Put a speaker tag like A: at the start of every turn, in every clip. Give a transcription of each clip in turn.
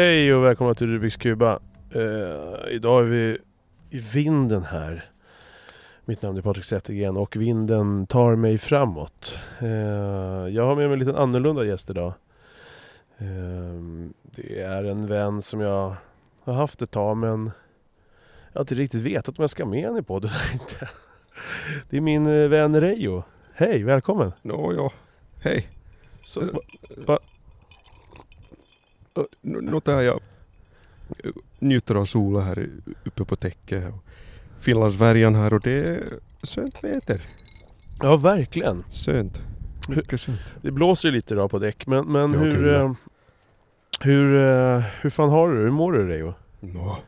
A: Hej och välkomna till Rubiks Kuba. Eh, idag är vi i vinden här. Mitt namn är Patrik Zettergren och vinden tar mig framåt. Eh, jag har med mig en liten annorlunda gäst idag. Eh, det är en vän som jag har haft ett tag men jag har inte riktigt vetat om jag ska med henne i podden eller inte. Det är min vän Reijo. Hej, välkommen!
B: Nå ja, hej.
A: Så, va, va,
B: Nu tar jag eh, njuter av solen här uppe på täcket. Finlandsfärjan här och det är sönt väder.
A: ja, verkligen.
B: Sönt. Mycket sönt.
A: Det blåser lite idag på däck men, men
B: Ja,
A: hur, eh, hur, eh, hur fan har du? Hur mår du Reijo?
B: Nå,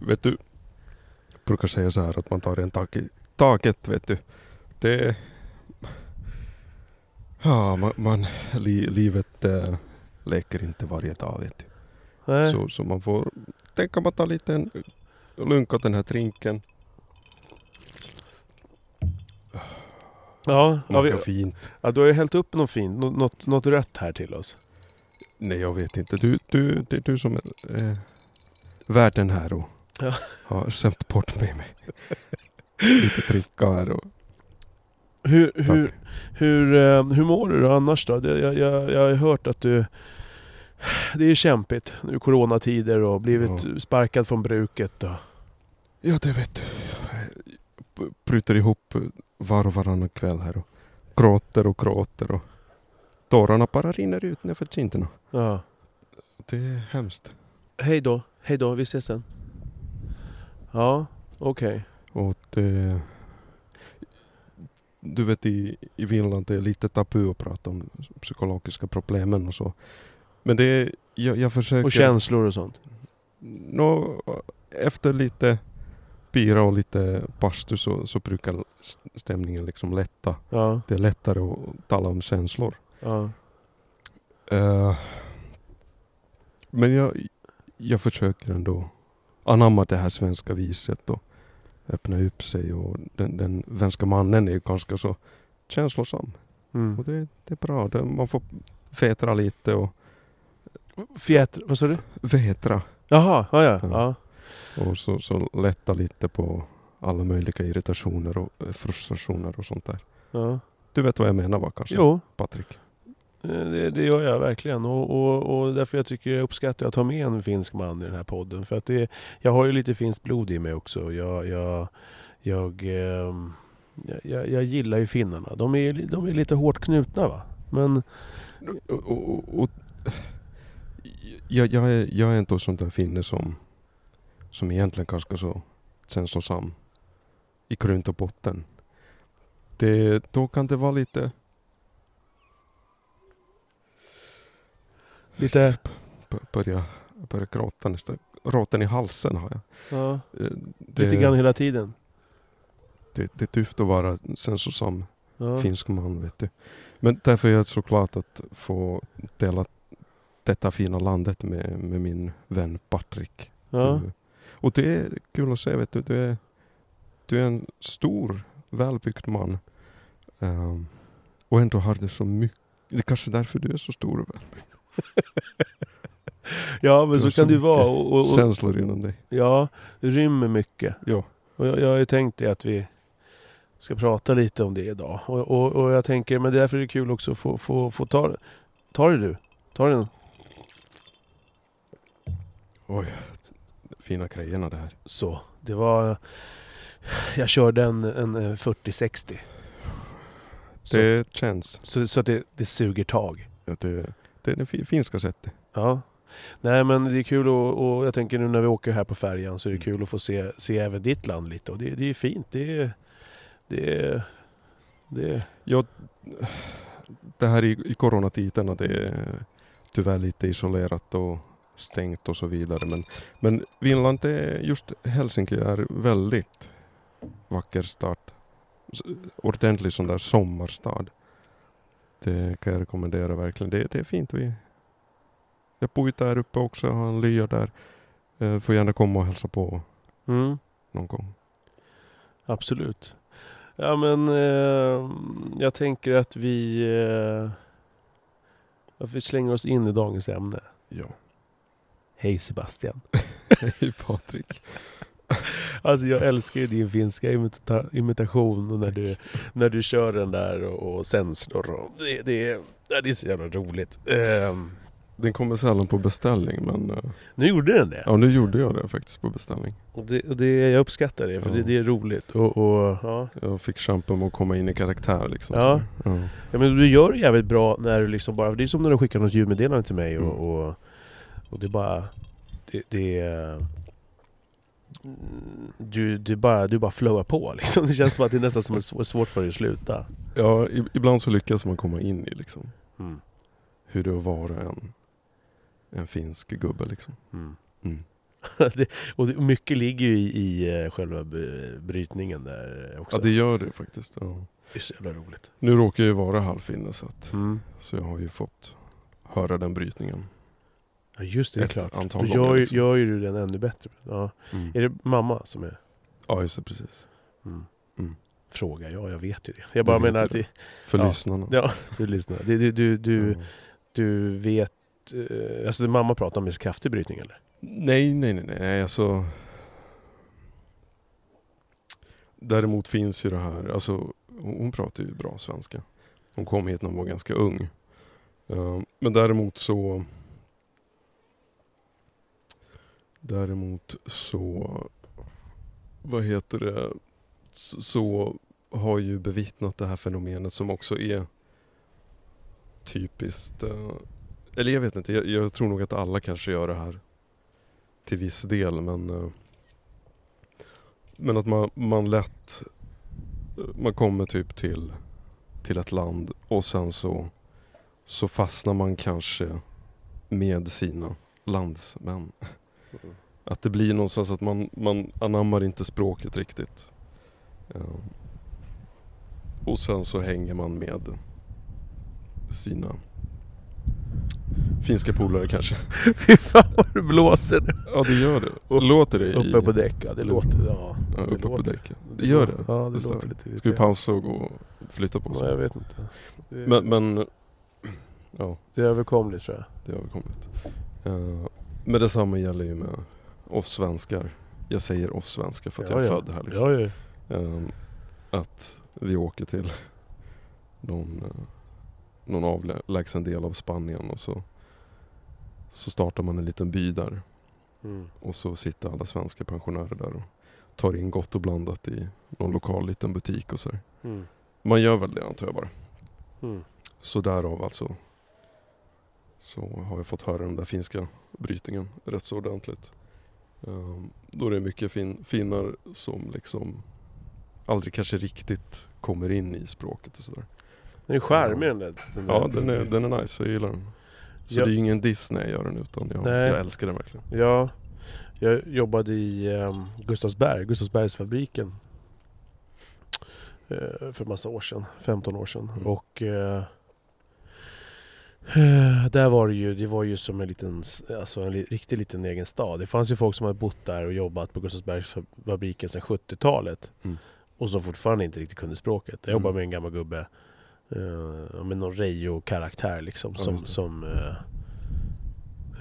B: vet du, jag brukar säga så här att man tar en tak i taket vet du. Det Ja, man, man li, livet äh, leker inte varje dag vet du.
A: Nej.
B: Så, så man får tänka man tar lite en lunk åt den här trinken.
A: Ja, ja, vi,
B: fint.
A: ja, du har ju hällt upp något fint, nå- något, något rött här till oss.
B: Nej, jag vet inte. Du, du, det är du som är eh, värden här och
A: Ja.
B: har sänt bort med mig. Lite dricka här och
A: Hur,
B: Tack.
A: hur, hur, eh, hur mår du annars då? Jag, jag, jag har hört att du... Det är kämpigt nu coronatider och blivit
B: Ja.
A: sparkad från bruket och...
B: Ja, det vet du. Jag bryter ihop var och varannan kväll här och gråter och gråter och tårarna bara rinner ut nerför kinderna.
A: Ja.
B: Det är hemskt.
A: Hej då, hej då, vi ses sen. Ja, okej.
B: Och det, du vet i, i Finland det är lite tabu att prata om psykologiska problemen och så. Men det jag, jag försöker...
A: Och känslor och sånt.
B: Nå, efter lite bira och lite bastu så, så brukar st- stämningen liksom lätta.
A: Ja,
B: Det är lättare att tala om känslor.
A: ja.
B: Eh, men jag, jag försöker ändå anamma det här svenska viset och öppna upp sig och den, den svenska mannen är ju ganska så känslosam.
A: Mm.
B: Och det, det är bra. Det, man får vädra lite och
A: Fjätr, vad sa du?
B: vädra
A: Jaha, ja, ja.
B: Ja. och så, så lätta lite på alla möjliga irritationer och eh, frustrationer och sånt där.
A: ja.
B: Du vet vad jag menar va kanske?
A: Jo,
B: Patrik?
A: Eh, Det, det gör jag verkligen och, och, och därför jag tycker jag uppskattar att ha med en finsk man i den här podden. För att det, jag har ju lite finskt blod i mig också. Jag, jag, jag, ehm, jag, jag, jag gillar ju finnarna. De är, de är lite hårt knutna va. Men
B: Och, och, och, jag, jag, är, jag är inte en sån där finne som, som egentligen ganska så känslosam i grund och botten. Det, då kan det vara lite
A: lite...
B: börja, börja gråta nästan. Råten i halsen har jag.
A: Ja,
B: Eh, Det,
A: lite grann hela tiden.
B: det, det är tufft att vara känslosam
A: Ja.
B: finsk man vet du. Men därför är det såklart att få dela detta fina landet med, med min vän Patrik.
A: Ja.
B: Du- Och det är kul att se, vet du. Du är, du är en stor, välbyggd man. Ehm, och ändå har du så mycket. Det är kanske därför du är så stor och välbyggd.
A: ja men
B: Du
A: så
B: har
A: kan
B: så
A: det ju vara. Och, och, och,
B: Känslor inom dig.
A: ja, det rymmer mycket.
B: Ja.
A: Och jag, jag har ju tänkt det att vi ska prata lite om det idag. Och, och, och jag tänker, men därför är det kul också att få, få, få ta Ta det du. Ta den.
B: Oj, fina grejerna det här.
A: Så. Det var... Jag körde en, en eh, 40-60. Så,
B: Det känns.
A: så, så att det, det suger tag.
B: Att det, det är det fi- finska sättet.
A: Ja. Nej men det är kul och, och jag tänker nu när vi åker här på färjan så är det
B: Mm.
A: kul att få se, se även ditt land lite. Och det, det är fint. Det är... Det. Det
B: Ja, det här i, i coronatiderna det är tyvärr lite isolerat och stängt och så vidare. Men, men Finland, är, just Helsinki är väldigt vacker stad. Ordentlig sån där sommarstad. Det kan jag rekommendera verkligen. Det, det är fint. Vi, jag bor ju där uppe också, jag har en lya där. Eh, får gärna komma och hälsa på
A: mm.
B: någon gång.
A: Absolut. Ja men eh, jag tänker att vi, eh, att vi slänger oss in i dagens ämne.
B: Ja.
A: Hej Sebastian.
B: Hej Patrik.
A: Alltså jag älskar ju din finska imita imitation och när du, när du kör den där och, och senslor. Och det, det, är, det är så jävla roligt. Um,
B: den kommer sällan på beställning men... Uh,
A: nu gjorde den det?
B: Ja nu gjorde jag det faktiskt på beställning.
A: Och det, och det jag uppskattar det för ja. det, det, är roligt. Och, och, ja.
B: Jag fick kämpa med att komma in i karaktär liksom.
A: Ja. ja. ja men du gör det jävligt bra när du liksom bara... Det är som när du skickar något ljudmeddelande till mig och, mm. och, och det är bara... Det, det är du, du, bara, du bara flowar på liksom. Det känns som att det är nästan som är svårt för dig att sluta.
B: Ja, ibland så lyckas man komma in i liksom.
A: Mm.
B: Hur det är att vara en, en finsk gubbe liksom.
A: Mm.
B: Mm.
A: det, och mycket ligger ju i, i eh, själva brytningen där också.
B: Ja det gör det faktiskt. Ja.
A: Det är så jävla roligt.
B: Nu råkar jag ju vara halvfinne så, att,
A: mm.
B: så jag har ju fått höra den brytningen.
A: Ja just det, det är klart.
B: Antal
A: Då gör, liksom. gör ju du den ännu bättre. Ja.
B: Mm.
A: Är det mamma som är?
B: Ja just det, precis.
A: Mm.
B: Mm.
A: Fråga, ja jag vet ju det. Jag bara menar att... Det,
B: För ja, lyssnarna.
A: Ja, du lyssnar. Du, du, du, du, vet... Eh, alltså din mamma pratar om en kraftig brytning eller?
B: Nej, nej, nej, nej. Alltså... Däremot finns ju det här, alltså hon pratar ju bra svenska. Hon kom hit när hon var ganska ung. Uh, men däremot så Däremot så, vad heter det, så, så har ju bevittnat det här fenomenet som också är typiskt, eh, eller jag vet inte, jag, jag, tror nog att alla kanske gör det här till viss del men eh, men att man, man lätt, eh, man kommer typ till, till ett land och sen så, så fastnar man kanske med sina landsmän. Mm. Att det blir någonstans att man, man anammar inte språket riktigt. Ja. Och sen så hänger man med sina finska polare kanske.
A: Fy fan vad det blåser nu.
B: Ja det gör det. Och låter det
A: Uppe på däck, ja det låter ja.
B: ja uppe på däck. Det gör det.
A: Ja det, det låter lite
B: Ska vi pausa och gå och flytta på oss?
A: Nej jag vet inte.
B: Det men, men ja.
A: Det är överkomligt tror jag.
B: Det är överkomligt. Uh, men detsamma gäller ju med oss svenskar. Jag säger oss svenskar för att ja, jag är ja. född här. Liksom.
A: Ja,
B: um, att vi åker till någon, uh, någon avlägsen del av Spanien och så, så startar man en liten by där.
A: Mm.
B: Och så sitter alla svenska pensionärer där och tar in gott och blandat i någon lokal liten butik och så.
A: Mm.
B: Man gör väl det antar jag bara.
A: Mm.
B: Så därav alltså så har jag fått höra den där finska brytningen rätt så ordentligt. Um, då det är mycket fin finnar som liksom aldrig kanske riktigt kommer in i språket och sådär.
A: Den är charmig den där.
B: Den där ja den är, den är nice, jag gillar den. Så ja. det är ingen diss när jag gör den utan jag, jag älskar den verkligen.
A: Ja, jag jobbade i um, Gustavsberg, Gustavsbergsfabriken. Uh, för massa år sedan, 15 år sedan. Mm. Och uh, där var det ju, det var ju som en liten, alltså en riktig liten egen stad. Det fanns ju folk som hade bott där och jobbat på Gustavsbergsfabriken sedan 70-talet.
B: Mm.
A: Och som fortfarande inte riktigt kunde språket. Jag jobbade mm. med en gammal gubbe. Uh, med någon Reijo-karaktär liksom. Ja, som, uh,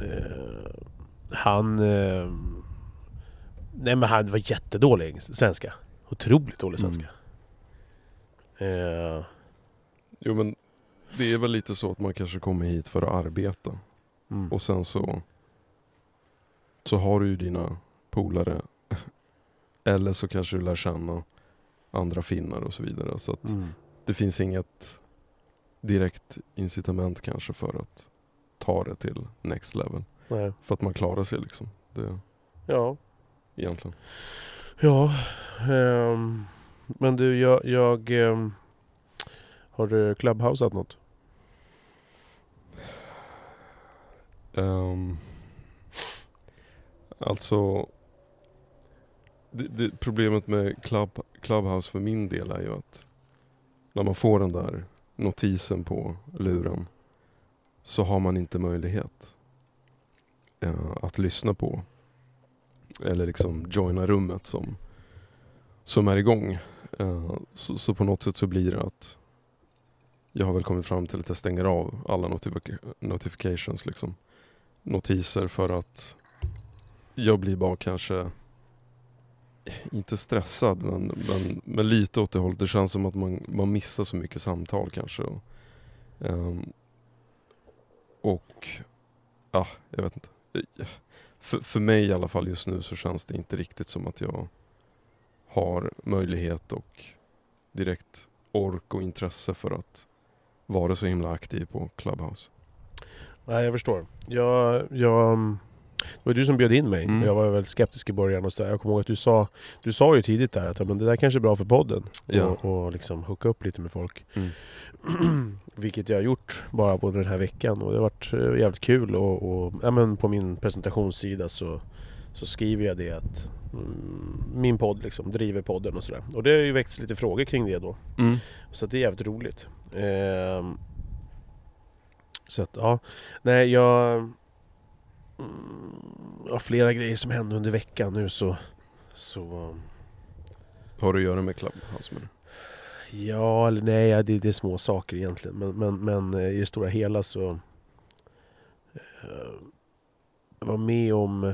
A: uh, han... nej men han var jättedålig svenska. Otroligt dålig svenska. Mm.
B: jo men det är väl lite så att man kanske kommer hit för att arbeta.
A: Mm.
B: Och sen så, så har du ju dina polare. Eller så kanske du lär känna andra finnar och så vidare. Så att
A: mm.
B: det finns inget direkt incitament kanske för att ta det till next level.
A: Nej.
B: För att man klarar sig liksom. Det,
A: ja.
B: Egentligen.
A: Ja. Um, men du, jag, jag um har du clubhouseat något?
B: Um, alltså det, det, problemet med club, Clubhouse för min del är ju att när man får den där notisen på luren så har man inte möjlighet uh, att lyssna på eller liksom joina rummet som, som är igång. Uh, så, så, på något sätt så blir det att jag har väl kommit fram till att jag stänger av alla notif notifications, liksom. notiser för att jag blir bara kanske inte stressad men, men, men lite åt det hållet. Det känns som att man, man missar så mycket samtal kanske. Och, um, och ja, jag vet inte. För, för mig i alla fall just nu så känns det inte riktigt som att jag har möjlighet och direkt ork och intresse för att vara så himla aktiv på Clubhouse.
A: Nej, jag förstår. Jag, jag, det var du som bjöd in mig.
B: Mm.
A: Jag var väldigt skeptisk i början och så där. Jag kommer ihåg att du sa, du sa ju tidigt där att men det där kanske är bra för podden.
B: Ja.
A: Och, och liksom hooka upp lite med folk.
B: Mm.
A: Vilket jag har gjort bara på den här veckan och det har varit eh, jävligt kul och, och ja, men på min presentationssida så, så skriver jag det att mm, min podd liksom driver podden och sådär. Och det har ju väckts lite frågor kring det då.
B: Mm.
A: Så det är jävligt roligt. Ehm, så att ja, nej jag... Mm, har flera grejer som hände under veckan nu så... Så...
B: Har det att göra med Clubhouse med
A: Ja eller nej, det, det är små saker egentligen. Men, men, men eh, i det stora hela så... eh, Jag var med om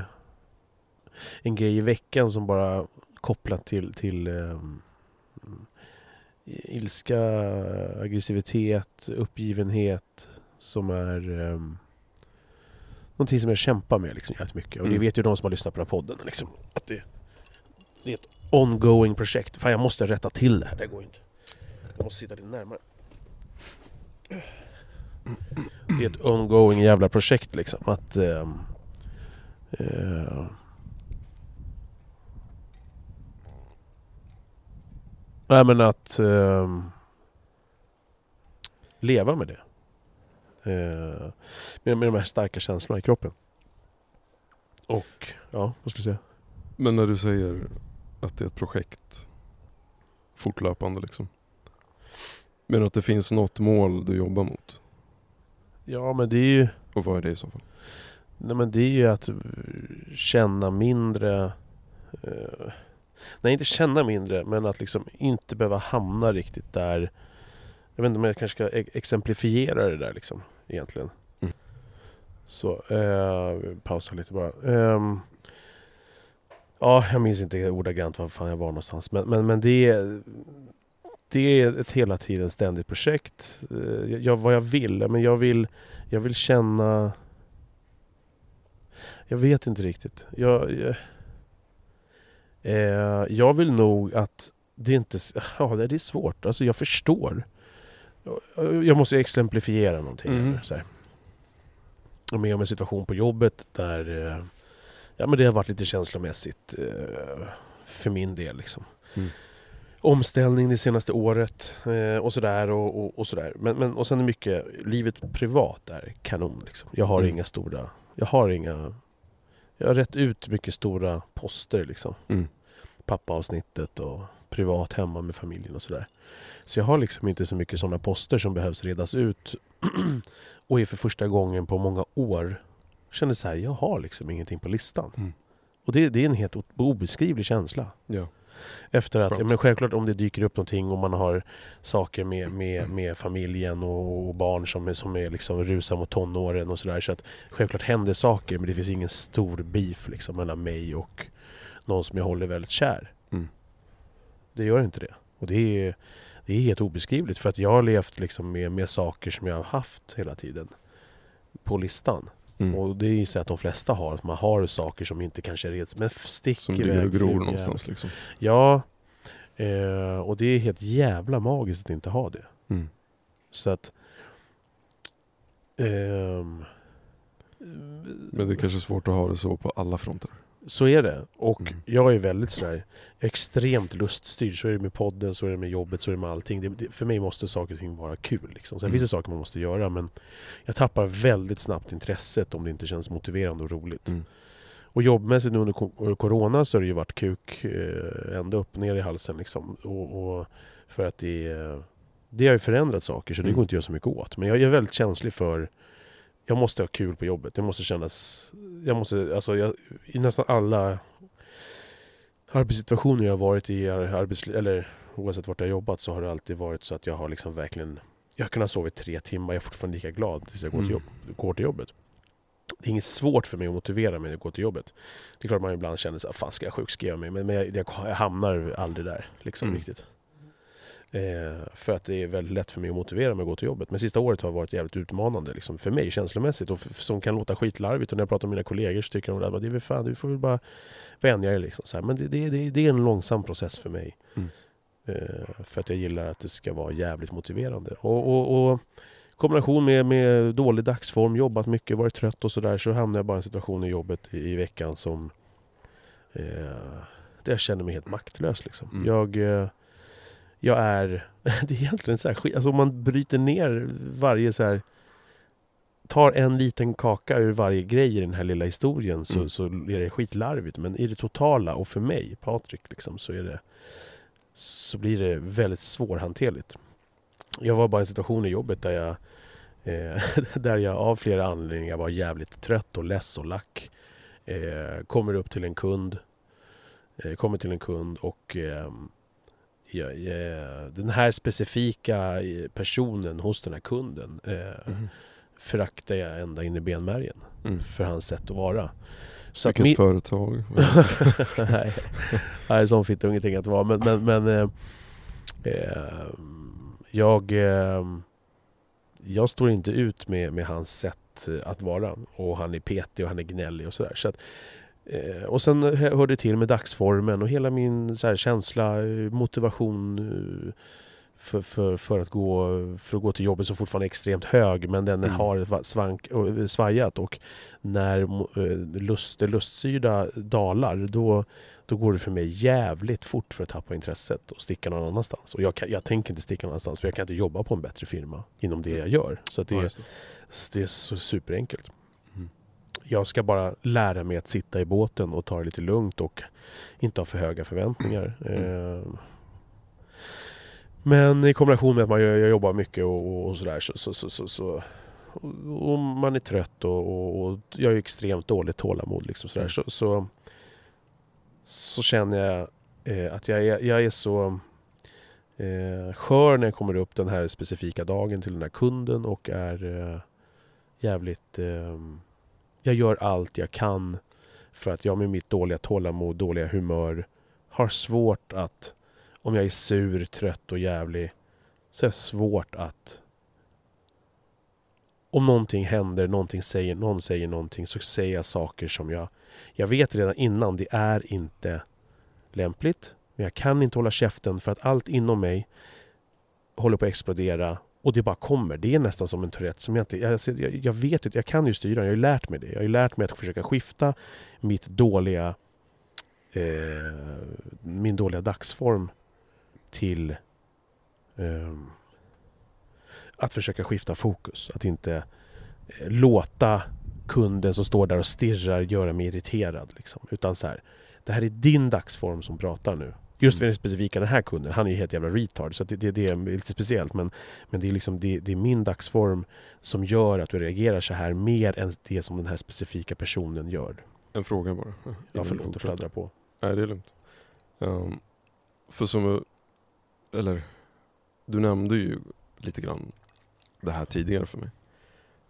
A: en grej i veckan som bara kopplat till, till ehm, ilska, aggressivitet, uppgivenhet som är um, någonting som jag kämpar med liksom, jävligt mycket. Och det
B: Mm.
A: vet ju de som har lyssnat på den här podden. Liksom, att det, det är ett ongoing projekt. Fan jag måste rätta till det här, det går inte. Jag måste sitta lite närmare. Det är ett ongoing jävla projekt liksom. Att... ehm, eh, Nej men att ehm, leva med det. Eh, med, med de här starka känslorna i kroppen. Och, ja, vad ska du säga?
B: Men när du säger att det är ett projekt fortlöpande liksom. Men att det finns något mål du jobbar mot?
A: Ja men det är ju...
B: Och vad är det i så fall?
A: Nej men det är ju att eh, känna mindre... Eh, nej inte känna mindre men att liksom inte behöva hamna riktigt där. Jag vet inte om jag kanske ska e- exemplifiera det där liksom egentligen.
B: Mm.
A: Så, eh, pausa lite bara. Ehm, ja, jag minns inte ordagrant var fan jag var någonstans. Men, men, men det är... Det är ett hela tiden ständigt projekt. Eh, jag, vad jag vill, men jag vill, jag vill känna jag vet inte riktigt. Jag, jag, eh, jag vill nog att det inte... Ja, det är svårt. Alltså jag förstår. Jag- måste exemplifiera någonting. Här, Så här. Jag är med om en situation på jobbet där... eh, Ja men det har varit lite känslomässigt eh, för min del liksom.
B: Mm.
A: Omställning det senaste året eh, och sådär och, och, och sådär. Men, men, och sen är mycket, livet privat är kanon liksom. Jag har
B: Mm.
A: inga stora, jag har inga jag har rätt ut mycket stora poster liksom.
B: Mm.
A: Pappaavsnittet och privat hemma med familjen och sådär. Så jag har liksom inte så mycket sådana poster som behövs redas ut. och är för första gången på många år känner så här, jag har liksom ingenting på listan.
B: Mm.
A: Och det, det är en helt obeskrivlig känsla.
B: Ja.
A: Efter att,
B: Skönt.
A: men självklart om det dyker upp någonting och man har saker med, med, med familjen och, och barn som är, som är liksom rusar mot tonåren och sådär. Så att självklart händer saker men det finns ingen stor beef liksom mellan mig och någon som jag håller väldigt kär.
B: Mm.
A: Det gör inte det. Och det är, det är helt obeskrivligt för att jag har levt liksom med, med saker som jag har haft hela tiden på listan.
B: Mm.
A: Och det är så att de flesta har, att man har saker som inte kanske reds, men stick
B: Som ligger och gror någonstans liksom.
A: Ja, eh, och det är helt jävla magiskt att inte ha det.
B: Mm.
A: Så att... ehm,
B: Men det är kanske svårt att ha det så på alla fronter.
A: Så är det. Och
B: Mm.
A: jag är väldigt sådär extremt luststyrd. Så är det med podden, så är det med jobbet, så är det med allting. Det, det, för mig måste saker och ting vara kul. Liksom. Sen
B: Mm.
A: finns det saker man måste göra men jag tappar väldigt snabbt intresset om det inte känns motiverande och roligt.
B: Mm.
A: Och jobbmässigt nu under ko- corona så har det ju varit kuk eh, ända upp ner i halsen liksom. Och, och för att det, eh, det har ju förändrat saker så det
B: Mm.
A: går inte att göra så mycket åt. Men jag är väldigt känslig för jag måste ha kul på jobbet. Det måste kännas... Jag måste, alltså jag, I nästan alla arbetssituationer jag har varit i, arbets, eller oavsett vart jag har jobbat, så har det alltid varit så att jag har liksom verkligen... Jag har kunnat sova i tre timmar, jag är fortfarande lika glad tills jag går, till,
B: Mm.
A: jobb, går till jobbet. det är inget svårt för mig att motivera mig att gå till jobbet. Det är klart man ibland känner så fan ska jag sjukskriva mig? Men, men jag, jag, jag hamnar aldrig där liksom
B: Mm.
A: riktigt. Eh, för att det är väldigt lätt för mig att motivera mig att gå till jobbet. Men sista året har varit jävligt utmanande liksom, för mig känslomässigt. Och som kan låta skitlarvigt. Och när jag pratar med mina kollegor så tycker de att det är väl fan, du får väl bara vänja dig. Liksom, så här. Men det, det, det, det är en långsam process för mig.
B: Mm.
A: Eh, för att jag gillar att det ska vara jävligt motiverande. Och, och, och kombination med, med dålig dagsform, jobbat mycket, varit trött och sådär. Så hamnar jag bara i en situation i jobbet i, i veckan som... Eh, där jag känner mig helt maktlös liksom.
B: Mm.
A: Jag... Eh, jag är... Det är egentligen så här skit, alltså om man bryter ner varje så här... Tar en liten kaka ur varje grej i den här lilla historien så,
B: Mm.
A: så är det skitlarvigt. Men i det totala och för mig, Patrik, liksom, så är det... Så blir det väldigt svårhanterligt. Jag var bara i en situation i jobbet där jag... Eh, där jag av flera anledningar var jävligt trött och less och lack. Eh, kommer upp till en kund. Eh, kommer till en kund och ehm, den här specifika eh, personen hos den här kunden eh,
B: Mhm.
A: föraktar jag ända in i benmärgen
B: Mm.
A: för hans sätt att vara. Så
B: Vilket
A: min-
B: företag?
A: nej, nej, sån fitta ingenting att vara. Men, men, men eh, eh, jag, eh, jag står inte ut med, med hans sätt eh, att vara. Och han är petig och han är gnällig och sådär. Så att, eh, och sen hör det till med dagsformen och hela min så här, känsla, eh, motivation eh, för, för, för, att gå, för att gå till jobbet som fortfarande är extremt hög men den
B: Mm.
A: har va- svank, svajat och när lust, det luststyrda dalar då, då går det för mig jävligt fort för att tappa intresset och sticka någon annanstans. Och jag, kan, jag tänker inte sticka någon annanstans för jag kan inte jobba på en bättre firma inom det jag gör. Så det,
B: Ja, det.
A: det är så superenkelt.
B: Mm.
A: Jag ska bara lära mig att sitta i båten och ta det lite lugnt och inte ha för höga förväntningar.
B: Mm.
A: Eh, Men i kombination med att man, jag, jobbar mycket och, och, sådär så, så, så, så, och man är trött och, och, och jag är extremt dåligt tålamod liksom sådär,
B: Mm.
A: så, så, så känner jag eh, att jag är, jag är så eh, skör när jag kommer upp den här specifika dagen till den här kunden och är eh, jävligt... Eh, jag gör allt jag kan för att jag med mitt dåliga tålamod, dåliga humör har svårt att... Om jag är sur, trött och jävlig så är det svårt att... Om någonting händer, någonting säger, någon säger någonting så säger jag saker som jag... Jag vet redan innan, det är inte lämpligt. Men jag kan inte hålla käften för att allt inom mig håller på att explodera och det bara kommer. Det är nästan som en Tourette som jag inte... Jag, alltså, jag, jag vet inte, jag kan ju styra, jag har ju lärt mig det. Jag har ju lärt mig att försöka skifta mitt dåliga... Eh, min dåliga dagsform till... Eh, att försöka skifta fokus. Att inte eh, låta kunden som står där och stirrar göra mig irriterad. Liksom. Utan så här, det här är din dagsform som pratar nu. Just för den specifika den här kunden, han är ju helt jävla retard. Så det, det, det är lite speciellt. Men, men det är liksom det, det är min dagsform som gör att du reagerar så här mer än det som den här specifika personen gör.
B: En fråga bara.
A: Ja,
B: du
A: förlåt, jag fladdrar på.
B: Nej, det är lugnt. Ehm, för som, eller, du nämnde ju lite grann det här tidigare för mig.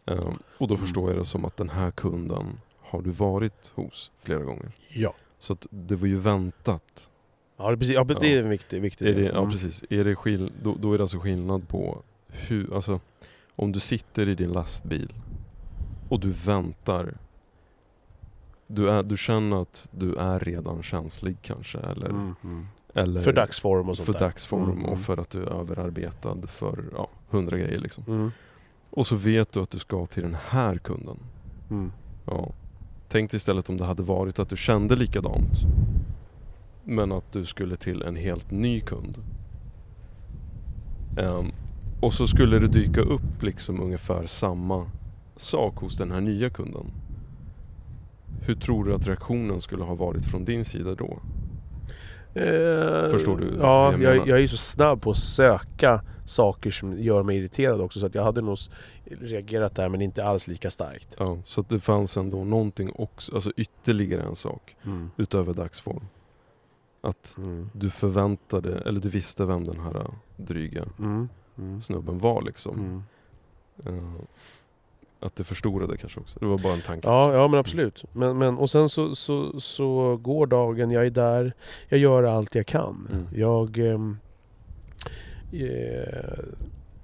B: Ehm, och då
A: Mm.
B: förstår jag det som att den här kunden har du varit hos flera gånger.
A: Ja.
B: Så det var ju väntat.
A: Ja, det, är precis, ja, det är en viktig, viktig
B: Är det,
A: del.
B: ja
A: Mm.
B: precis. Är det skill, då, då är det alltså skillnad på hur, alltså om du sitter i din lastbil och du väntar. Du, är, du känner att du är redan känslig kanske eller,
A: Mm, mm.
B: eller
A: För dagsform och sånt
B: för
A: där.
B: dagsform
A: Mm,
B: och
A: mm.
B: för att du är överarbetad för ja, hundra grejer liksom.
A: Mm,
B: Och så vet du att du ska till den här kunden.
A: mm.
B: Ja. Tänk dig istället om det hade varit att du kände likadant. Men att du skulle till en helt ny kund. Ehm, och så skulle det dyka upp liksom ungefär samma sak hos den här nya kunden. Hur tror du att reaktionen skulle ha varit från din sida då?
A: Eh,
B: Förstår du
A: Ja,
B: jag
A: jag, jag är ju så snabb på att söka saker som gör mig irriterad också. Så att jag hade nog reagerat där men inte alls lika starkt.
B: Ja, så att det fanns ändå någonting också, alltså ytterligare en sak
A: Mm.
B: utöver dagsform. Att
A: Mm.
B: du förväntade, eller du visste vem den här dryga
A: Mm. Mm.
B: snubben var liksom. Eh, att det förstorade kanske också. Det var bara en tanke.
A: Ja, ja men absolut. Men, men, och sen så, så, så går dagen, jag är där, jag gör allt jag kan.
B: Mm.
A: Jag... ehm, eh,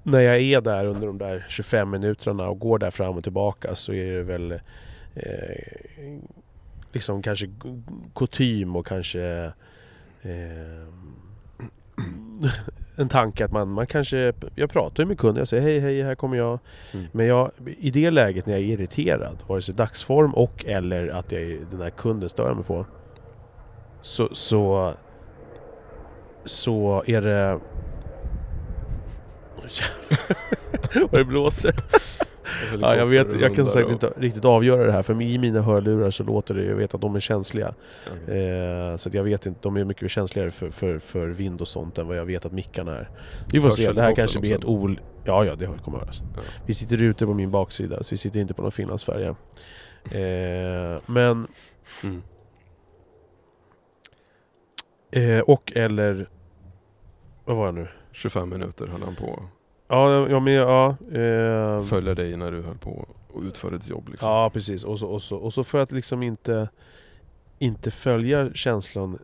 A: när jag är där under de där 25 minuterna och går där fram och tillbaka så är det väl eh, liksom kanske kutym och kanske en tanke att man, man kanske... Jag pratar ju med kunden, jag säger hej hej här kommer jag.
B: Mm.
A: Men jag, i det läget när jag är irriterad, vare sig dagsform och eller att jag, den här kunden stör mig på. Så, så, så är det... Vad det blåser. Ja, jag vet, jag kan som sagt inte riktigt avgöra det här för i mina hörlurar så låter det, jag vet att de är känsliga.
B: Okej.
A: Eh, så att jag vet inte, de är mycket känsligare för, för, för vind och sånt än vad jag vet att mickarna är. Vi får se, det här kanske blir ett ol... Ja, ja, det kommer höras.
B: Ja.
A: Vi sitter ute på min baksida, så vi sitter inte på någon finlandsfärja. Eh, men...
B: Mm.
A: Eh, och eller... Vad var jag nu?
B: 25 minuter höll han på
A: Ja, ja men ja... Eh,
B: följa dig när du höll på och utföra ett jobb. Liksom.
A: Ja, precis. Och så, och, så, och så för att liksom inte, inte följa känslan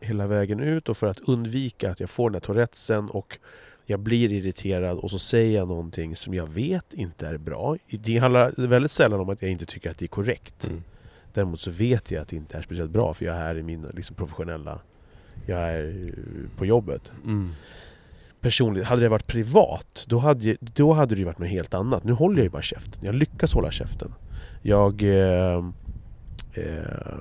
A: hela vägen ut och för att undvika att jag får den här tourettesen och jag blir irriterad och så säger jag någonting som jag vet inte är bra. Det handlar väldigt sällan om att jag inte tycker att det är korrekt.
B: Mm.
A: Däremot så vet jag att det inte är speciellt bra för jag är här i min liksom, professionella... Jag är eh, på jobbet.
B: Mm.
A: Personligt, hade det varit privat, då hade, då hade det ju varit något helt annat. Nu håller jag ju bara käften. Jag lyckas hålla käften. Jag... Eh, eh,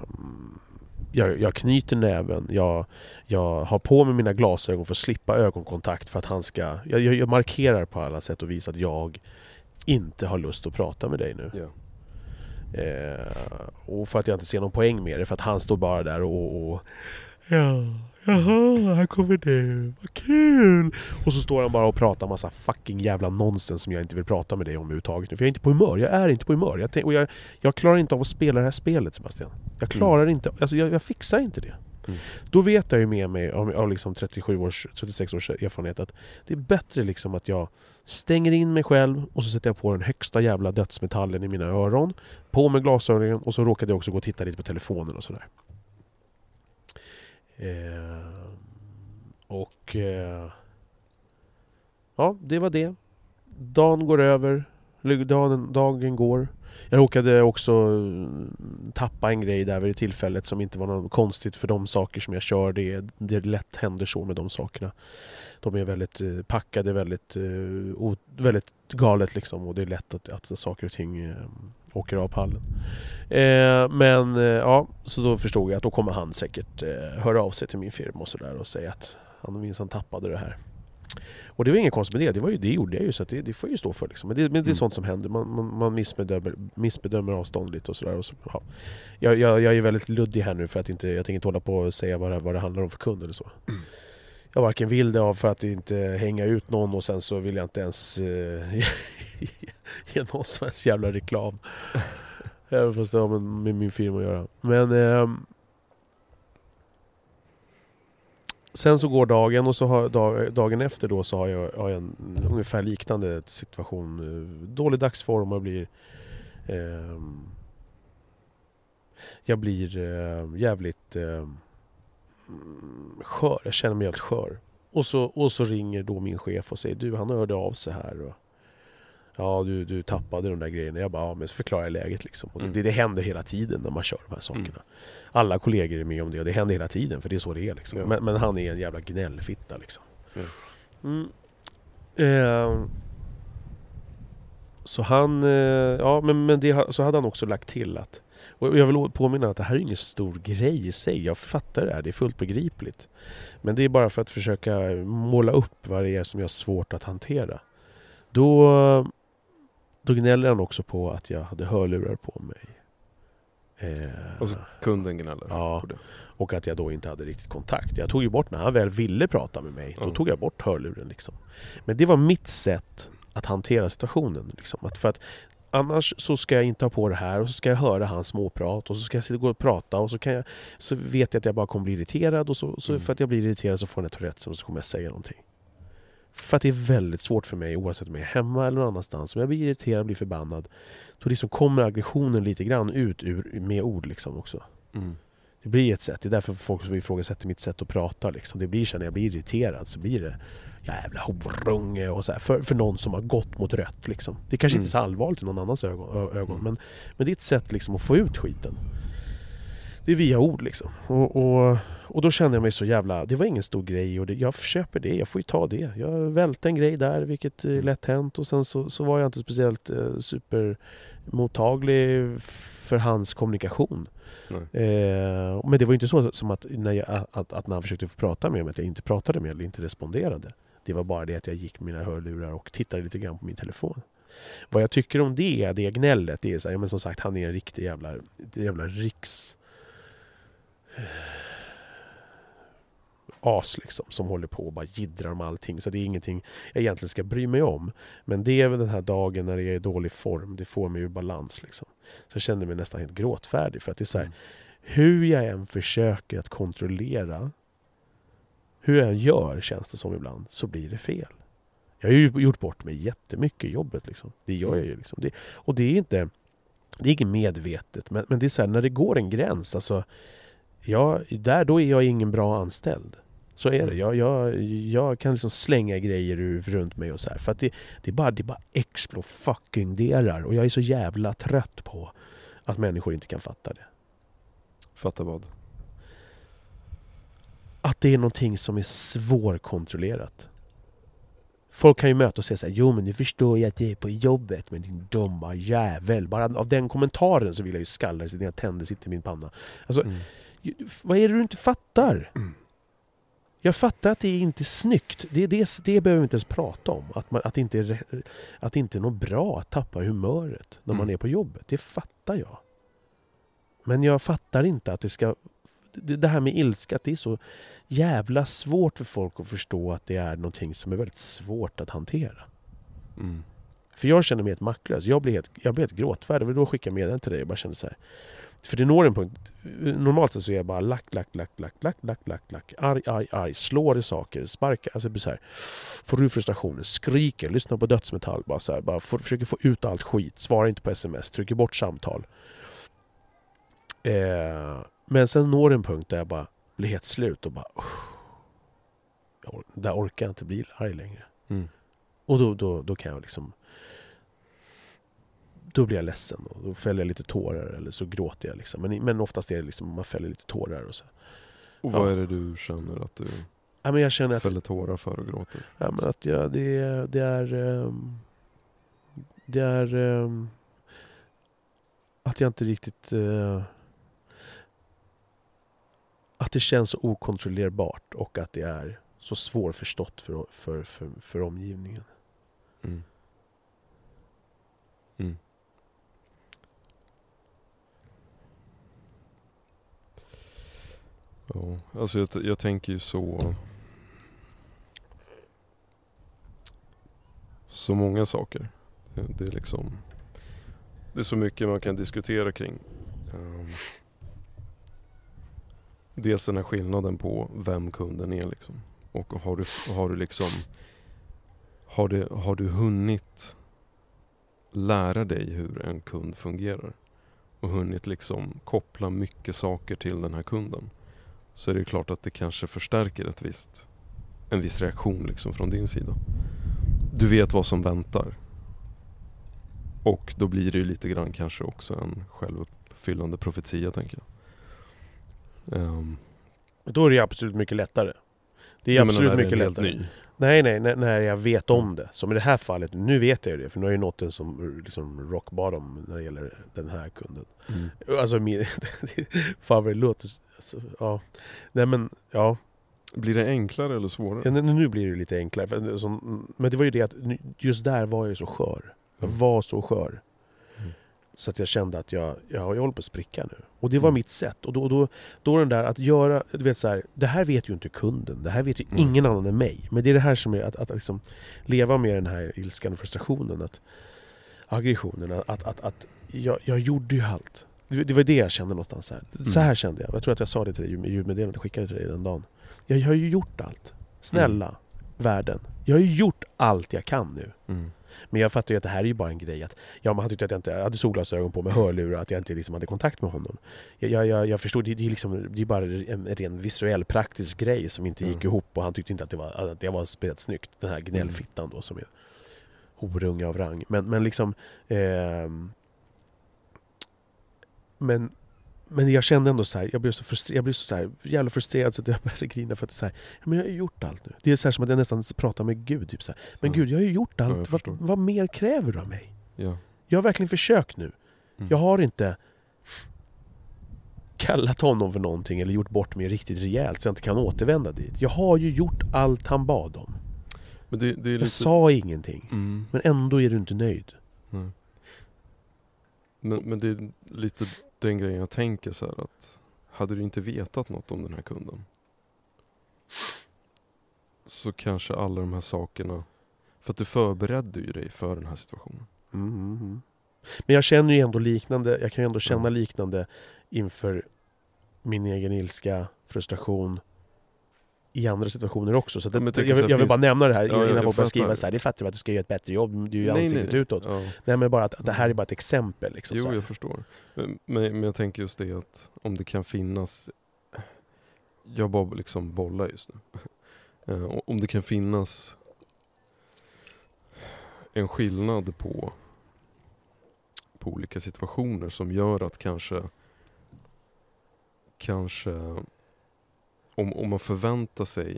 A: jag, jag knyter näven, jag, jag har på mig mina glasögon för att slippa ögonkontakt för att han ska... Jag, jag, jag markerar på alla sätt och vis att jag inte har lust att prata med dig nu.
B: Ja.
A: Eh, och för att jag inte ser någon poäng med det, för att han står bara där och... och ja, jaha, här kommer du, vad kul! Och så står han bara och pratar massa fucking jävla nonsens som jag inte vill prata med dig om överhuvudtaget nu. För jag är inte på humör, jag är inte på humör. Jag, tänk, och jag, jag klarar inte av att spela det här spelet Sebastian. Jag klarar inte, alltså jag, jag fixar inte det.
B: Mm.
A: Då vet jag ju med mig av, av liksom 37 års, 36 års erfarenhet att det är bättre liksom att jag stänger in mig själv och så sätter jag på den högsta jävla dödsmetallen i mina öron. På med glasögonen och så råkade jag också gå och titta lite på telefonen och sådär. Eh, och... Eh, ja, det var det. Dagen går över. Dagen, dagen går. Jag råkade också mm, tappa en grej där vid det tillfället som inte var något konstigt för de saker som jag kör. Det, är- det lätt händer så med de sakerna. De är väldigt eh, packade, väldigt, eh, väldigt galet liksom och det är lätt att, att saker och ting eh, åker av pallen. Eh, men eh, ja, så då förstod jag att då kommer han säkert eh, höra av sig till min firma och sådär och säga att han minsann tappade det här. Och det var inget konstigt med det, det, var ju, det gjorde jag ju så det, det får jag ju stå för liksom. Men det, men det är
B: Mm.
A: sånt som händer, man, man, man missbedömer, missbedömer avstånd lite och sådär. Så, ja. jag, jag, jag är väldigt luddig här nu för att inte, jag tänker inte hålla på och säga vad det, vad det handlar om för kund eller så.
B: Mm.
A: Jag varken vill det av för att inte hänga ut någon och sen så vill jag inte ens eh, ge någon som helst jävla reklam. Även fast det har med, med min firma att göra. Men ehm, Sen så går dagen och så har dag, dagen efter då så har jag, har jag en ungefär liknande situation. Eh, Dålig dagsform och blir... ehm, jag blir eh, jävligt ehm, skör. Jag känner mig helt skör. Och så, och så ringer då min chef och säger du han hörde av sig här. Och, ja du, du tappade de där grejerna. Jag bara ja men så förklarar jag läget liksom. Och
B: Mm.
A: det, det händer hela tiden när man kör de här sakerna.
B: Mm.
A: Alla kollegor är med om det och det händer hela tiden för det är så det är liksom.
B: Ja.
A: Men, men han är en jävla gnällfitta liksom.
B: Ja.
A: Mm. Ehm. så han, eh, ja men, men det, så hade han också lagt till att och jag vill påminna att det här är ingen stor grej i sig. Jag fattar det här, det är fullt begripligt. Men det är bara för att försöka måla upp vad det är som jag har svårt att hantera. Då, då gnäller han också på att jag hade hörlurar på mig. Eh,
B: Alltså kunden gnäller
A: Ja. och att jag då inte hade riktigt kontakt. Jag tog ju bort, när han väl ville prata med mig, då
B: Ja.
A: tog jag bort hörluren liksom. Men det var mitt sätt att hantera situationen. Liksom. Att för att annars så ska jag inte ha på det här och så ska jag höra hans småprat och så ska jag gå och prata och så, kan jag, så vet jag att jag bara kommer bli irriterad och så, så
B: Mm.
A: för att jag blir irriterad så får jag en Tourettes och så kommer jag säga någonting. För att det är väldigt svårt för mig, oavsett om jag är hemma eller någon annanstans, om jag blir irriterad, blir förbannad, då liksom kommer aggressionen lite grann ut ur, med ord liksom också.
B: Mm.
A: Det blir ett sätt, det är därför folk som ifrågasätter mitt sätt att prata liksom. Det blir så när jag blir irriterad så blir det jävla horunge och så här, för, för någon som har gått mot rött liksom. Det är kanske
B: Mm.
A: inte är så allvarligt i någon annans ögon, ögon
B: Mm.
A: men, men det är ett sätt liksom att få ut skiten. Det är via ord liksom. Och, och, och då kände jag mig så jävla... Det var ingen stor grej och det, jag köper det, jag får ju ta det. Jag välte en grej där, vilket är lätt hänt. Och sen så, så var jag inte speciellt eh, supermottaglig för hans kommunikation. Eh, men det var ju inte så som att när, jag, att, att när han försökte få prata med mig att jag inte pratade med eller inte responderade. Det var bara det att jag gick med mina hörlurar och tittade lite grann på min telefon. Vad jag tycker om det, det gnället, det är så här, men som sagt han är en riktig jävla, jävla riks as liksom som håller på och bara jiddrar om allting. Så det är ingenting jag egentligen ska bry mig om. Men det är väl den här dagen när jag är i dålig form, det får mig ur balans liksom. Så jag kände mig nästan helt gråtfärdig för att det är så här,
B: Mm.
A: hur jag än försöker att kontrollera hur jag än gör, känns det som ibland, så blir det fel. Jag har ju gjort bort mig jättemycket i jobbet. Liksom. Det gör jag ju. Liksom. Det, och det är inte det är inget medvetet, men, men det är så här, när det går en gräns, alltså, jag, där, då är jag ingen bra anställd. Så är det. Jag, jag, jag kan liksom slänga grejer ur, runt mig och så här. För att det, det är bara, det är bara explo fucking delar Och jag är så jävla trött på att människor inte kan fatta det.
B: Fatta vad?
A: Att det är någonting som är svårkontrollerat. Folk kan ju möta och säga så här, jo men nu förstår jag att det är på jobbet, men din dumma jävel. Bara av den kommentaren så vill jag ju skalla så dina tänder sitter i min panna. Alltså,
B: Mm.
A: vad är det du inte fattar? Jag fattar att det är inte är snyggt. Det, det, det behöver vi inte ens prata om. Att, man, att, det inte är, att inte är något bra att tappa humöret när man
B: Mm.
A: är på jobbet. Det fattar jag. Men jag fattar inte att det ska... Det, här med ilska, att det är så jävla svårt för folk att förstå att det är någonting som är väldigt svårt att hantera.
B: Mm.
A: För jag känner mig helt maktlös. Jag blir helt, jag blir helt gråtfärdig. Och då skickade jag meddelande till dig och bara kände så här. För det når en punkt. Normalt så är jag bara lack, lack, lack, lack, lack, lack, lack, lack. Arg, arg, arg. Slår i saker, sparkar. Alltså det blir så här. Får ur frustrationer, skriker, lyssnar på dödsmetall. Bara så här, bara får, försöker få ut allt skit. Svarar inte på sms, trycker bort samtal. Eh, men sen når en punkt där jag bara blir helt slut och bara... or- där orkar jag inte bli arg längre.
B: Mm.
A: Och då, då, då kan jag liksom... Då blir jag ledsen och då fäller jag lite tårar eller så gråter jag. Liksom. Men, men oftast är det liksom man fäller lite tårar och så.
B: Och vad
A: Ja.
B: är det du känner att du
A: Ja, men jag känner att,
B: fäller tårar för och gråter?
A: ja, men att jag, det, är- det är... ehm, det är... ehm, att jag inte riktigt... eh, att det känns så okontrollerbart och att det är så svårförstått för, för, för, för omgivningen.
B: Mm. Mm. Ja, alltså jag, jag tänker ju så... Så många saker. Det, det är liksom... Det är så mycket man kan diskutera kring. Um, dels den här skillnaden på vem kunden är liksom. Och har du, har du liksom... Har, du, har du hunnit lära dig hur en kund fungerar och hunnit liksom koppla mycket saker till den här kunden så är det klart att det kanske förstärker ett visst, en viss reaktion liksom från din sida. Du vet vad som väntar. Och då blir det ju lite grann kanske också en självuppfyllande profetia tänker jag. Ehm,
A: Då är det absolut mycket lättare. Det är absolut
B: är
A: mycket
B: helt
A: lättare.
B: ny.
A: Nej, nej, när, när jag vet om det. Som i det här fallet, nu vet jag ju det. För nu har jag ju nått en som liksom rock bottom när det gäller den här kunden.
B: Mm.
A: Alltså min... Låter... Alltså, ja. Nej men, ja.
B: Blir det enklare eller svårare?
A: ja. nu- blir det lite enklare. Men det var ju det att just där var jag så skör. Jag
B: Mm.
A: var så skör.
B: Mm.
A: Så att jag kände att jag, jag, jag håller på att spricka nu. Och det var
B: Mm.
A: mitt sätt. Och då, då, då den där att göra, du vet så här, det här vet ju inte kunden. Det här vet ju
B: Mm.
A: ingen annan än mig. Men det är det här som är att, att, att liksom leva med den här ilskan och frustrationen. Att, aggressionen. Att, att, att, att jag, jag gjorde ju allt. Det, det var det jag kände någonstans. Här. Så
B: Mm.
A: här kände jag. Jag tror att jag sa det till dig i ljudmeddelandet jag skickade till dig den dagen. Jag, jag har ju gjort allt. Snälla. världen. Jag har ju gjort allt jag kan nu. Men jag fattar ju att det här är ju bara en grej. Att, ja, men han tyckte att jag inte jag hade solglasögon på med hörlurar, att jag inte liksom hade kontakt med honom. Jag, jag, jag, förstod, det, det, är liksom, det är bara en ren visuell praktisk grej som inte gick
B: Mm.
A: ihop och han tyckte inte att det var, att det var spelat snyggt. Den här gnällfittan då som är horunge av rang. Men, men liksom... ehm, men, men jag kände ändå så här, jag blev så, frustre- jag blev så, så här, jävla frustrerad så att jag började grina för att det är så här, ja, men jag har ju gjort allt nu. Det är så här som att jag nästan pratar med Gud. Typ så här. Men
B: Mm.
A: Gud, jag har ju gjort
B: Ja, jag
A: allt. vad,
B: förstår.
A: vad mer kräver du av mig?
B: Ja.
A: Jag har verkligen försökt nu.
B: Mm.
A: Jag har inte kallat honom för någonting eller gjort bort mig riktigt rejält så jag inte kan återvända dit. Jag har ju gjort allt han bad om.
B: Men det, det är
A: Jag
B: lite...
A: sa ingenting.
B: Mm.
A: Men ändå är du inte nöjd.
B: Men, men det är lite den grejen jag tänker så här att hade du inte vetat något om den här kunden så kanske alla de här sakerna, för att du förberedde ju dig för den här situationen.
A: Mm, mm, mm. Men jag känner ju ändå liknande, jag kan ju ändå känna liknande inför min egen ilska, frustration i andra situationer också. Så det,
B: jag
A: jag, jag vill bara nämna det här
B: Ja,
A: innan
B: jag
A: folk börjar skriva så här. Det fattar du att du ska göra ett bättre jobb, du är ju
B: Nej,
A: ansiktet
B: nej.
A: utåt.
B: Ja.
A: Nej men bara att, att det här är bara ett exempel. Liksom,
B: Jo, jag förstår. Men, men, jag tänker just det att om det kan finnas, jag bara liksom bollar just nu. Eh, om det kan finnas en skillnad på, på olika situationer som gör att kanske, kanske om, om man förväntar sig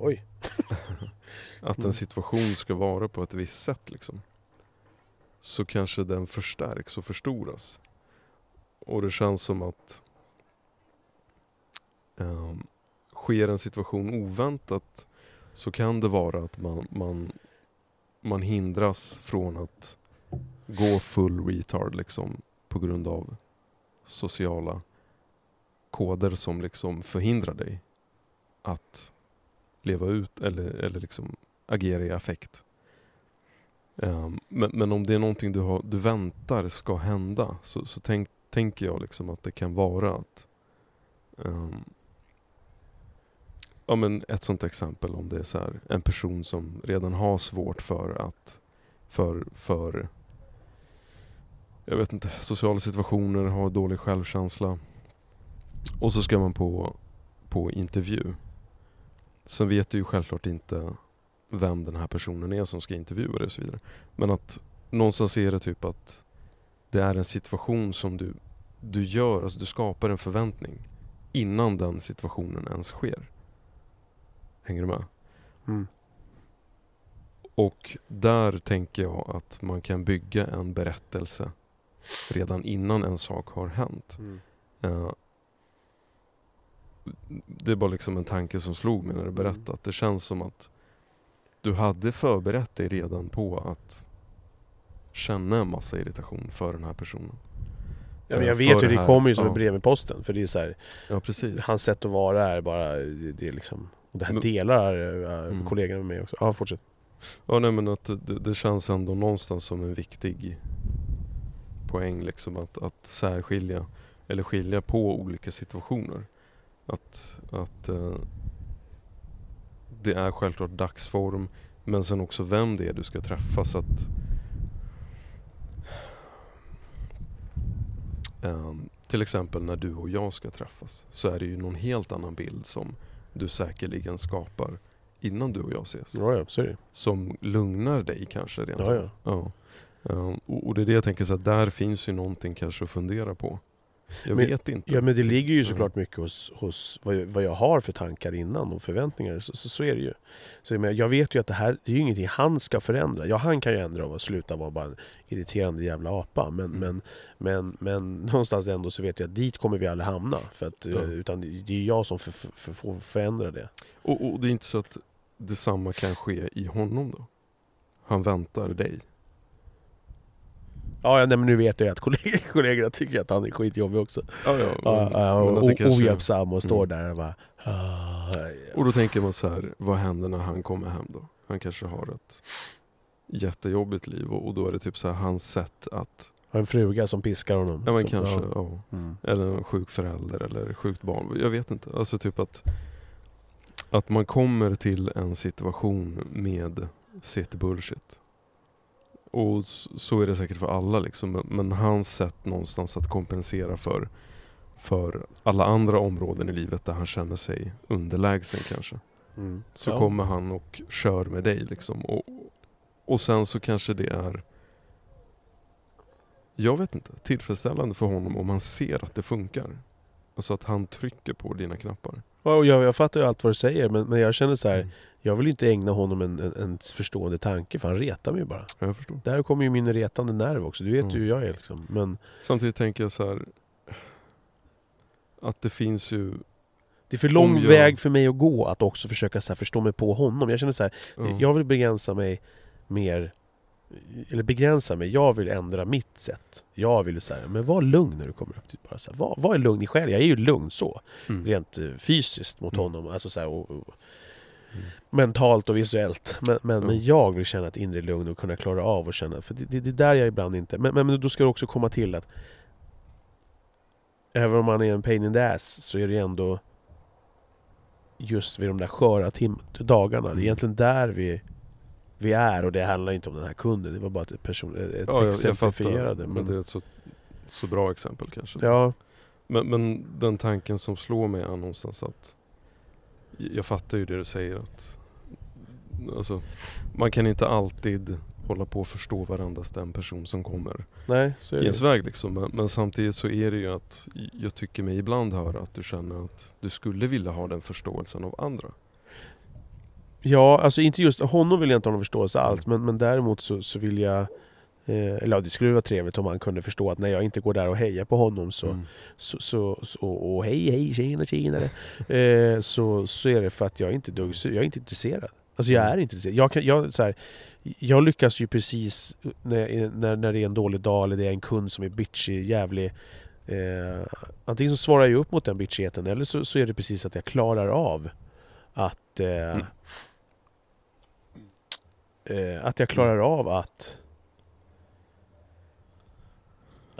A: Oj.
B: att
A: Mm.
B: en situation ska vara på ett visst sätt liksom. Så kanske den förstärks och förstoras. Och det känns som att um, sker en situation oväntat så kan det vara att man, man, man hindras från att gå full retard liksom på grund av sociala koder som liksom förhindrar dig att leva ut eller, eller liksom agera i affekt. Um, men, men om det är någonting du, har, du väntar ska hända så, så tänk, tänker jag liksom att det kan vara att um, Ja men ett sånt exempel om det är så här, en person som redan har svårt för att för, för jag vet inte, sociala situationer, har dålig självkänsla. Och så ska man på, på intervju. Sen vet du ju självklart inte vem den här personen är som ska intervjua dig och så vidare. Men att någonstans är det typ att det är en situation som du, du gör, alltså du skapar en förväntning innan den situationen ens sker. Hänger du med?
A: Mm.
B: Och där tänker jag att man kan bygga en berättelse redan innan en sak har hänt.
A: Mm.
B: Eh, det är bara liksom en tanke som slog mig när du berättade. Att det känns som att du hade förberett dig redan på att känna en massa irritation för den här personen.
A: Ja, men
B: Eh,
A: jag vet ju, det
B: här-
A: kommer ju som
B: ja.
A: ett brev med posten. För det är så här,
B: Ja, precis.
A: hans sätt att vara är bara, det, det är liksom... Och det här
B: Men-
A: delar äh,
B: Mm.
A: kollegorna med mig också. Ja, fortsätt.
B: Ja, nej men att det, det känns ändå någonstans som en viktig poäng liksom att, att särskilja eller skilja på olika situationer. Att, att eh, det är självklart dagsform men sen också vem det är du ska träffa så att ehm, till exempel när du och jag ska träffas så är det ju någon helt annan bild som du säkerligen skapar innan du och jag ses
A: Ja, ja,
B: som lugnar dig kanske rent
A: Ja,
B: av. ja. Ehm, och, och det är det jag tänker så att där finns ju någonting kanske att fundera på. Jag
A: Men-
B: vet inte.
A: Ja men det ligger ju såklart mycket hos, hos vad, jag, vad jag har för tankar innan och förväntningar. Så, så, så är det ju. Så jag, menar, jag vet ju att det här, det är ju ingenting han ska förändra. Ja han kan ju ändra och sluta vara bara en irriterande jävla apa. Men,
B: Mm.
A: men, men, men någonstans ändå så vet jag att dit kommer vi aldrig hamna. För att, eh, Utan det är jag som för, för, för, får förändra det.
B: Och, och det är inte så att detsamma kan ske i honom då? Han väntar dig.
A: Ja, nej, men nu vet jag ju att kollegor, kollegorna tycker att han är skitjobbig också.
B: Ja, ja.
A: Ja,
B: men-
A: ja,
B: men att
A: och
B: det kanske-
A: ohjälpsam och står
B: Mm.
A: där och bara... "Ah, ja."
B: Och då tänker man så här, vad händer när han kommer hem då? Han kanske har ett jättejobbigt liv och, och då är det typ så här hans sätt att,
A: Har en fruga som piskar honom.
B: ja men
A: som,
B: kanske,
A: ja. Mm.
B: Eller en sjuk förälder eller sjukt barn. Jag vet inte. Alltså typ att att man kommer till en situation med sitt bullshit. Och så är det säkert för alla liksom. Men- Men hans sätt någonstans att kompensera för, för alla andra områden i livet där han känner sig underlägsen kanske.
A: Mm.
B: Så
A: Ja.
B: kommer han och kör med dig liksom. Och, och sen så kanske det är jag vet inte, tillfredsställande för honom om han ser att det funkar. Alltså att han trycker på dina knappar.
A: Ja, och jag, jag fattar ju allt vad du säger men, men jag känner så här.
B: Mm.
A: Jag vill inte ägna honom en, en, en förstående tanke för han retar mig bara.
B: Ja, Jag förstår.
A: Där kommer ju min retande nerv också. Du vet
B: Mm.
A: ju hur jag är liksom. Men
B: Samtidigt tänker jag så här att det finns ju
A: det är för lång
B: jag-
A: väg för mig att gå att också försöka så förstå mig på honom. Jag känner så här.
B: ja,
A: Jag vill begränsa mig mer eller begränsa mig, jag vill ändra mitt sätt. Jag vill så här, men var lugn när du kommer upp dit. Bara så här, var, var lugn i själen. Jag är ju lugn så.
B: mm.
A: Rent eh, fysiskt mot
B: Mm.
A: honom. Alltså så här, och, och,
B: Mm.
A: mentalt och visuellt. Men, men,
B: Ja.
A: men jag vill känna ett inre lugn och kunna klara av och känna, för det, det, det är där jag ibland inte... Men, men, då ska det också komma till att även om man är en pain in the ass så är det ändå just vid de där sköra tim- dagarna. Det är
B: Mm.
A: egentligen där vi, vi är och det handlar inte om den här kunden. Det var bara ett, person, ett
B: ja,
A: exemplifierade.
B: Men
A: Men,
B: det är ett så, så bra exempel kanske.
A: ja,
B: Men, men den tanken som slår mig är någonstans att jag fattar ju det du säger att alltså, man kan inte alltid hålla på och förstå varandras den person som kommer
A: nej så är
B: i
A: det.
B: ens väg liksom. Men, men samtidigt så är det ju att jag tycker mig ibland höra att du känner att du skulle vilja ha den förståelsen av andra.
A: Ja, alltså inte just honom vill jag inte ha någon förståelse alls, men, men däremot så, så vill jag eller ja, det skulle vara trevligt om han kunde förstå att när jag inte går där och hejar på honom så,
B: Mm.
A: så, så, så och hej hej tjena tjenare eh, så, så är det för att jag är inte dugg, jag är inte intresserad. Alltså jag är inte intresserad. Jag, kan, jag, så här, jag lyckas ju precis när, när, när det är en dålig dag eller det är en kund som är bitchig, jävlig eh, Antingen så svarar jag upp mot den bitchigheten eller så, så är det precis att jag klarar av att eh,
B: Mm.
A: eh, att jag klarar av att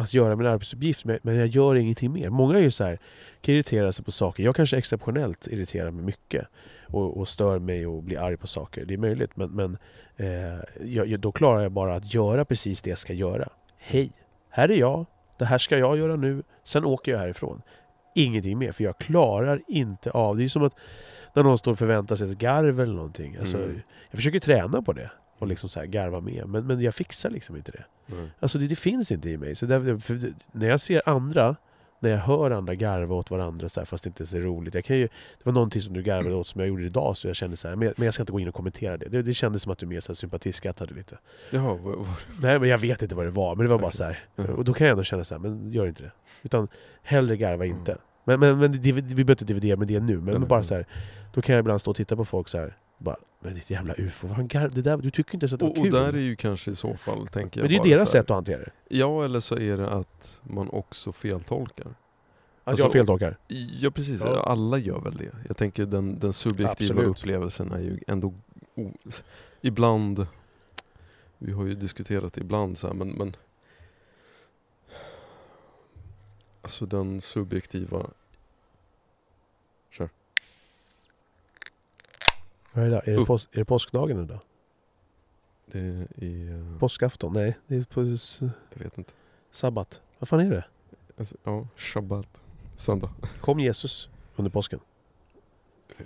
A: att göra min arbetsuppgift men, jag gör ingenting mer. Många är ju så här kan irritera sig på saker. Jag kanske exceptionellt irriterar mig mycket och, och stör mig och blir arg på saker. Det är möjligt men, men eh, jag- då klarar jag bara att göra precis det jag ska göra. Hej, här är jag. Det här ska jag göra nu. Sen åker jag härifrån. Ingenting mer för jag klarar inte av det. är som att när någon står och förväntar sig ett garv eller någonting. Alltså,
B: Mm.
A: Jag försöker träna på det och liksom så här garva med men, men jag fixar liksom inte det.
B: Nej.
A: Alltså det, det finns inte i mig. Så där, det- när jag ser andra, när jag hör andra garva åt varandra så här, fast det inte är så roligt. Jag kan ju, det var någonting som du garvade åt som jag gjorde idag så jag kände så här, men jag, men jag ska inte gå in och kommentera det. Det, det kändes som att du mer så här sympatisskattade lite.
B: Jaha, vad, vad,
A: Nej men jag vet inte vad det var, men det var bara så här.
B: Mhm.
A: Och då kan jag ändå känna så här, men gör inte det. Utan hellre garva
B: Mm.
A: Men, men, men vi behöver inte dividera med det nu, men
B: Nej, nej,
A: bara så här. Då kan jag ibland stå och titta på folk så här. Bara, men ditt jävla ufo, vad garv, det där, du tycker inte ens att det var
B: och, och
A: kul.
B: där är ju kanske i så fall, tänker jag
A: men det är ju deras sätt att hantera det.
B: Ja, eller så är det att man också feltolkar.
A: Att
B: Alltså,
A: jag feltolkar.
B: Ja precis,
A: Ja.
B: alla gör väl det. Jag tänker den, den subjektiva
A: Absolut.
B: upplevelsen är ju ändå o, ibland, vi har ju diskuterat ibland så här, men, men Alltså den subjektiva,
A: Vad är det? Är det, pås, är det påskdagen idag?
B: det är i, eh,
A: Påskafton? Nej, det är på
B: jag vet inte.
A: sabbat. Vad fan är det?
B: Alltså, ja, shabbat, söndag.
A: Kom Jesus under påsken?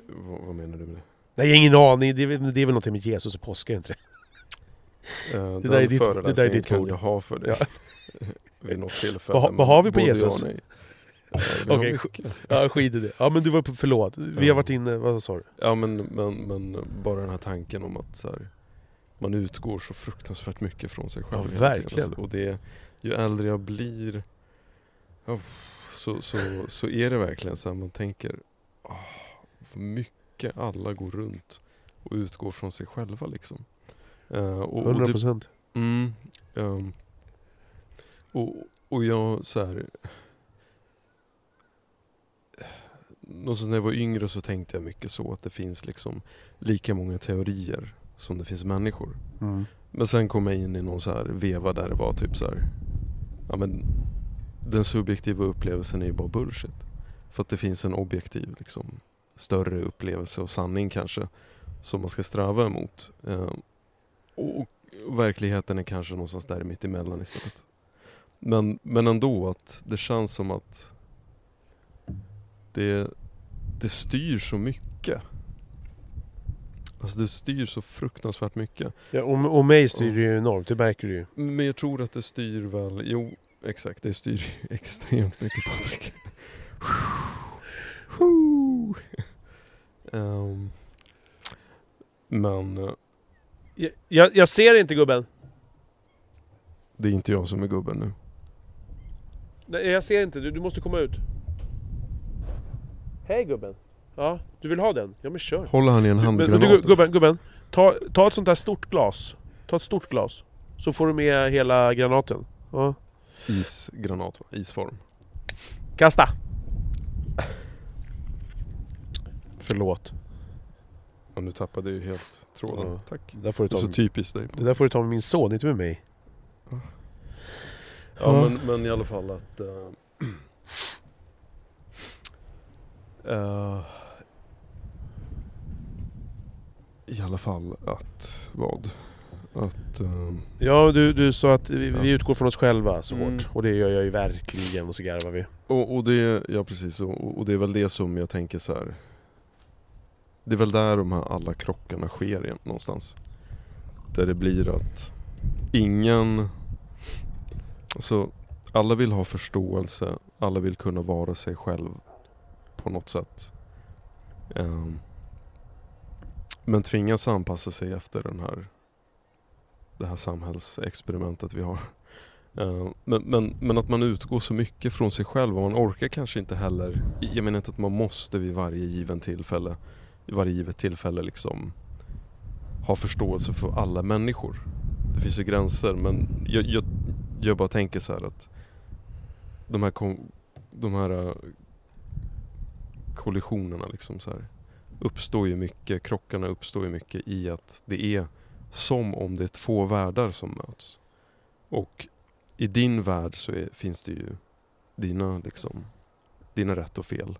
B: vad, vad menar du med det?
A: Nej, jag har ingen aning. Det är, det är väl någonting med Jesus och påsk, är det inte det?
B: Eh,
A: där är ditt- det där är ditt
B: kan jag ha för dig. Vid något tillfälle.
A: Vad vad har vi på
B: ja
A: Jesus? Okej,
B: mycket.
A: Ja, skit i det. Ja, men du var på, förlåt. Vi har varit inne, vad sa du?
B: Ja men, men, men bara den här tanken om att så här, man utgår så fruktansvärt mycket från sig själv.
A: Ja, verkligen.
B: Alltså, och det, ju äldre jag blir ja, så, så, så är det verkligen så här, man tänker oh, vad mycket alla går runt och utgår från sig själva liksom. Eh, och, och
A: 100
B: det,
A: procent.
B: Mm, ehm, och, och jag så här. Någonstans när jag var yngre så tänkte jag mycket så att det finns liksom lika många teorier som det finns människor.
A: Mm.
B: Men sen kom jag in i någon så här veva där det var typ så här. Ja men den subjektiva upplevelsen är ju bara bullshit. För att det finns en objektiv liksom större upplevelse och sanning kanske som man ska sträva emot. Eh, och, och verkligheten är kanske någonstans där mitt emellan istället. Men, men ändå att det känns som att det, det styr så mycket. Alltså det styr så fruktansvärt mycket.
A: Ja, och, och mig styr det ju enormt, det märker du ju.
B: Men jag tror att det styr väl, jo exakt, det styr ju extremt mycket Patrik. um, men eh,
A: Jag, jag, jag ser inte gubben.
B: det är inte jag som är gubben nu.
A: Nej, jag ser inte. Du, du måste komma ut. Hej gubben. Ja, du vill ha den? Ja men kör.
B: Håller han i en handgranat?
A: du, gubben, gubben. Ta, ta ett sånt där stort glas. Ta ett stort glas. Så får du med hela granaten. Ja.
B: Isgranat va? Isform.
A: Kasta! Förlåt.
B: Ja, nu tappade jag ju helt tråden.
A: Ja.
B: Tack.
A: Det där får du
B: Det är
A: ta,
B: så typiskt dig.
A: det där får du ta med min son, inte med mig.
B: Ja,
A: Ja.
B: Men, men i alla fall att... eh, eh, I alla fall att vad? Att... eh,
A: Ja, du, du sa att vi,
B: Ja.
A: vi utgår från oss själva så
B: Mm.
A: hårt. Och det gör jag ju verkligen, och så garvar vi.
B: och, och det, ja precis, och, och det är väl det som jag tänker så här. Det är väl där de här alla krockarna sker igen, någonstans. Där det blir att ingen... Alltså, alla vill ha förståelse, alla vill kunna vara sig själv på något sätt. Um, men tvingas anpassa sig efter den här, det här samhällsexperimentet vi har. Ehm, men, men, men att man utgår så mycket från sig själv och man orkar kanske inte heller, jag menar inte att man måste vid varje given tillfälle, varje givet tillfälle liksom ha förståelse för alla människor. Det finns ju gränser men jag, jag, jag bara tänker så här att de här, kom, de här kollisionerna liksom så här uppstår ju mycket, krockarna uppstår ju mycket i att det är som om det är två världar som möts. Och i din värld så är, finns det ju dina liksom, dina rätt och fel.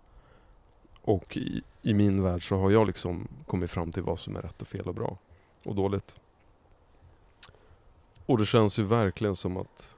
B: Och i, i min värld så har jag liksom kommit fram till vad som är rätt och fel och bra och dåligt. Och det känns ju verkligen som att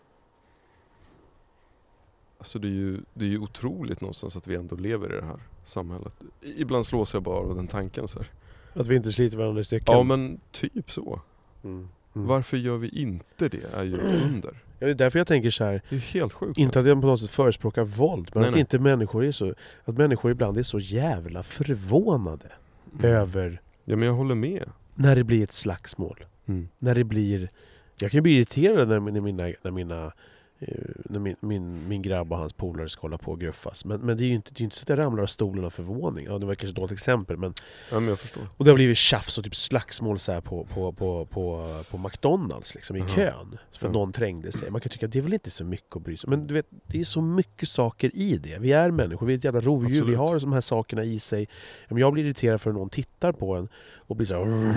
B: Alltså det är ju, det är ju otroligt någonstans att vi ändå lever i det här samhället. Ibland slås jag bara av den tanken så här.
A: Att vi inte sliter varandra i stycken.
B: Ja men typ så.
A: Mm. Mm.
B: Varför gör vi inte det är ju under.
A: Ja, det är därför jag tänker så här.
B: Det är helt sjukt.
A: Inte att jag på något sätt förespråkar våld, men
B: Nej,
A: att
B: nej.
A: inte människor är så... Att människor ibland är så jävla förvånade
B: Mm.
A: över
B: Ja men jag håller med.
A: när det blir ett slagsmål.
B: Mm.
A: När det blir... Jag kan bli irriterad när, när mina, när mina när min, min, min grabb och hans polare ska hålla på och gruffas. Men, men det är ju inte, det är inte så att jag ramlar av stolen av förvåning. Ja, det var kanske ett dåligt exempel. Men,
B: Ja men jag förstår.
A: och det har blivit tjafs och typ slagsmål så här på, på, på, på, på McDonalds liksom, i
B: Aha.
A: kön. För
B: Ja.
A: någon trängde sig. Man kan tycka att det är väl inte så mycket att bry sig. Men du vet, det är så mycket saker i det. Vi är människor, vi är ett jävla rovdjur. Vi
B: Absolut.
A: har de här sakerna i sig. Jag blir irriterad för att någon tittar på en och blir så här,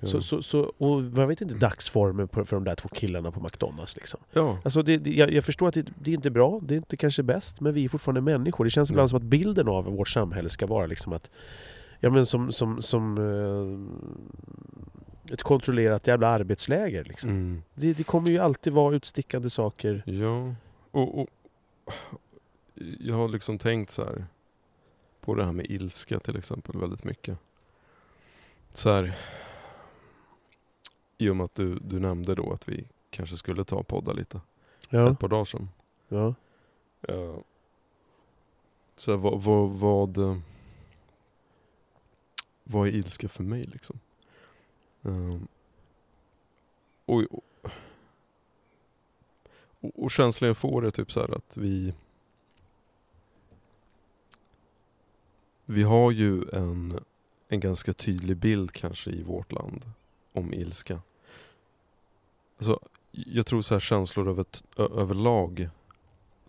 B: Ja.
A: så, så, så, och jag vet inte dagsformen på, för de där två killarna på McDonalds liksom.
B: ja.
A: Alltså det, det, jag, jag förstår att det, det är inte bra, det är inte kanske bäst, men vi är fortfarande människor. Det känns ibland
B: Nej.
A: som att bilden av vårt samhälle ska vara liksom att Ja men som, som, som eh, ett kontrollerat jävla arbetsläger liksom.
B: Mm.
A: Det, det kommer ju alltid vara utstickande saker.
B: Ja. Och, och jag har liksom tänkt så här på det här med ilska till exempel väldigt mycket. Så här, I och med att du, du nämnde då att vi kanske skulle ta och podda lite.
A: Ja,
B: Ett par dagar sedan.
A: ja.
B: Ja. Så här, vad, vad, vad, eh, vad är ilska för mig liksom? Um, och, och, och känslan jag får är typ så att vi Vi har ju en, en ganska tydlig bild kanske i vårt land om ilska. Alltså, jag tror så här känslor över, ö- överlag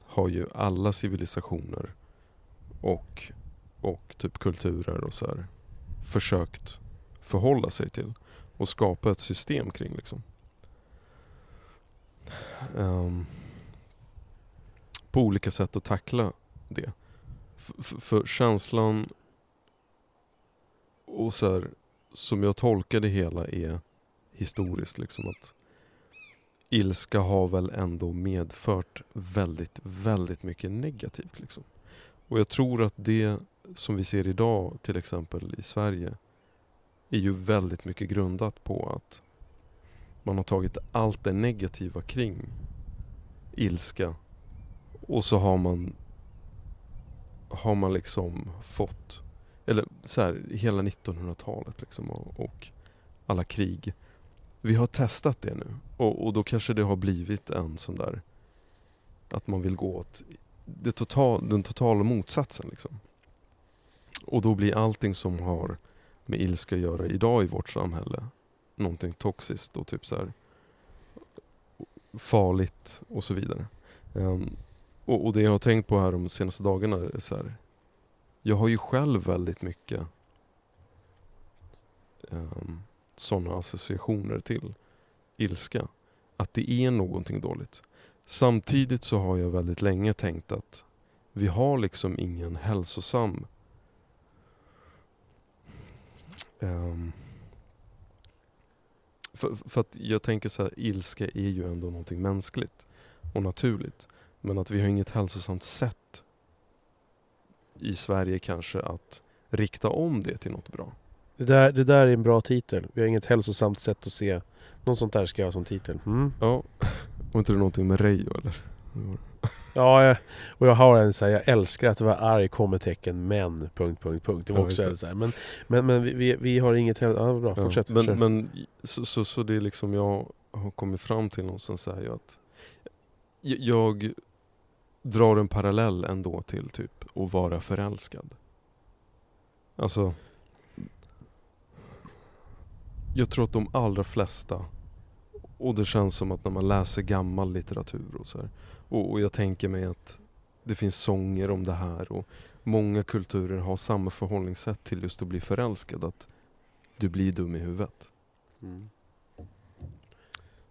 B: har ju alla civilisationer och, och typ kulturer och så här försökt förhålla sig till och skapa ett system kring liksom. Um, på olika sätt att tackla det. F- f- för känslan och så här, som jag tolkar det hela är historiskt liksom att ilska har väl ändå medfört väldigt, väldigt mycket negativt. Liksom. Och jag tror att det som vi ser idag, till exempel i Sverige, är ju väldigt mycket grundat på att man har tagit allt det negativa kring ilska och så har man har man liksom fått, eller så här, hela 1900-talet liksom och, och, alla krig. Vi har testat det nu och, och då kanske det har blivit en sån där att man vill gå åt det total, den totala motsatsen liksom. Och då blir allting som har med ilska att göra idag i vårt samhälle någonting toxiskt och typ så här farligt och så vidare. Um, och, och, det jag har tänkt på här de senaste dagarna är så här, Jag har ju själv väldigt mycket um, sådana associationer till ilska. Att det är någonting dåligt. Samtidigt så har jag väldigt länge tänkt att vi har liksom ingen hälsosam um, för, för, att jag tänker så här, ilska är ju ändå någonting mänskligt och naturligt. Men att vi har inget hälsosamt sätt i Sverige kanske att rikta om det till något bra.
A: Det där, det där är en bra titel. Vi har inget hälsosamt sätt att se. Något sånt där ska jag ha som titel. Mm.
B: Ja, var inte det någonting med Reijo eller?
A: Ja, och jag har en så här, jag älskar att vara arg, kommentecken, men, punkt, punkt, punkt. Det var ja, också det. så här. Men, men, men vi, vi har inget ja bra, fortsätt.
B: Ja, men, men så, så, så, det är liksom jag har kommit fram till någonstans är ju att jag drar en parallell ändå till typ att vara förälskad. Alltså, jag tror att de allra flesta, och det känns som att när man läser gammal litteratur och så här, och, och jag tänker mig att det finns sånger om det här och många kulturer har samma förhållningssätt till just att bli förälskad. Att du blir dum i huvudet. Mm.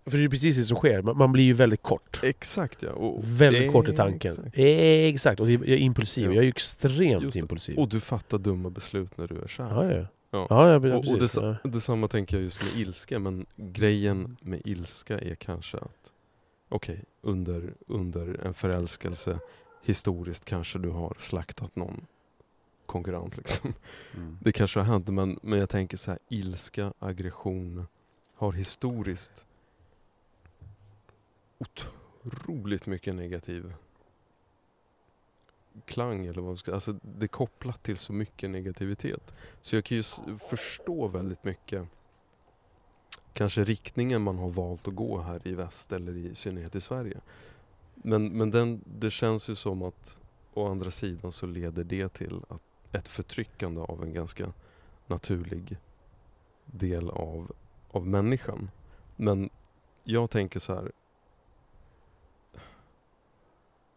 A: För det är precis det som sker. Man blir ju väldigt kort.
B: Exakt ja. Och
A: väldigt kort i tanken. Exakt. exakt. Och jag är impulsiv. Ja. Jag är ju extremt impulsiv.
B: Och du fattar dumma beslut när du är kär.
A: Ja, ja.
B: Ja.
A: Ja, ja,
B: och, och det, ja. detsamma tänker jag just med ilska. Men grejen med ilska är kanske att okej, okay, under, under en förälskelse historiskt kanske du har slaktat någon konkurrent. Liksom. Mm. Det kanske har hänt, men, men jag tänker så här, ilska, aggression har historiskt otroligt mycket negativ klang eller vad man ska Alltså det är kopplat till så mycket negativitet. Så jag kan ju förstå väldigt mycket kanske riktningen man har valt att gå här i väst eller i synnerhet i Sverige. Men, men den, det känns ju som att å andra sidan så leder det till att ett förtryckande av en ganska naturlig del av, av människan. Men jag tänker så här.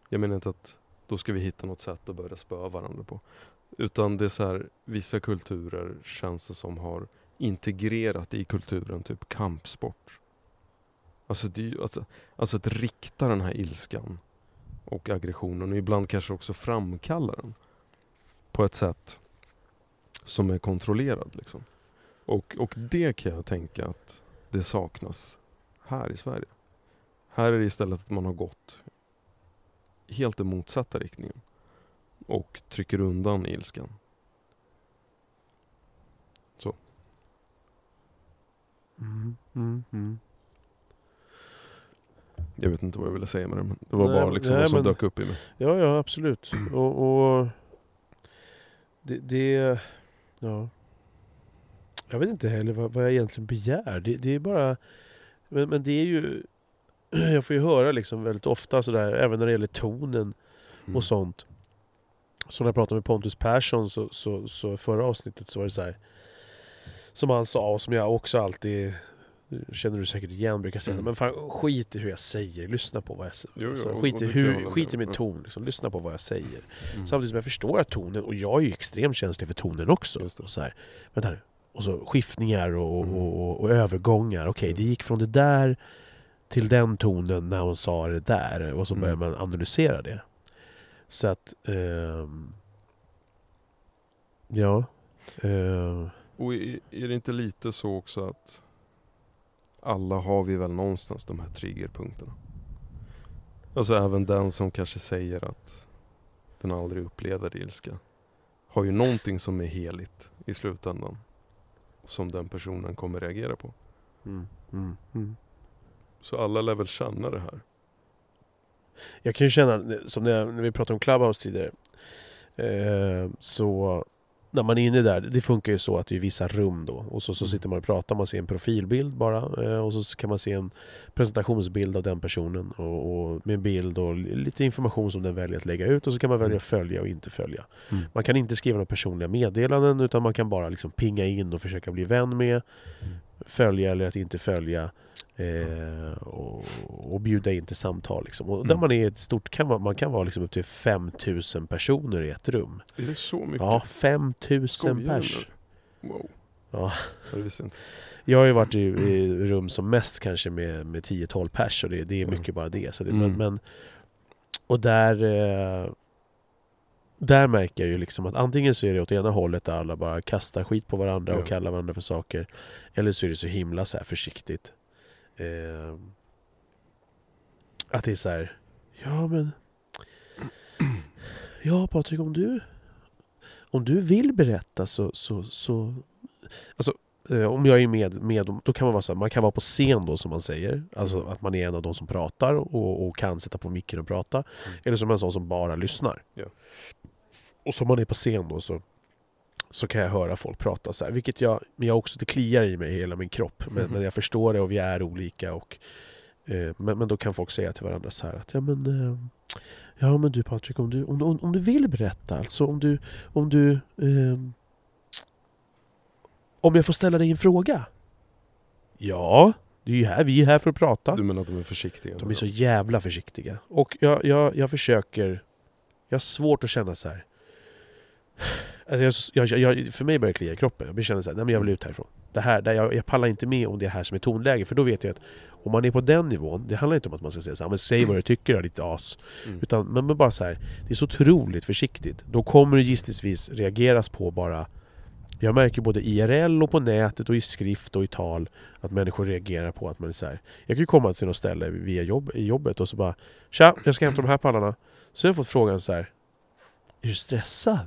B: Jag menar inte att då ska vi hitta något sätt att börja spöa varandra på. Utan det är så här, vissa kulturer känns det som har integrerat i kulturen, typ kampsport. Alltså, det, alltså, alltså att rikta den här ilskan och aggressionen och ibland kanske också framkalla den på ett sätt som är kontrollerad. Liksom. Och, och det kan jag tänka att det saknas här i Sverige. Här är det istället att man har gått helt den motsatta riktningen och trycker undan ilskan. Så.
A: Mm, mm, mm.
B: Jag vet inte vad jag ville säga med det, men det var nej, bara liksom nej, vad som men, dök upp i mig.
A: Ja, ja absolut. Och, och det, det, ja. Jag vet inte heller vad, vad jag egentligen begär. Det, det är bara, men, men det är ju, jag får ju höra liksom väldigt ofta sådär, även när det gäller tonen mm. och sånt. Så när jag pratade med Pontus Persson så, så, så förra avsnittet så var det så här, Som han sa och som jag också alltid känner du säkert igen, brukar säga mm. men fan skit i hur jag säger, lyssna på vad jag säger. Alltså, skit, i hur, skit i min ton, liksom, lyssna på vad jag säger. Mm. Samtidigt som jag förstår att tonen, och jag är ju extremt känslig för tonen också. Och så här, vänta nu. Och så skiftningar och, mm. och, och, och övergångar. Okej, okay, mm. det gick från det där till den tonen när hon sa det där. Och så börjar mm. man analysera det. Så att... Um, ja. Uh,
B: Och är är det inte lite så också att alla har vi väl någonstans de här triggerpunkterna? Alltså även den som kanske säger att den aldrig upplever ilska har ju någonting som är heligt i slutändan. Som den personen kommer reagera på.
A: Mm. Mm. Mm.
B: Så alla lär väl känna det här.
A: Jag kan ju känna, som när, vi pratade om Clubhouse tidigare, eh, så när man är inne där, det funkar ju så att det är vissa rum då och så, så
B: Mm.
A: sitter man och pratar, man ser en profilbild bara eh, och så kan man se en presentationsbild av den personen och, och med en bild och lite information som den väljer att lägga ut och så kan man välja
B: Mm.
A: att följa och inte följa.
B: Mm.
A: Man kan inte skriva några personliga meddelanden utan man kan bara liksom pinga in och försöka bli vän med,
B: Mm.
A: Följa eller att inte följa eh, och, och bjuda in till samtal. Liksom. Och där
B: Mm.
A: man är ett stort, kan vara, man kan vara liksom upp till 5000 personer i ett rum.
B: Är det så mycket?
A: Ja, 5000
B: Skojar du
A: pers.
B: Wow.
A: Ja.
B: Jag visste inte.
A: Jag har ju varit i, i rum som mest kanske med, med 10-12 pers och det, det är
B: Mm.
A: mycket bara det. Så det
B: Mm.
A: men, men, och där eh, där märker jag ju liksom att antingen så är det åt ena hållet där alla bara kastar skit på varandra
B: Ja.
A: och kallar varandra för saker. Eller så är det så himla så här försiktigt. Eh, att det är så här, ja men Ja Patrik, om du om du vill berätta så, så, så alltså, eh, om jag är med, med då kan man vara så här, man kan vara på scen då som man säger. Alltså
B: Mm.
A: att man är en av de som pratar och, och kan sätta på micken och prata.
B: Mm.
A: Eller som en sån som bara lyssnar.
B: Ja.
A: Och som man är på scen då så, så kan jag höra folk prata så här. Vilket jag, men jag också, det kliar i mig hela min kropp. Men,
B: Mhm.
A: men jag förstår det och vi är olika. Och, eh, men, men då kan folk säga till varandra så här att ja men eh, Ja men du Patrik, om du, om, du- om, om du vill berätta, alltså om du, om du ehm, Om jag får ställa dig en fråga? Ja, det är ju här, vi är här för att prata.
B: Du menar att de är försiktiga?
A: De är så jävla försiktiga. Och jag, jag, jag försöker... Jag har svårt att känna så här. Alltså jag, jag, jag, för mig börjar det klia i kroppen. Jag känner så här, nej men jag vill ut härifrån. Det här, där jag, jag pallar inte med om det är här som är tonläge. För då vet jag att om man är på den nivån, det handlar inte om att man ska säga så här, men säg vad du tycker, ditt as.
B: Mm.
A: Utan, men, men bara så här, det är så otroligt försiktigt. Då kommer det gissningsvis reageras på bara jag märker både IRL och på nätet och i skrift och i tal att människor reagerar på att man är så här. Jag kan ju komma till något ställe via jobb, i jobbet och så bara Tja, jag ska hämta de här pallarna. Så har jag fått frågan så här. Är du stressad?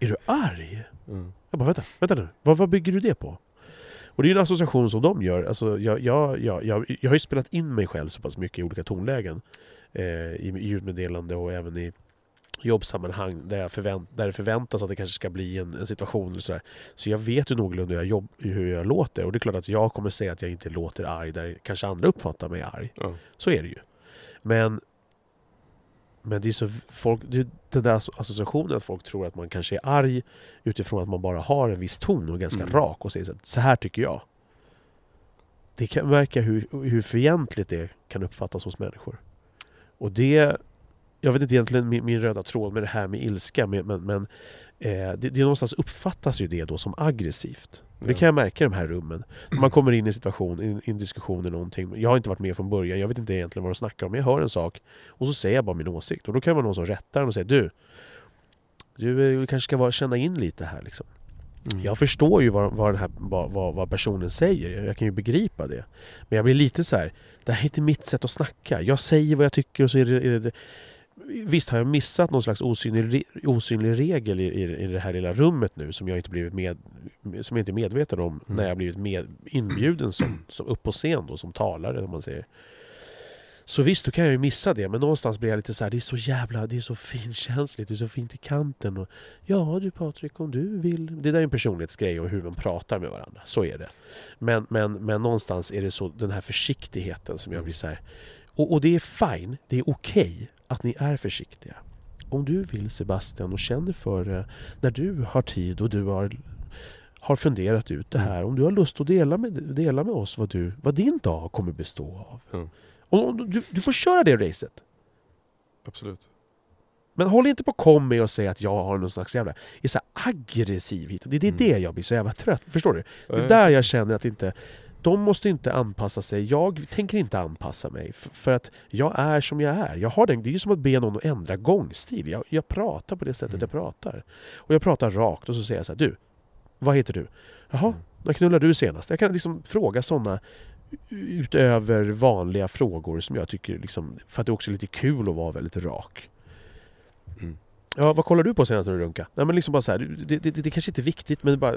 A: Är du arg?
B: Mm.
A: Jag bara vänta, vänta nu. Vad, vad bygger du det på? Och det är en association som de gör. Alltså, jag, jag, jag, jag, jag har ju spelat in mig själv så pass mycket i olika tonlägen. Eh, I ljudmeddelande och även i jobbsammanhang där, jag förvänt, där det förväntas att det kanske ska bli en, en situation. Eller sådär. Så jag vet ju någorlunda hur jag, jobb, hur jag låter. Och det är klart att jag kommer säga att jag inte låter arg där kanske andra uppfattar mig arg.
B: Ja.
A: Så är det ju. Men, men det är så folk, det, den där asso- associationen att folk tror att man kanske är arg utifrån att man bara har en viss ton och är ganska
B: Mm.
A: rak och säger så, att, så här tycker jag. Det kan verka hur, hur fientligt det kan uppfattas hos människor. Och det, jag vet inte egentligen min, min röda tråd med det här med ilska, men, men, men eh, det, det någonstans uppfattas ju det då som aggressivt. Och Det
B: Ja.
A: kan jag märka i de här rummen. När man kommer in i en situation, i en, i en diskussion eller någonting. Jag har inte varit med från början, jag vet inte egentligen vad de snackar om. Jag hör en sak och så säger jag bara min åsikt. Och då kan det vara någon som rättar den och säger du, du eh, kanske ska vara, känna in lite här liksom.
B: Mm.
A: Jag förstår ju vad, vad, den här, vad, vad, vad personen säger, jag kan ju begripa det. Men jag blir lite så här. det här är inte mitt sätt att snacka. Jag säger vad jag tycker och så är det... Är det visst har jag missat någon slags osynlig, osynlig regel i, i, i det här lilla rummet nu som jag inte blivit med, som jag inte är medveten om
B: Mm.
A: när jag blivit med, inbjuden som, som upp på scen då, som talare om man säger. Så visst, då kan jag ju missa det, men någonstans blir jag lite så här, det är så jävla, det är så finkänsligt, det är så fint i kanten. Och, ja du Patrik, om du vill. Det där är en personlighetsgrej och hur man pratar med varandra, så är det. Men, men, men någonstans är det så den här försiktigheten som jag blir så här. Och, och det är fine, det är okej att ni är försiktiga. Om du vill Sebastian och känner för det, när du har tid och du har, har funderat ut det här. Om du har lust att dela med, dela med oss vad, du, vad din dag kommer bestå av.
B: Ja.
A: Och, du, du får köra det racet.
B: Absolut.
A: Men håll inte på och kom med och säg att jag har någon slags jävla är så aggressiv hit. Det är det,
B: Mm.
A: det jag blir så jävla trött Förstår du? Det är där jag känner att inte de måste inte anpassa sig. Jag tänker inte anpassa mig. För att jag är som jag är. Jag har den, det är ju som att be någon att ändra gångstil. Jag, jag pratar på det sättet
B: Mm.
A: jag pratar. Och jag pratar rakt och så säger jag så här, du. Vad heter du? Jaha,
B: Mm.
A: när knullade du senast? Jag kan liksom fråga sådana utöver vanliga frågor som jag tycker liksom, för att det också är lite kul att vara väldigt rak.
B: Mm.
A: Ja, vad kollar du på senast när du runkade? Nej men liksom bara så här, det, det, det, kanske inte är viktigt men det, bara,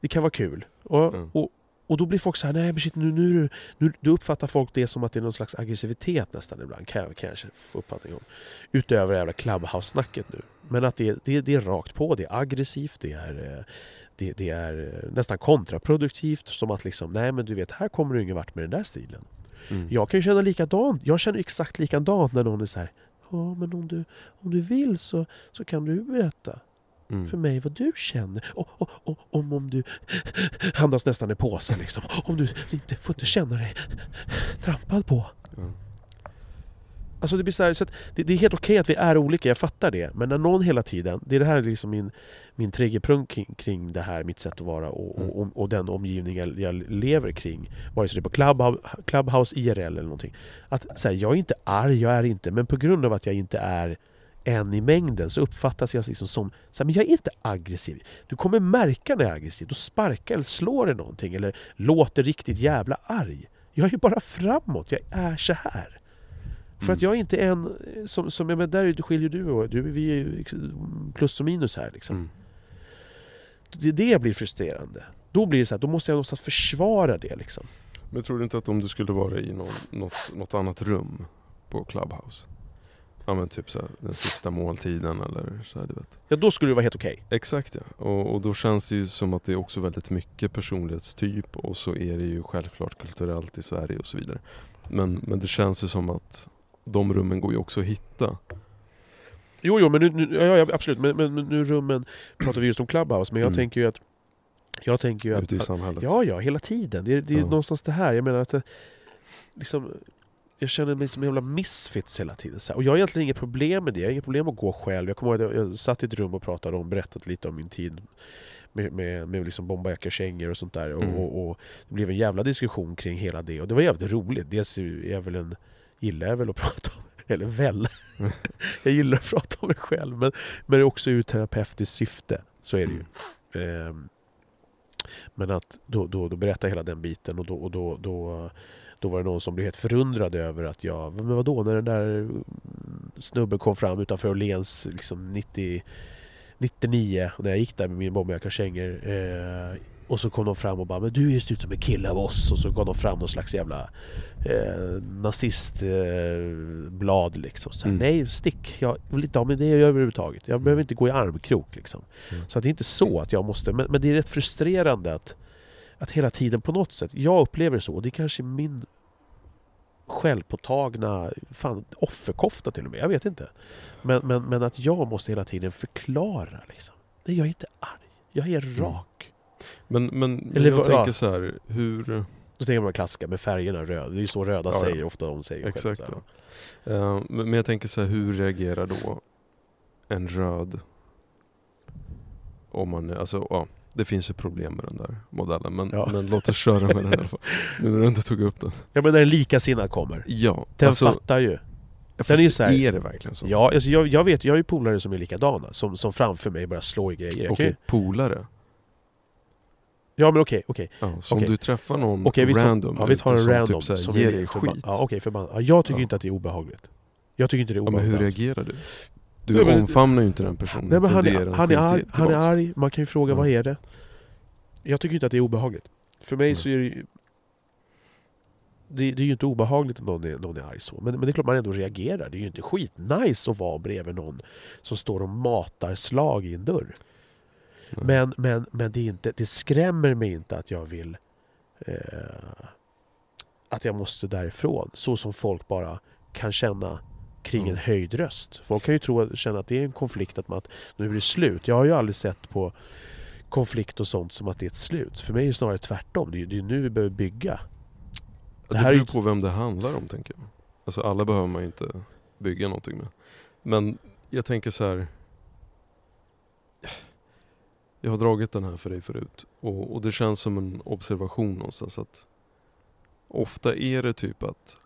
A: det kan vara kul. Och,
B: Mm.
A: och, och då blir folk så här, nej men shit, nu, nu, nu, då uppfattar folk det som att det är någon slags aggressivitet nästan ibland, kan jag kanske få uppfattning om. Utöver det jävla clubhouse-snacket nu. Men att det, det, det är rakt på, det är aggressivt, det är, eh, det, det är eh, nästan kontraproduktivt. Som att liksom, nej men du vet, här kommer du ingen vart med den där stilen.
B: Mm.
A: Jag kan ju känna likadant. Jag känner exakt likadant när någon är så här, ja men om du, om du vill så, så kan du berätta
B: Mm.
A: för mig vad du känner. Och, och, och, om, om du andas nästan i påsen liksom. Om du inte får inte känna dig trampad på.
B: Ja.
A: Alltså det blir så här, så att det, det är helt okej att vi är olika, jag fattar det. Men när någon hela tiden, det är det här liksom min, min triggerpunkt kring, kring det här, mitt sätt att vara och,
B: Mm.
A: och, och, och den omgivning jag, jag lever kring. Vare sig det är på Clubhouse, Clubhouse IRL eller någonting. Att så här, jag är inte arg, jag är inte, men på grund av att jag inte är en i mängden så uppfattas jag liksom som, så här, men jag är inte aggressiv. Du kommer märka när jag är aggressiv, då sparkar eller slår det någonting eller låter riktigt jävla arg. Jag är ju bara framåt, jag är så här. För att
B: Mm.
A: jag är inte en som, som men där skiljer du och du, vi är ju plus och minus här liksom.
B: Mm.
A: Det är det blir frustrerande. Då blir det så här, då måste jag någonstans försvara det liksom.
B: Men tror du inte att om du skulle vara i någon, något, något annat rum på Clubhouse? Ja men typ så här, den sista måltiden eller så här, du vet.
A: Ja, då skulle det vara helt okej.
B: Exakt ja. Och, och då känns det ju som att det är också väldigt mycket personlighetstyp och så är det ju självklart kulturellt i Sverige och så vidare. Men, men det känns ju som att de rummen går ju också att hitta.
A: Jo, jo, men nu, nu, ja, ja, absolut. Men, men, men nu rummen pratar vi just om Clubhouse, men jag
B: Mm.
A: tänker ju att... Jag tänker ju att...
B: ute i
A: att
B: samhället.
A: ja, ja, hela tiden. Det är, det är
B: Ja.
A: någonstans det här. Jag menar att... det- Liksom, jag känner mig som en jävla misfits hela tiden. Så här. Och jag har egentligen inget problem med det. Jag har inget problem att gå själv. Jag kommer ihåg att jag, satt i ett rum och pratade om, berättat lite om min tid med, med, med liksom bombarjackor, kängor och sånt där. Och,
B: Mm.
A: och, och det blev en jävla diskussion kring hela det. Och det var jävligt roligt. Dels är jag väl en... Gillar jag väl att prata om. Eller väl. jag gillar att prata om mig själv. Men, men det är också ur terapeutiskt syfte. Så är det ju.
B: Mm.
A: Ehm, men att då, då, då berätta hela den biten och då, och då, då, då var det någon som blev helt förundrad över att jag, men vadå, när den där mm, snubben kom fram utanför Åhléns liksom 90, 99, och när jag gick där med min bomberjacka och kängor eh, och så kom de fram och bara Men du ser ut som en kille av oss och så gav de fram någon slags jävla eh, nazistblad eh, liksom. Så här,
B: Mm.
A: Nej, stick! Jag vill inte ha med det överhuvudtaget. Jag behöver inte gå i armkrok liksom.
B: Mm.
A: Så att det är inte så att jag måste, men, men det är rätt frustrerande att, att hela tiden på något sätt, jag upplever det så, det är kanske min självpåtagna fan, offerkofta till och med, jag vet inte. Men, men, men att jag måste hela tiden förklara liksom. Nej, jag är inte arg. Jag är
B: Mm.
A: rak.
B: Men, men,
A: Eller
B: jag tänker
A: ja.
B: så här, hur...
A: Då tänker man klassiska med färgerna röd. Det är ju så röda
B: Ja, ja.
A: säger ofta de säger själv,
B: Exakt
A: här.
B: ja. Men, men jag tänker så här, hur reagerar då en röd om man, alltså ja, det finns ju problem med den där modellen men,
A: Ja.
B: men låt oss köra med den i alla fall. Nu när du inte tog upp den.
A: Ja men när en likasinnad kommer.
B: Ja,
A: Den
B: alltså,
A: fattar ju.
B: fast
A: den är så här-
B: är det verkligen så?
A: Ja, alltså jag, jag vet, jag har ju polare som är likadana, som, som framför mig bara slår i grejer.
B: Okej,
A: ju,
B: polare.
A: ja men okej, okej.
B: Ja, så
A: Okej.
B: om du träffar någon
A: Okej, vi tar,
B: random
A: ja, vi tar en
B: som
A: random
B: typ så här,
A: som
B: ger dig skit.
A: Ja, okej, förbannat. Ja, jag tycker
B: Ja.
A: inte att det är obehagligt. Jag tycker inte det är
B: Ja, men
A: obehagligt.
B: hur reagerar du? Du
A: Nej, men-
B: omfamnar ju inte den personen.
A: Nej men han är, han, är arg, han är arg, man kan ju fråga
B: Ja.
A: vad är det? Jag tycker inte att det är obehagligt. För mig
B: Mm.
A: så är det ju... Det, det är ju inte obehagligt att någon är, någon är arg så. Men, men det är klart man ändå reagerar. Det är ju inte skitnice att vara bredvid någon som står och matar slag i en dörr. Men, men, men det, är inte, det skrämmer mig inte att jag vill... Eh, att jag måste därifrån. Så som folk bara kan känna kring
B: Mm.
A: en höjd röst. Folk kan ju tro, känna att det är en konflikt, att, man, att nu är det slut. Jag har ju aldrig sett på konflikt och sånt som att det är ett slut. För mig är det snarare tvärtom. Det är, det är nu vi behöver bygga.
B: Det,
A: Det här
B: beror
A: ju-
B: på vem det handlar om tänker jag. Alltså alla behöver man ju inte bygga någonting med. Men jag tänker så här. Jag har dragit den här för dig förut. Och, och det känns som en observation någonstans att ofta är det typ att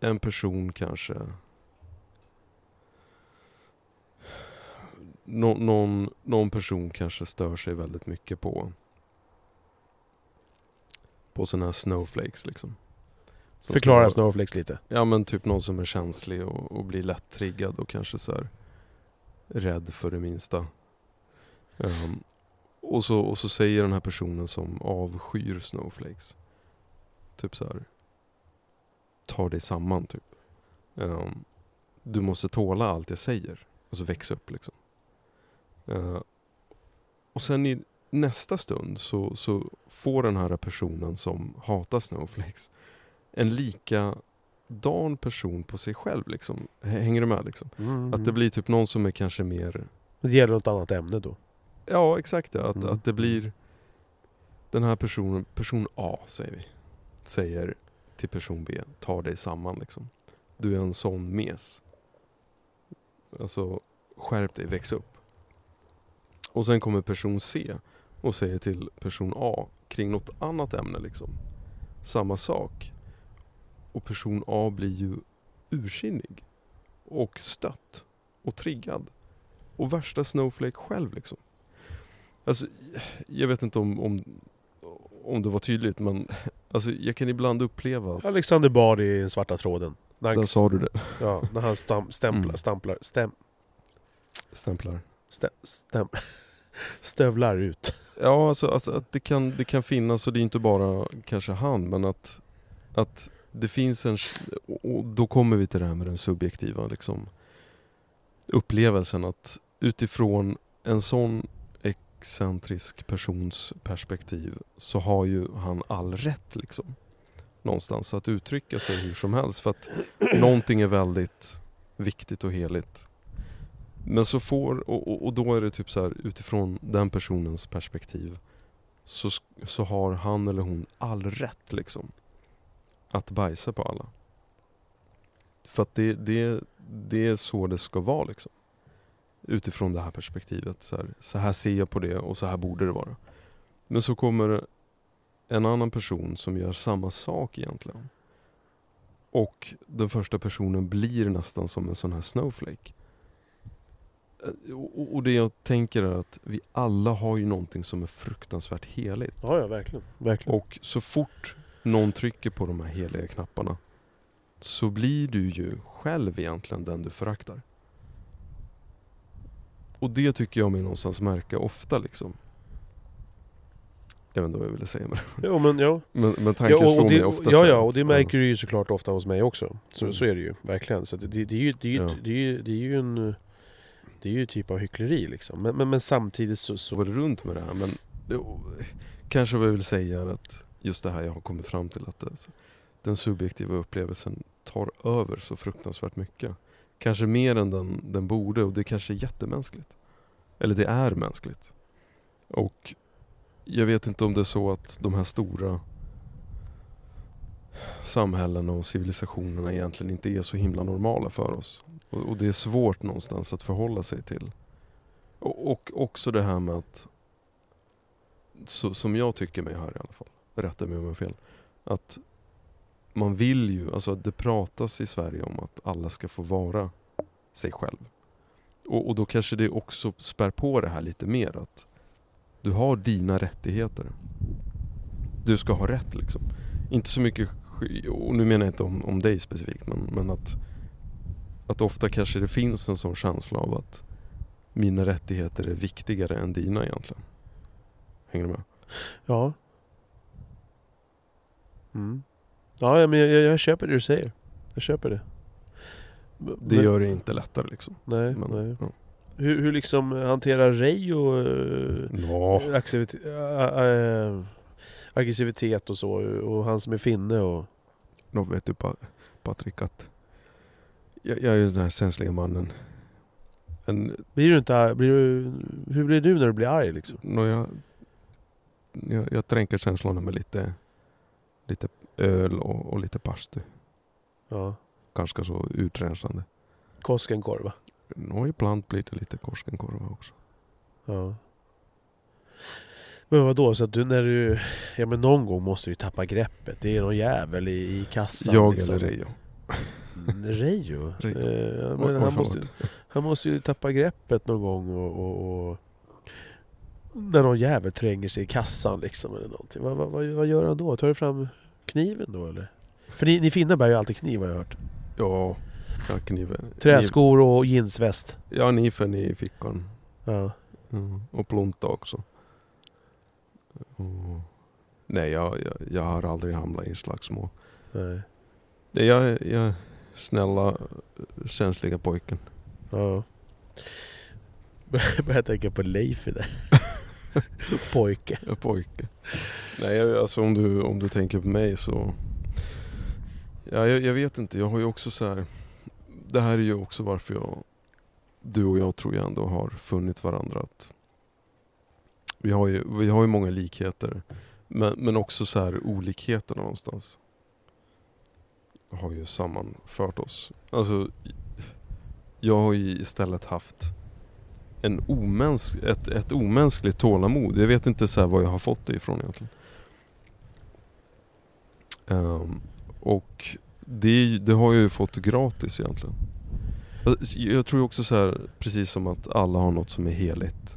B: en person kanske Nå, någon, någon person kanske stör sig väldigt mycket på på sådana här snowflakes liksom. Som
A: Förklara
B: ska-
A: Snowflakes lite.
B: Ja men typ någon som är känslig och, och blir lätt triggad och kanske så här rädd för det minsta. Ehm, och, så, och så säger den här personen som avskyr snowflakes. Typ så här. Ta dig samman typ. Ehm, du måste tåla allt jag säger. Alltså väx upp liksom. Ehm, och sen i nästa stund så, så får den här personen som hatar snowflakes en likadan person på sig själv liksom. Hänger du med liksom?
A: Mm.
B: Att det blir typ någon som är kanske mer
A: Det gäller något annat ämne då.
B: Ja exakt det. Att,
A: Mm.
B: att det blir Den här personen, person A säger vi Säger till person B, ta dig samman liksom Du är en sån mes Alltså skärp dig, väx upp Och sen kommer person C och säger till person A kring något annat ämne liksom Samma sak Och person A blir ju ursinnig Och stött och triggad och värsta snowflake själv liksom. Alltså, jag vet inte om, om, om det var tydligt men alltså, jag kan ibland uppleva att...
A: Alexander Bard i den svarta tråden. När
B: Där sa du det.
A: Ja, när han stam, stämplar,
B: Mm.
A: stamplar, stäm,
B: Stämplar.
A: stä, stäm, stövlar ut.
B: Ja, alltså, alltså att det kan, det kan finnas och det är inte bara kanske han men att, att det finns en... Och då kommer vi till det här med den subjektiva liksom, upplevelsen att utifrån en sån excentrisk persons perspektiv så har ju han all rätt liksom. Någonstans att uttrycka sig hur som helst för att någonting är väldigt viktigt och heligt. Men så får, och, och, och då är det typ så här utifrån den personens perspektiv så, så har han eller hon all rätt liksom att bajsa på alla. För att det, det, det är så det ska vara liksom. Utifrån det här perspektivet. Så här, så här ser jag på det och så här borde det vara. Men så kommer en annan person som gör samma sak egentligen. Och den första personen blir nästan som en sån här snowflake. Eh, Och, det jag tänker är att vi alla har ju någonting som är fruktansvärt heligt.
A: Ja, ja, verkligen. verkligen.
B: Och så fort någon trycker på de här heliga knapparna så blir du ju själv egentligen den du föraktar. Och det tycker jag mig någonstans märka ofta liksom. Jag vet inte vad jag ville säga med det.
A: Jo, men ja.
B: Men, men
A: Ja,
B: tanken
A: och,
B: slår mig ofta
A: ja, ja, och det märker du ju såklart ofta hos mig också. Så,
B: Mm.
A: så är det ju, verkligen. Så det, det är ju, det är ju,
B: Ja.
A: det är ju, det är ju en... Det är ju typ av hyckleri liksom. Men, men, men samtidigt så...
B: så går det runt med det här. Men jo, kanske vad jag vill säga är att just det här jag har kommit fram till att det, den subjektiva upplevelsen tar över så fruktansvärt mycket. Kanske mer än den, den borde och det kanske är jättemänskligt. Eller det är mänskligt. Och jag vet inte om det är så att de här stora samhällena och civilisationerna egentligen inte är så himla normala för oss. Och, och det är svårt någonstans att förhålla sig till. Och, och också det här med att, så, som jag tycker mig här i alla fall, rätta mig om jag har fel, att man vill ju, alltså det pratas i Sverige om att alla ska få vara sig själv. Och, och då kanske det också spär på det här lite mer att du har dina rättigheter. Du ska ha rätt liksom. Inte så mycket, och nu menar jag inte om, om dig specifikt, men, men att, att ofta kanske det finns en sån känsla av att mina rättigheter är viktigare än dina egentligen. Hänger du med?
A: Ja. Mm. Ja, men jag, jag, jag köper det du säger. Jag köper det. B-
B: Det
A: men-
B: gör det inte lättare liksom.
A: Nej,
B: Men,
A: nej.
B: ja.
A: Hur, hur liksom hanterar Reijo uh,
B: Ja.
A: aggressivitet, äh, aggressivitet och så? Och han som är finne och...
B: Nå vet du Pa- Patrik att jag, jag är ju den här känsliga mannen. En,
A: Blir du inte? Blir du, hur blir du när du blir arg liksom?
B: nå jag, jag, jag tränker känslorna med lite, lite öl och, och lite pastu.
A: Ja.
B: Ganska så utrensande.
A: Koskenkorv va?
B: Nå ibland blir det lite Koskenkorva också.
A: Ja. Men vadå, så att du när du... Ja men någon gång måste du ju tappa greppet. Det är någon jävel i, i kassan
B: jag
A: liksom.
B: eller Reijo.
A: Mm, Reijo? Eh, men han, måste, han måste ju tappa greppet någon gång och... och, och när någon jävel tränger sig i kassan liksom eller någonting. Vad, vad, vad, vad gör han då? Tar du fram kniven då eller? För ni, ni finnar bär ju alltid kniv har jag hört.
B: Ja, ja kniven.
A: Träskor och jeansväst.
B: Ja, kniven i fickan.
A: Ja.
B: Mm. Och plunta också. Och, nej, jag, jag, jag har aldrig hamnat i slagsmål.
A: Nej.
B: Nej, jag, jag snälla, känsliga pojken.
A: Ja. Börjar tänka på Leif där. Pojke.
B: Jag är pojke. Nej, jag, alltså om du, om du tänker på mig så... Ja, jag, jag vet inte, jag har ju också så här. Det här är ju också varför jag... Du och jag tror jag ändå har funnit varandra. Att vi, har ju, vi har ju många likheter. Men, men också så här olikheter någonstans. Har ju sammanfört oss. Alltså, jag har ju istället haft en omäns ett, ett omänskligt tålamod. Jag vet inte så här var jag har fått det ifrån egentligen. Um, och det, det har jag ju fått gratis egentligen. Jag tror ju också så här, precis som att alla har något som är heligt.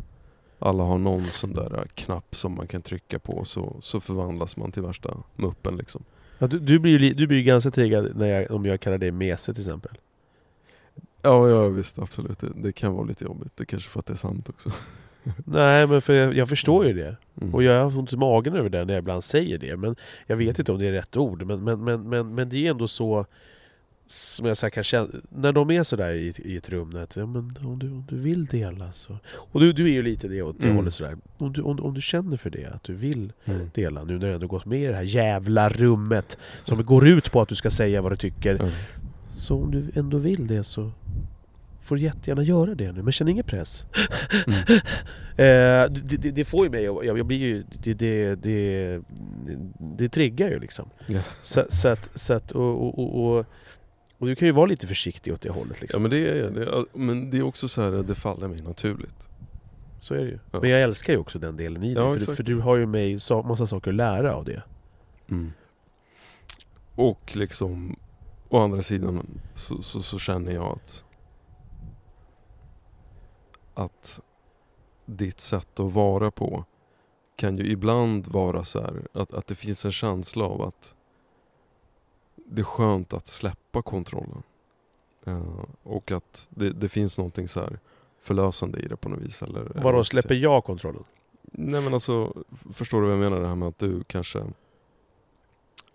B: Alla har någon sån där äh, knapp som man kan trycka på så, så förvandlas man till värsta muppen liksom.
A: Ja, du, du blir ju du blir ju ganska triggad när jag, om jag kallar dig Mese till exempel.
B: Ja, ja visst absolut. Det, det kan vara lite jobbigt. Det kanske för att det är sant också.
A: Nej men för jag, jag förstår ju det.
B: Mm.
A: Och jag har ont i magen över det när jag ibland säger det. Men jag vet inte om det är rätt ord. Men, men, men, men, men det är ändå så som jag så kan känna, när de är sådär i, i ett rum, att ja, men om, du, om du vill dela så... Och du, du är ju lite det åt det
B: Mm.
A: hållet sådär. Om du, om, om du känner för det, att du vill
B: Mm.
A: dela nu när du ändå gått med i det här jävla rummet som går ut på att du ska säga vad du tycker.
B: Ja.
A: Så om du ändå vill det så får du jättegärna göra det nu, men känn ingen press.
B: Mm.
A: Eh, det, det, det får ju mig jag, jag blir ju, det, det, det, det triggar ju liksom.
B: Ja.
A: Så, så att, så att och, och, och, och, och du kan ju vara lite försiktig åt det hållet
B: Ja
A: liksom.
B: men det är jag. Det Men det är också så här, det faller mig naturligt.
A: Så är det ju.
B: Ja.
A: Men jag älskar ju också den delen i dig,
B: Ja,
A: för, du, för du har ju mig så, massa saker att lära av det.
B: Och liksom, å andra sidan så, så, så känner jag att att ditt sätt att vara på kan ju ibland vara så här att, att det finns en känsla av att det är skönt att släppa kontrollen. Eh, och att det, det finns någonting så här förlösande i det på något vis. Eller, eller vad
A: Vadå, släpper jag kontrollen?
B: Nej men alltså, förstår du vad jag menar? Det här med att du kanske...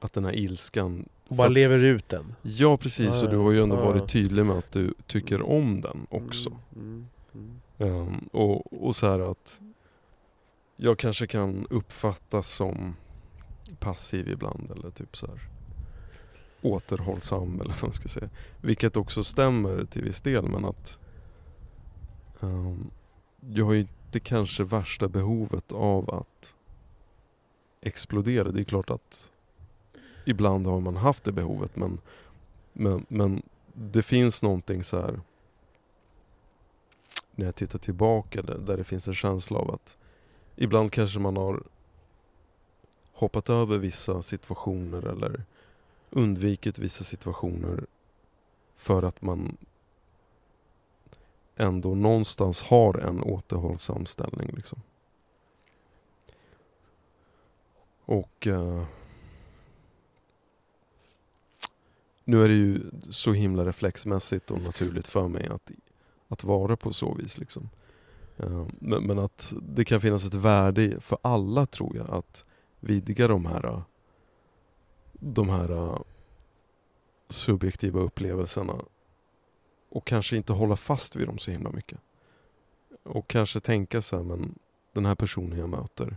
B: Att den här ilskan...
A: Och bara
B: att-
A: lever ut den?
B: Ja precis,
A: Ja,
B: och du har ju ändå
A: Ja,
B: varit tydlig med att du tycker om den också.
A: Mm, mm, mm.
B: Ehm, och, och så här att jag kanske kan uppfattas som passiv ibland eller typ så här återhållsam eller vad man ska säga. Vilket också stämmer till viss del men att um, jag har ju inte kanske värsta behovet av att explodera. Det är klart att ibland har man haft det behovet men, men, men det finns någonting så här när jag tittar tillbaka där, där det finns en känsla av att ibland kanske man har hoppat över vissa situationer eller undvikit vissa situationer för att man ändå någonstans har en återhållsam ställning. Liksom. Och uh, nu är det ju så himla reflexmässigt och naturligt för mig att att vara på så vis. Liksom. Uh, Men, men att det kan finnas ett värde för alla tror jag att vidga de här, eh, de här uh, subjektiva upplevelserna och kanske inte hålla fast vid dem så himla mycket. Och kanske tänka så här, men den här personen jag möter,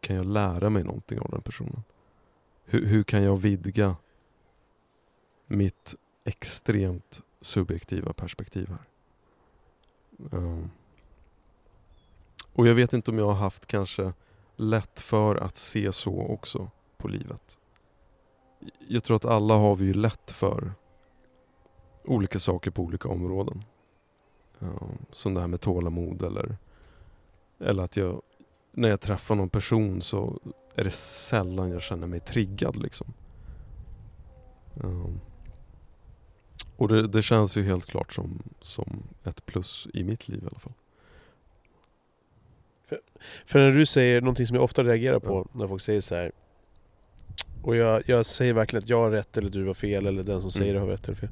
B: kan jag lära mig någonting av den personen? Hur, hur kan jag vidga mitt extremt subjektiva perspektiv här? Um, och jag vet inte om jag har haft kanske lätt för att se så också på livet. Jag tror att alla har vi ju lätt för olika saker på olika områden. Som det här med tålamod eller, eller att jag, när jag träffar någon person så är det sällan jag känner mig triggad liksom. Och det, det känns ju helt klart som, som ett plus i mitt liv i alla fall.
A: För när du säger någonting som jag ofta reagerar på
B: Ja.
A: när folk säger så här. Och jag, jag säger verkligen att jag har rätt eller du har fel eller den som säger
B: Mm.
A: det har rätt eller fel.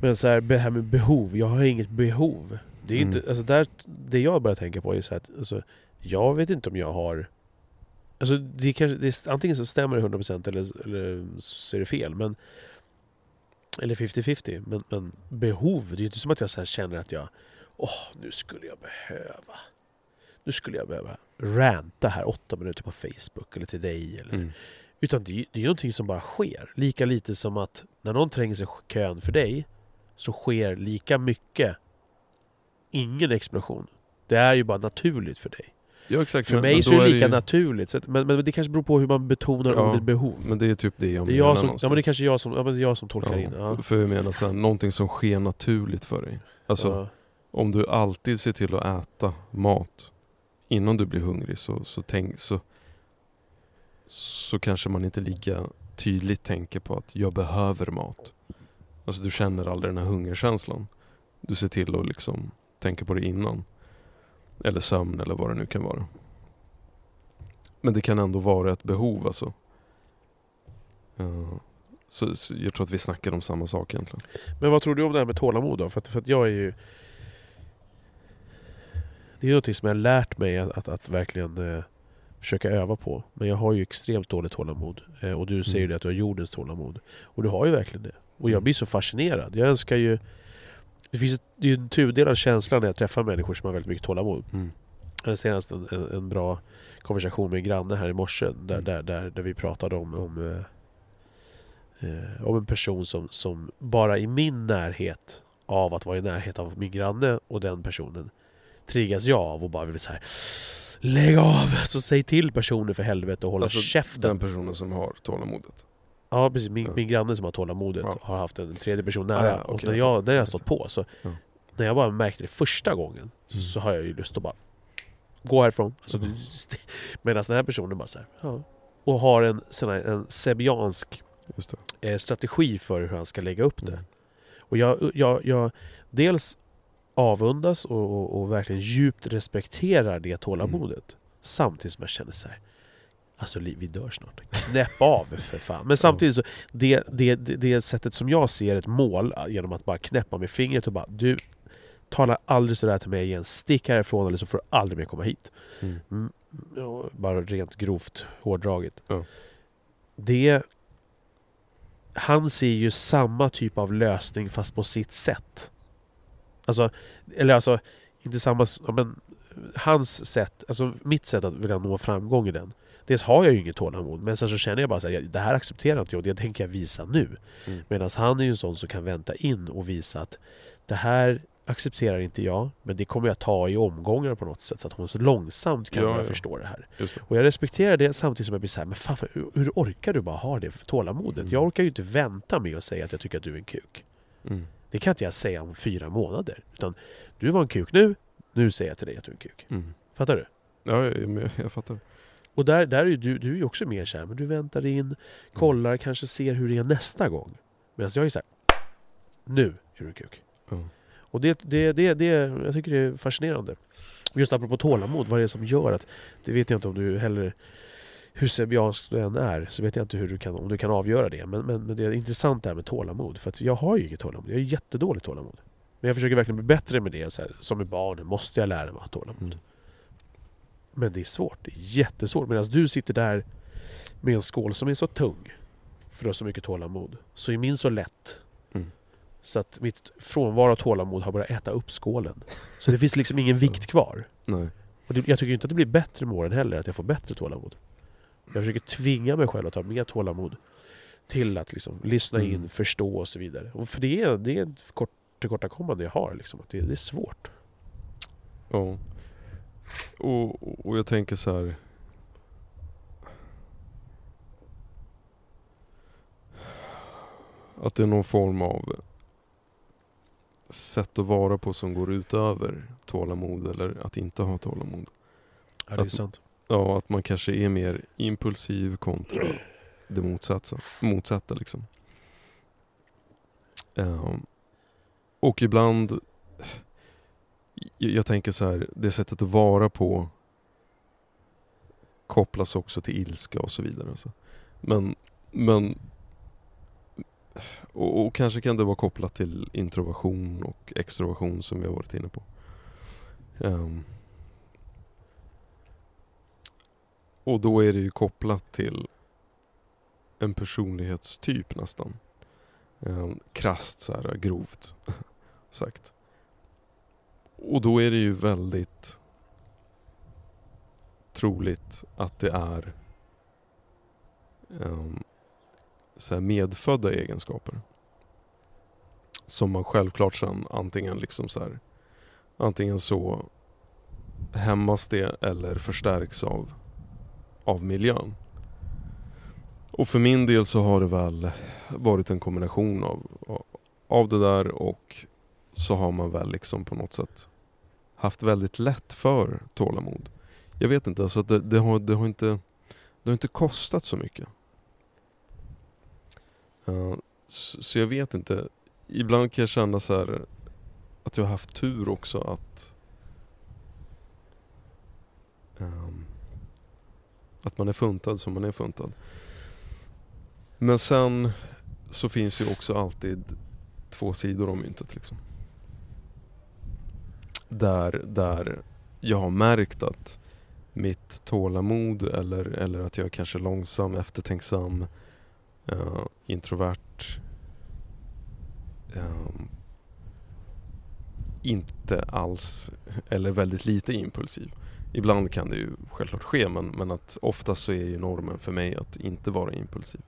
A: Men så här, det här med behov, jag har inget behov. Det, är
B: Mm.
A: inte, alltså där, det jag börjar tänka på är så här att alltså, jag vet inte om jag har Alltså det kanske, det är, antingen så stämmer det 100% eller, eller så är det fel. Men, eller 50-50. Men, men behov, det är ju inte som att jag så känner att jag Åh, nu skulle jag behöva Nu skulle jag behöva ranta här åtta minuter på Facebook eller till dig. Eller,
B: Mm.
A: Utan det det är någonting som bara sker. Lika lite som att när någon tränger sig kön för dig så sker lika mycket ingen explosion. Det är ju bara naturligt för dig.
B: Ja exakt.
A: För
B: men-
A: mig
B: men
A: så är det lika
B: ju-
A: naturligt. Så att, men, men det kanske beror på hur man betonar
B: Ja,
A: ordet behov.
B: Men det är typ det jag
A: Det är
B: menar
A: jag som, ja,
B: någonstans.
A: men det är kanske jag som, ja, men det är jag som tolkar in.
B: Ja,
A: Ja.
B: För jag menar såhär, någonting som sker naturligt för dig. Alltså
A: Ja.
B: om du alltid ser till att äta mat innan du blir hungrig så, så, tänk, så, så kanske man inte lika tydligt tänker på att jag behöver mat. Alltså du känner aldrig den här hungerkänslan. Du ser till att liksom tänka på det innan. Eller sömn eller vad det nu kan vara. Men det kan ändå vara ett behov alltså. Eh, så, så jag tror att vi snackar om samma sak egentligen.
A: Men vad tror du om det här med tålamod då? För att, för att jag är ju... Det är ju någonting som jag har lärt mig att, att, att verkligen eh, försöka öva på. Men jag har ju extremt dåligt tålamod. Eh, och du säger ju
B: Mm.
A: att du har jordens tålamod. Och du har ju verkligen det. Och jag
B: Mm.
A: blir så fascinerad. Jag önskar ju... Det finns ett, det är ju en tudelad känsla när jag träffar människor som har väldigt mycket tålamod.
B: Mm.
A: Jag hade senast en, en, en bra konversation med en granne här i morse där,
B: Mm.
A: där, där, där vi pratade om, om, eh, eh, om en person som, som bara i min närhet av att vara i närhet av min granne och den personen triggas jag av och bara vill så här Lägg av! Så säg till personen för helvete och hålla
B: Alltså,
A: käften.
B: Den personen som har tålamodet.
A: Ja precis, min,
B: Ja.
A: min granne som har tålamodet
B: Ja.
A: har haft en tredje person
B: Ah,
A: nära.
B: ja,
A: och
B: okej,
A: när
B: jag
A: när jag stått på så
B: Ja.
A: När jag bara märkte det första gången så,
B: Mm.
A: så har jag ju lust att bara Gå härifrån. Alltså,
B: Mm.
A: Medan den här personen bara så här, ja. Och har en, här, en sebiansk eh, strategi för hur han ska lägga upp det.
B: Mm.
A: Och jag, jag, jag dels avundas och, och, och verkligen djupt respekterar det tålamodet.
B: Mm.
A: Samtidigt som jag känner så här. Alltså vi dör snart. Knäpp av för fan. Men samtidigt så, det, det, det, det sättet som jag ser ett mål äh, genom att bara knäppa med fingret och bara du Tala aldrig sådär till mig igen, stick härifrån eller så får du aldrig mer komma hit.
B: Mm.
A: Mm, bara rent grovt hårdraget.
B: Ja.
A: Det... Han ser ju samma typ av lösning fast på sitt sätt. Alltså, eller alltså, inte samma... men, hans sätt, alltså mitt sätt att vilja nå framgång i den. Dels har jag ju inget tålamod, men sen så känner jag bara att det här accepterar inte jag och det tänker jag visa nu.
B: Mm.
A: Medan han är ju en sån som kan vänta in och visa att det här accepterar inte jag, men det kommer jag ta i omgångar på något sätt så att hon så långsamt kan
B: Ja, ja.
A: förstå det här.
B: Det.
A: Och jag respekterar det samtidigt som jag blir såhär, men fan, hur, hur orkar du bara ha det för tålamodet?
B: Mm.
A: Jag orkar ju inte vänta med att säga att jag tycker att du är en kuk.
B: Mm.
A: Det kan inte jag säga om fyra månader. Utan du var en kuk nu, nu säger jag till dig att du är en kuk.
B: Mm.
A: Fattar du?
B: Ja, jag, jag, fattar.
A: Och där, där är du, du är också mer såhär, men du väntar in, kollar, kanske ser hur det är nästa gång. Medan jag är såhär, nu är du en kuk.
B: Ja.
A: Och det, det, det, det, jag tycker det är fascinerande. Just apropå tålamod, vad det är som gör att, det vet jag inte om du heller, hur sebiansk du än är, så vet jag inte hur du kan, om du kan avgöra det. Men, men, men det är intressant det här med tålamod, för att jag har ju inget tålamod. Jag har jättedåligt tålamod. Men jag försöker verkligen bli bättre med det. Så här, som med barnen måste jag lära mig att ha tålamod.
B: Mm.
A: Men det är svårt. Det är jättesvårt. Medan du sitter där med en skål som är så tung, för du har så mycket tålamod, så är min så lätt.
B: Mm.
A: Så att mitt frånvaro av tålamod har börjat äta upp skålen. Så det finns liksom ingen vikt kvar.
B: Nej.
A: Och det, jag tycker inte att det blir bättre med åren heller, att jag får bättre tålamod. Jag försöker tvinga mig själv att ha mer tålamod. Till att liksom lyssna in,
B: Mm.
A: förstå och så vidare. Och för det är, det är ett kort tillkortakommande jag har. Liksom, att det, det är svårt.
B: Ja. Och, och jag tänker så här. Att det är någon form av sätt att vara på som går utöver tålamod eller att inte ha tålamod.
A: Ja, det är
B: Att-
A: sant.
B: Ja, att man kanske är mer impulsiv kontra det motsatta. motsatta liksom. Um, och ibland, jag, jag tänker så här, det sättet att vara på kopplas också till ilska och så vidare. Så. Men, men och, och, kanske kan det vara kopplat till introversion och extroversion som vi har varit inne på. Um, och då är det ju kopplat till en personlighetstyp nästan. Ehm, um, krasst så här grovt sagt. Och då är det ju väldigt troligt att det är um, så medfödda egenskaper. Som man självklart sen antingen liksom så här, antingen så hämmas det eller förstärks av, av miljön. Och för min del så har det väl varit en kombination av, av det där och så har man väl liksom på något sätt haft väldigt lätt för tålamod. Jag vet inte, alltså det, det, har, det, har, inte, det har inte kostat så mycket. Eh, uh, så, så, jag vet inte. Ibland kan jag känna så här, att jag har haft tur också att um, att man är funtad som man är funtad. Men sen så finns ju också alltid två sidor av myntet liksom. Där, där jag har märkt att mitt tålamod eller, eller att jag är kanske långsam, eftertänksam, eh, introvert. eh, inte alls, eller väldigt lite impulsiv. Ibland kan det ju självklart ske men, men att oftast så är ju normen för mig att inte vara impulsiv.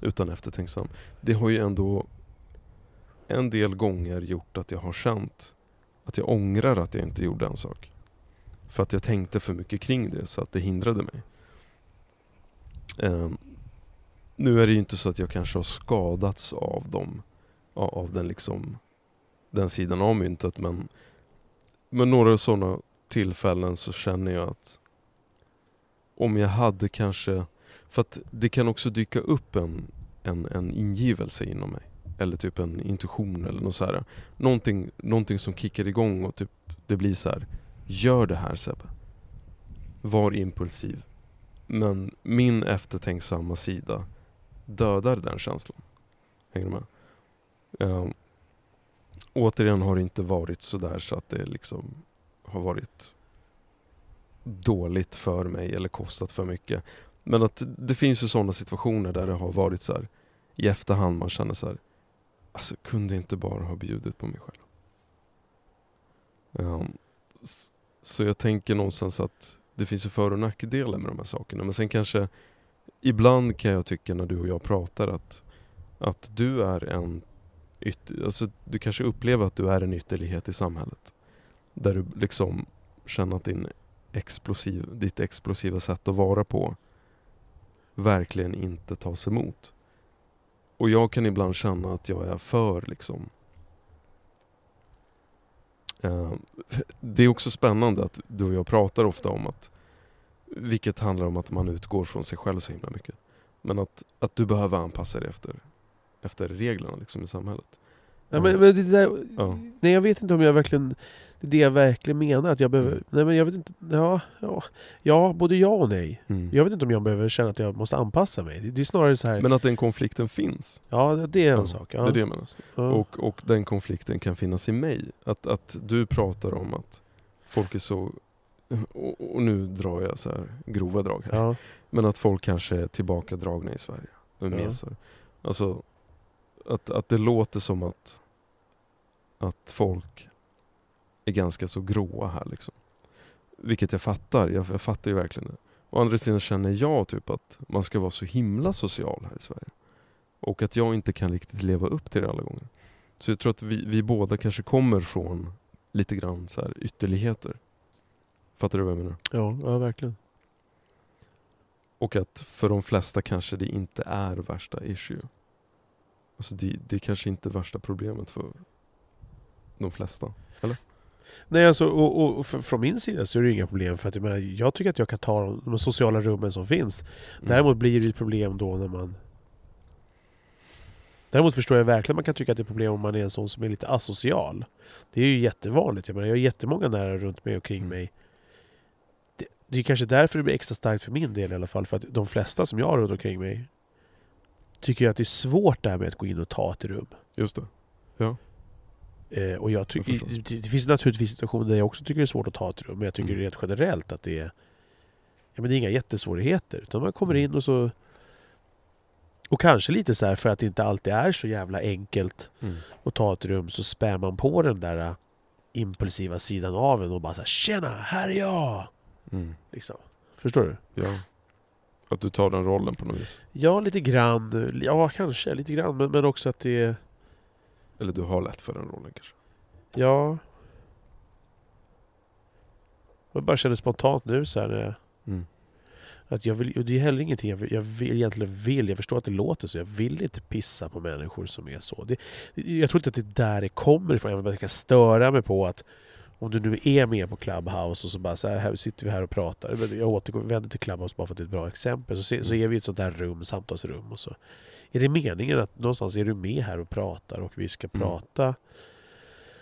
B: Utan eftertänksam. Det har ju ändå en del gånger gjort att jag har känt att jag ångrar att jag inte gjorde en sak. För att jag tänkte för mycket kring det så att det hindrade mig. Um, nu är det ju inte så att jag kanske har skadats av dem, av den liksom den sidan av myntet men men några sådana tillfällen så känner jag att om jag hade kanske, för att det kan också dyka upp en, en, en ingivelse inom mig. Eller typ en intuition eller något så här. Någonting, någonting som kickar igång och typ det blir så här. Gör det här Sebbe. Var impulsiv. Men min eftertänksamma sida dödar den känslan. Hänger du med? Um, återigen har det inte varit sådär så att det liksom har varit dåligt för mig eller kostat för mycket. Men att det finns ju sådana situationer där det har varit så här, i efterhand man känner så här, alltså kunde inte bara ha bjudit på mig själv. Um, så jag tänker någonstans att det finns ju för och nackdelar med de här sakerna. Men sen kanske ibland kan jag tycka när du och jag pratar att, att du är en alltså du kanske upplever att du är en ytterlighet i samhället. Där du liksom känner att din explosiv, ditt explosiva sätt att vara på verkligen inte tas emot. Och jag kan ibland känna att jag är för liksom uh, Det är också spännande att du och jag pratar ofta om att vilket handlar om att man utgår från sig själv så himla mycket. Men att, att du behöver anpassa dig efter, efter reglerna liksom i samhället.
A: Ja, men, men det där, ja. Nej jag vet inte om jag verkligen Det är det jag verkligen menar att jag behöver mm. Nej men jag vet inte Ja, ja, ja både ja och nej. Mm. Jag vet inte om jag behöver känna att jag måste anpassa mig. Det, det är snarare så här
B: Men att den konflikten finns.
A: Ja det är en ja, sak ja.
B: Det är det jag menar. Och, och den konflikten kan finnas i mig. Att, att du pratar om att Folk är så och, och nu drar jag så här grova drag här. Men att folk kanske är tillbakadragna i Sverige. Ja. Alltså att, att det låter som att, att folk är ganska så gråa här liksom. Vilket jag fattar, jag, jag fattar ju verkligen det. Å andra sidan känner jag typ att man ska vara så himla social här i Sverige. Och att jag inte kan riktigt leva upp till det alla gånger. Så jag tror att vi, vi båda kanske kommer från lite grann så här ytterligheter. Fattar du vad jag menar?
A: Ja, ja verkligen.
B: Och att för de flesta kanske det inte är värsta issue. Alltså det, det är kanske inte värsta problemet för de flesta, eller?
A: Nej, alltså, och, och från min sida så är det inga problem för att jag menar, jag tycker att jag kan ta de, de sociala rummen som finns. Mm. Däremot blir det ett problem då när man Däremot förstår jag verkligen att man kan tycka att det är problem om man är en sån som är lite asocial. Det är ju jättevanligt. Jag menar, jag har jättemånga nära runt mig och kring mm. mig. Det, det är kanske därför det blir extra starkt för min del i alla fall. För att de flesta som jag har runt omkring mig tycker ju att det är svårt det här med att gå in och ta ett rum.
B: Just det.
A: Eh, och jag tycker,
B: Jag
A: det, det finns naturligtvis situationer där jag också tycker det är svårt att ta ett rum. Men jag tycker
B: Mm.
A: rent generellt att det är, ja, men det är inga jättesvårigheter. Utan man kommer in och så... Och kanske lite så här för att det inte alltid är så jävla enkelt
B: Mm.
A: att ta ett rum så spär man på den där äh, impulsiva sidan av en och bara så här, Tjena, här är jag!
B: Mm.
A: Liksom. Förstår du?
B: Ja. Att du tar den rollen på något vis.
A: Ja, lite grann. Ja, kanske lite grann. Men, men också att det är...
B: Eller du har lätt för den rollen kanske.
A: Ja... Jag bara känner spontant nu så här jag,
B: Mm.
A: att jag vill, och det är heller ingenting jag, vill, jag vill, egentligen vill. Jag förstår att det låter så. Jag vill inte pissa på människor som är så. Det, jag tror inte att det är där det kommer ifrån. Jag bara kan störa mig på att om du nu är med på Clubhouse och så bara så här, här sitter vi här och pratar. Jag återgår, vänder till Clubhouse bara för att det är ett bra exempel. Så, se, så är vi i ett sånt där rum, samtalsrum och så. Är det meningen att någonstans är du med här och pratar och vi ska
B: Mm.
A: prata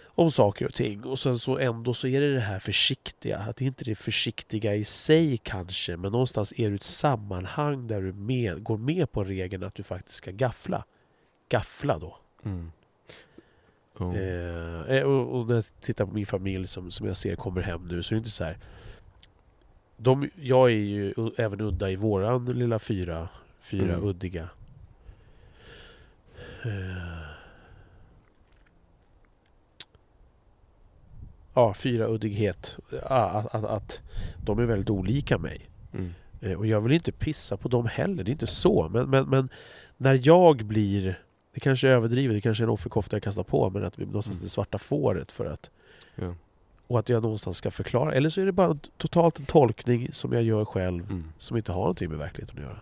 A: om saker och ting. Och sen så ändå så är det det här försiktiga. Att det inte är det försiktiga i sig kanske. Men någonstans är du ett sammanhang där du med, går med på regeln att du faktiskt ska gaffla. Gaffla då.
B: Mm.
A: Eh, eh, och, och när jag tittar på min familj som, som jag ser kommer hem nu så är det inte så här. De, jag är ju även udda i våran lilla fyra, fyra
B: Mm.
A: uddiga. Eh, ja, fyra uddighet. Ja, att, att, att de är väldigt olika mig.
B: Mm.
A: Eh, Och jag vill inte pissa på dem heller, det är inte så. Men, men, men när jag blir... Det kanske är överdrivet, det kanske är en offerkofta jag kastar på men att vi någonstans
B: Mm.
A: det svarta fåret för att...
B: Ja.
A: Och att jag någonstans ska förklara. Eller så är det bara totalt en tolkning som jag gör själv
B: Mm.
A: som inte har någonting med verkligheten att göra.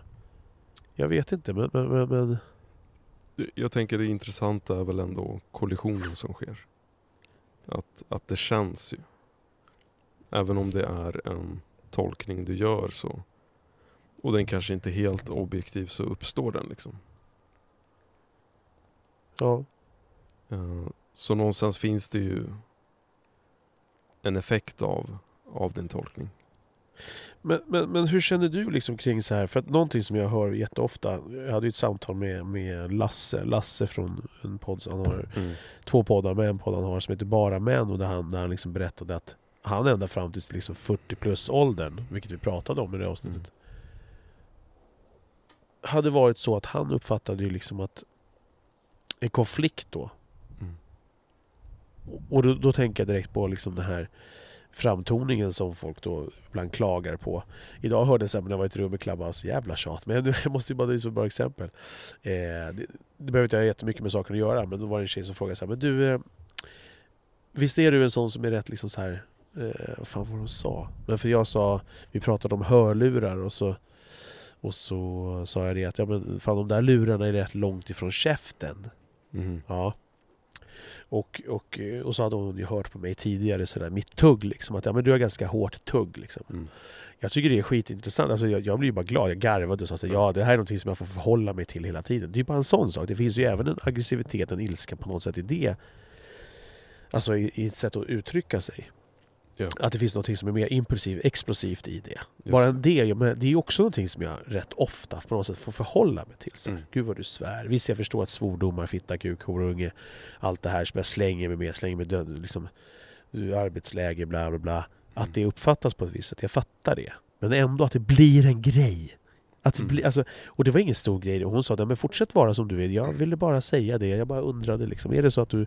A: Jag vet inte men... men, men, men
B: Jag tänker det intressanta är väl ändå kollisionen som sker. Att, att det känns ju. Även om det är en tolkning du gör så. Och den kanske inte är helt objektiv så uppstår den liksom.
A: Ja.
B: Eh, Så någonstans finns det ju en effekt av, av din tolkning.
A: Men, men, men hur känner du liksom kring så här? För att någonting som jag hör jätteofta. Jag hade ju ett samtal med, med Lasse. Lasse från en podd. Han har två poddar med en podd han har som heter Bara Män och där han, där han liksom berättade att han ända fram till liksom 40 plus åldern, vilket vi pratade om i det avsnittet,
B: Mm.
A: hade varit så att han uppfattade ju liksom att en konflikt då,
B: Mm.
A: och då, då tänker jag direkt på liksom den här framtoningen som folk då ibland klagar på. Idag hörde jag när jag var i ett rum i Clubhouse, jävla tjat, men jag måste ju bara, det är ett bra exempel. Eh, det, det behöver inte ha jättemycket med saken att göra, men då var det en tjej som frågade så här, men du, eh, visst är du en sån som är rätt liksom så här, eh, vad fan var hon sa? Men för jag sa, vi pratade om hörlurar och så och så sa jag det att ja, men fan, de där lurarna är rätt långt ifrån käften.
B: Mhm.
A: Ja. Och, och, och så hade hon ju hört på mig tidigare sådär, mitt tugg liksom. Att ja, men du har ganska hårt tugg liksom.
B: Mm.
A: Jag tycker det är skitintressant. Alltså, jag, jag blir ju bara glad. Jag garvade och sa här, ja det här är någonting som jag får förhålla mig till hela tiden. Det är bara en sån sak. Det finns ju även en aggressivitet, en ilska på något sätt i det. Alltså i, i ett sätt att uttrycka sig.
B: Ja.
A: Att det finns något som är mer impulsivt, explosivt i det.
B: Just
A: Bara
B: det.
A: menar, det är också någonting som jag rätt ofta på något sätt får förhålla mig till. Så
B: Mm.
A: Gud vad du svär. Visst jag förstår att svordomar, fitta, kuk, horunge, allt det här som jag slänger mig med, slänger med död, liksom, arbetsläge, bla bla bla. Att
B: Mm.
A: det uppfattas på ett visst sätt, jag fattar det. Men ändå att det blir en grej. Att det
B: Mm.
A: alltså, och det var ingen stor grej. Och hon sa att men fortsätt vara som du är. Jag ville bara säga det. Jag bara undrade liksom. Är det så att du,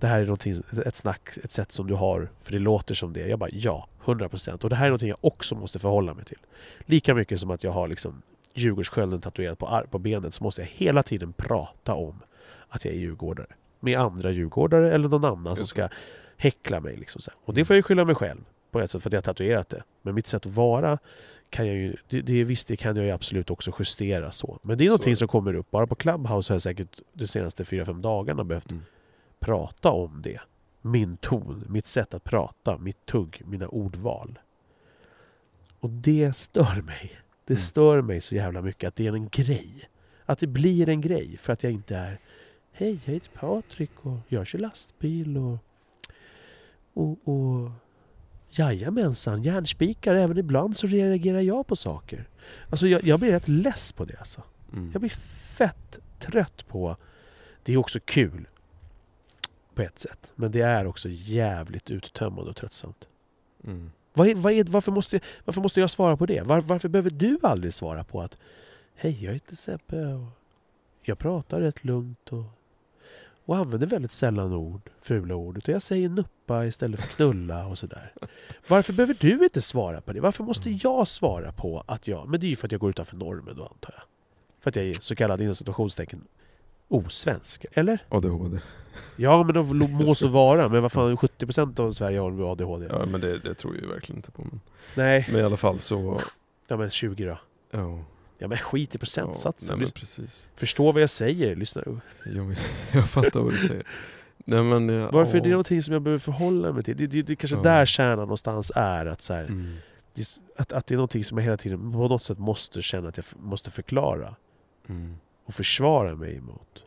A: det här är ett snack, ett sätt som du har, för det låter som det. Jag bara ja, 100%. Och det här är någonting jag också måste förhålla mig till. Lika mycket som att jag har liksom Djurgårdsskölden tatuerat på, på benet så måste jag hela tiden prata om att jag är djurgårdare. Med andra djurgårdare eller någon annan som ska häckla mig. Liksom så här. Och det får jag ju skylla mig själv på ett sätt för att jag har tatuerat det. Men mitt sätt att vara kan jag ju, det, det, visst det kan jag ju absolut också justera så. Men det är
B: Så
A: någonting
B: det.
A: som kommer upp. Bara på Clubhouse har jag säkert de senaste 4-5 dagarna behövt
B: Mm.
A: prata om det. Min ton, mitt sätt att prata, mitt tugg, mina ordval. Och det stör mig. Det
B: Mm.
A: stör mig så jävla mycket att det är en grej. Att det blir en grej för att jag inte är Hej, jag heter Patrik och jag kör lastbil och, och, och Jajamensan, järnspikar. Även ibland så reagerar jag på saker. Alltså jag, jag blir rätt less på det alltså.
B: Mm.
A: Jag blir fett trött på... Det är också kul. På ett sätt. Men det är också jävligt uttömmande och tröttsamt.
B: Mm.
A: Vad är, vad är, varför, måste, varför måste jag svara på det? Var, varför behöver du aldrig svara på att Hej, jag heter Sebbe och jag pratar rätt lugnt och, och använder väldigt sällan ord, fula ord. Utan jag säger nuppa istället för knulla och sådär. Varför behöver du inte svara på det? Varför måste
B: Mm.
A: jag svara på att jag... Men det är ju för att jag går utanför normen då antar jag. För att jag är så kallad inom situationstecken osvensk. Eller?
B: ADHD.
A: Ja, men de må så vara. Men vad fan, 70% av Sverige har ADHD?
B: Ja men det, det tror jag ju verkligen inte på. Men,
A: Nej,
B: men i alla fall så,
A: ja men 20 då.
B: ja.
A: Ja men skit i
B: ja
A: procentsatsen.
B: nej, men precis.
A: Förstå vad jag säger, lyssna.
B: Jag, jag fattar vad du säger. Nej men... ja,
A: Varför är det
B: ja.
A: någonting som jag behöver förhålla mig till? Det, det, det är kanske
B: Ja.
A: där kärnan någonstans är. Att, så här,
B: Mm.
A: är att, att det är någonting som jag hela tiden på något sätt måste känna att jag måste förklara.
B: Mm.
A: Och försvara mig emot.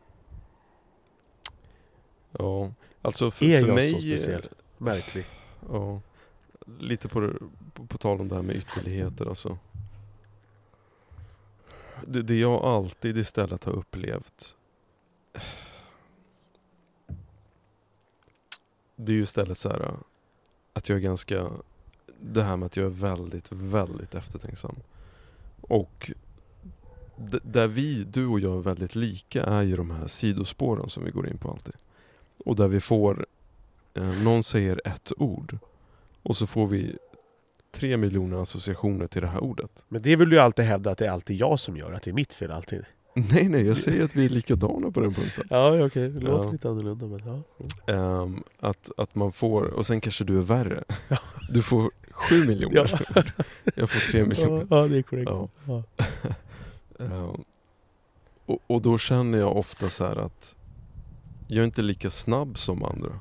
B: Ja, alltså för,
A: Är
B: för
A: jag
B: mig...
A: så speciell? Märklig.
B: Ja, lite på, på, på tal om det här med ytterligheter alltså. Det, det jag alltid istället har upplevt Det är ju istället så här att jag är ganska Det här med att jag är väldigt, väldigt eftertänksam. Och d- där vi, du och jag är väldigt lika är ju de här sidospåren som vi går in på alltid. Och där vi får eh, någon säger ett ord och så får vi tre miljoner associationer till det här ordet.
A: Men det vill du ju alltid hävda att det är alltid jag som gör. Att det är mitt fel alltid.
B: Nej, nej, jag säger att vi är likadana på den punkten.
A: Ja, ja okej. Det låter
B: Ja.
A: lite annorlunda men ja.
B: Ehm, att, att man får, och sen kanske du är värre.
A: Ja.
B: Du får sju miljoner ord. Jag får tre miljoner.
A: Ja, ja, det är korrekt.
B: Ja.
A: Ja.
B: Ehm, och, och då känner jag ofta så här att jag är inte lika snabb som andra.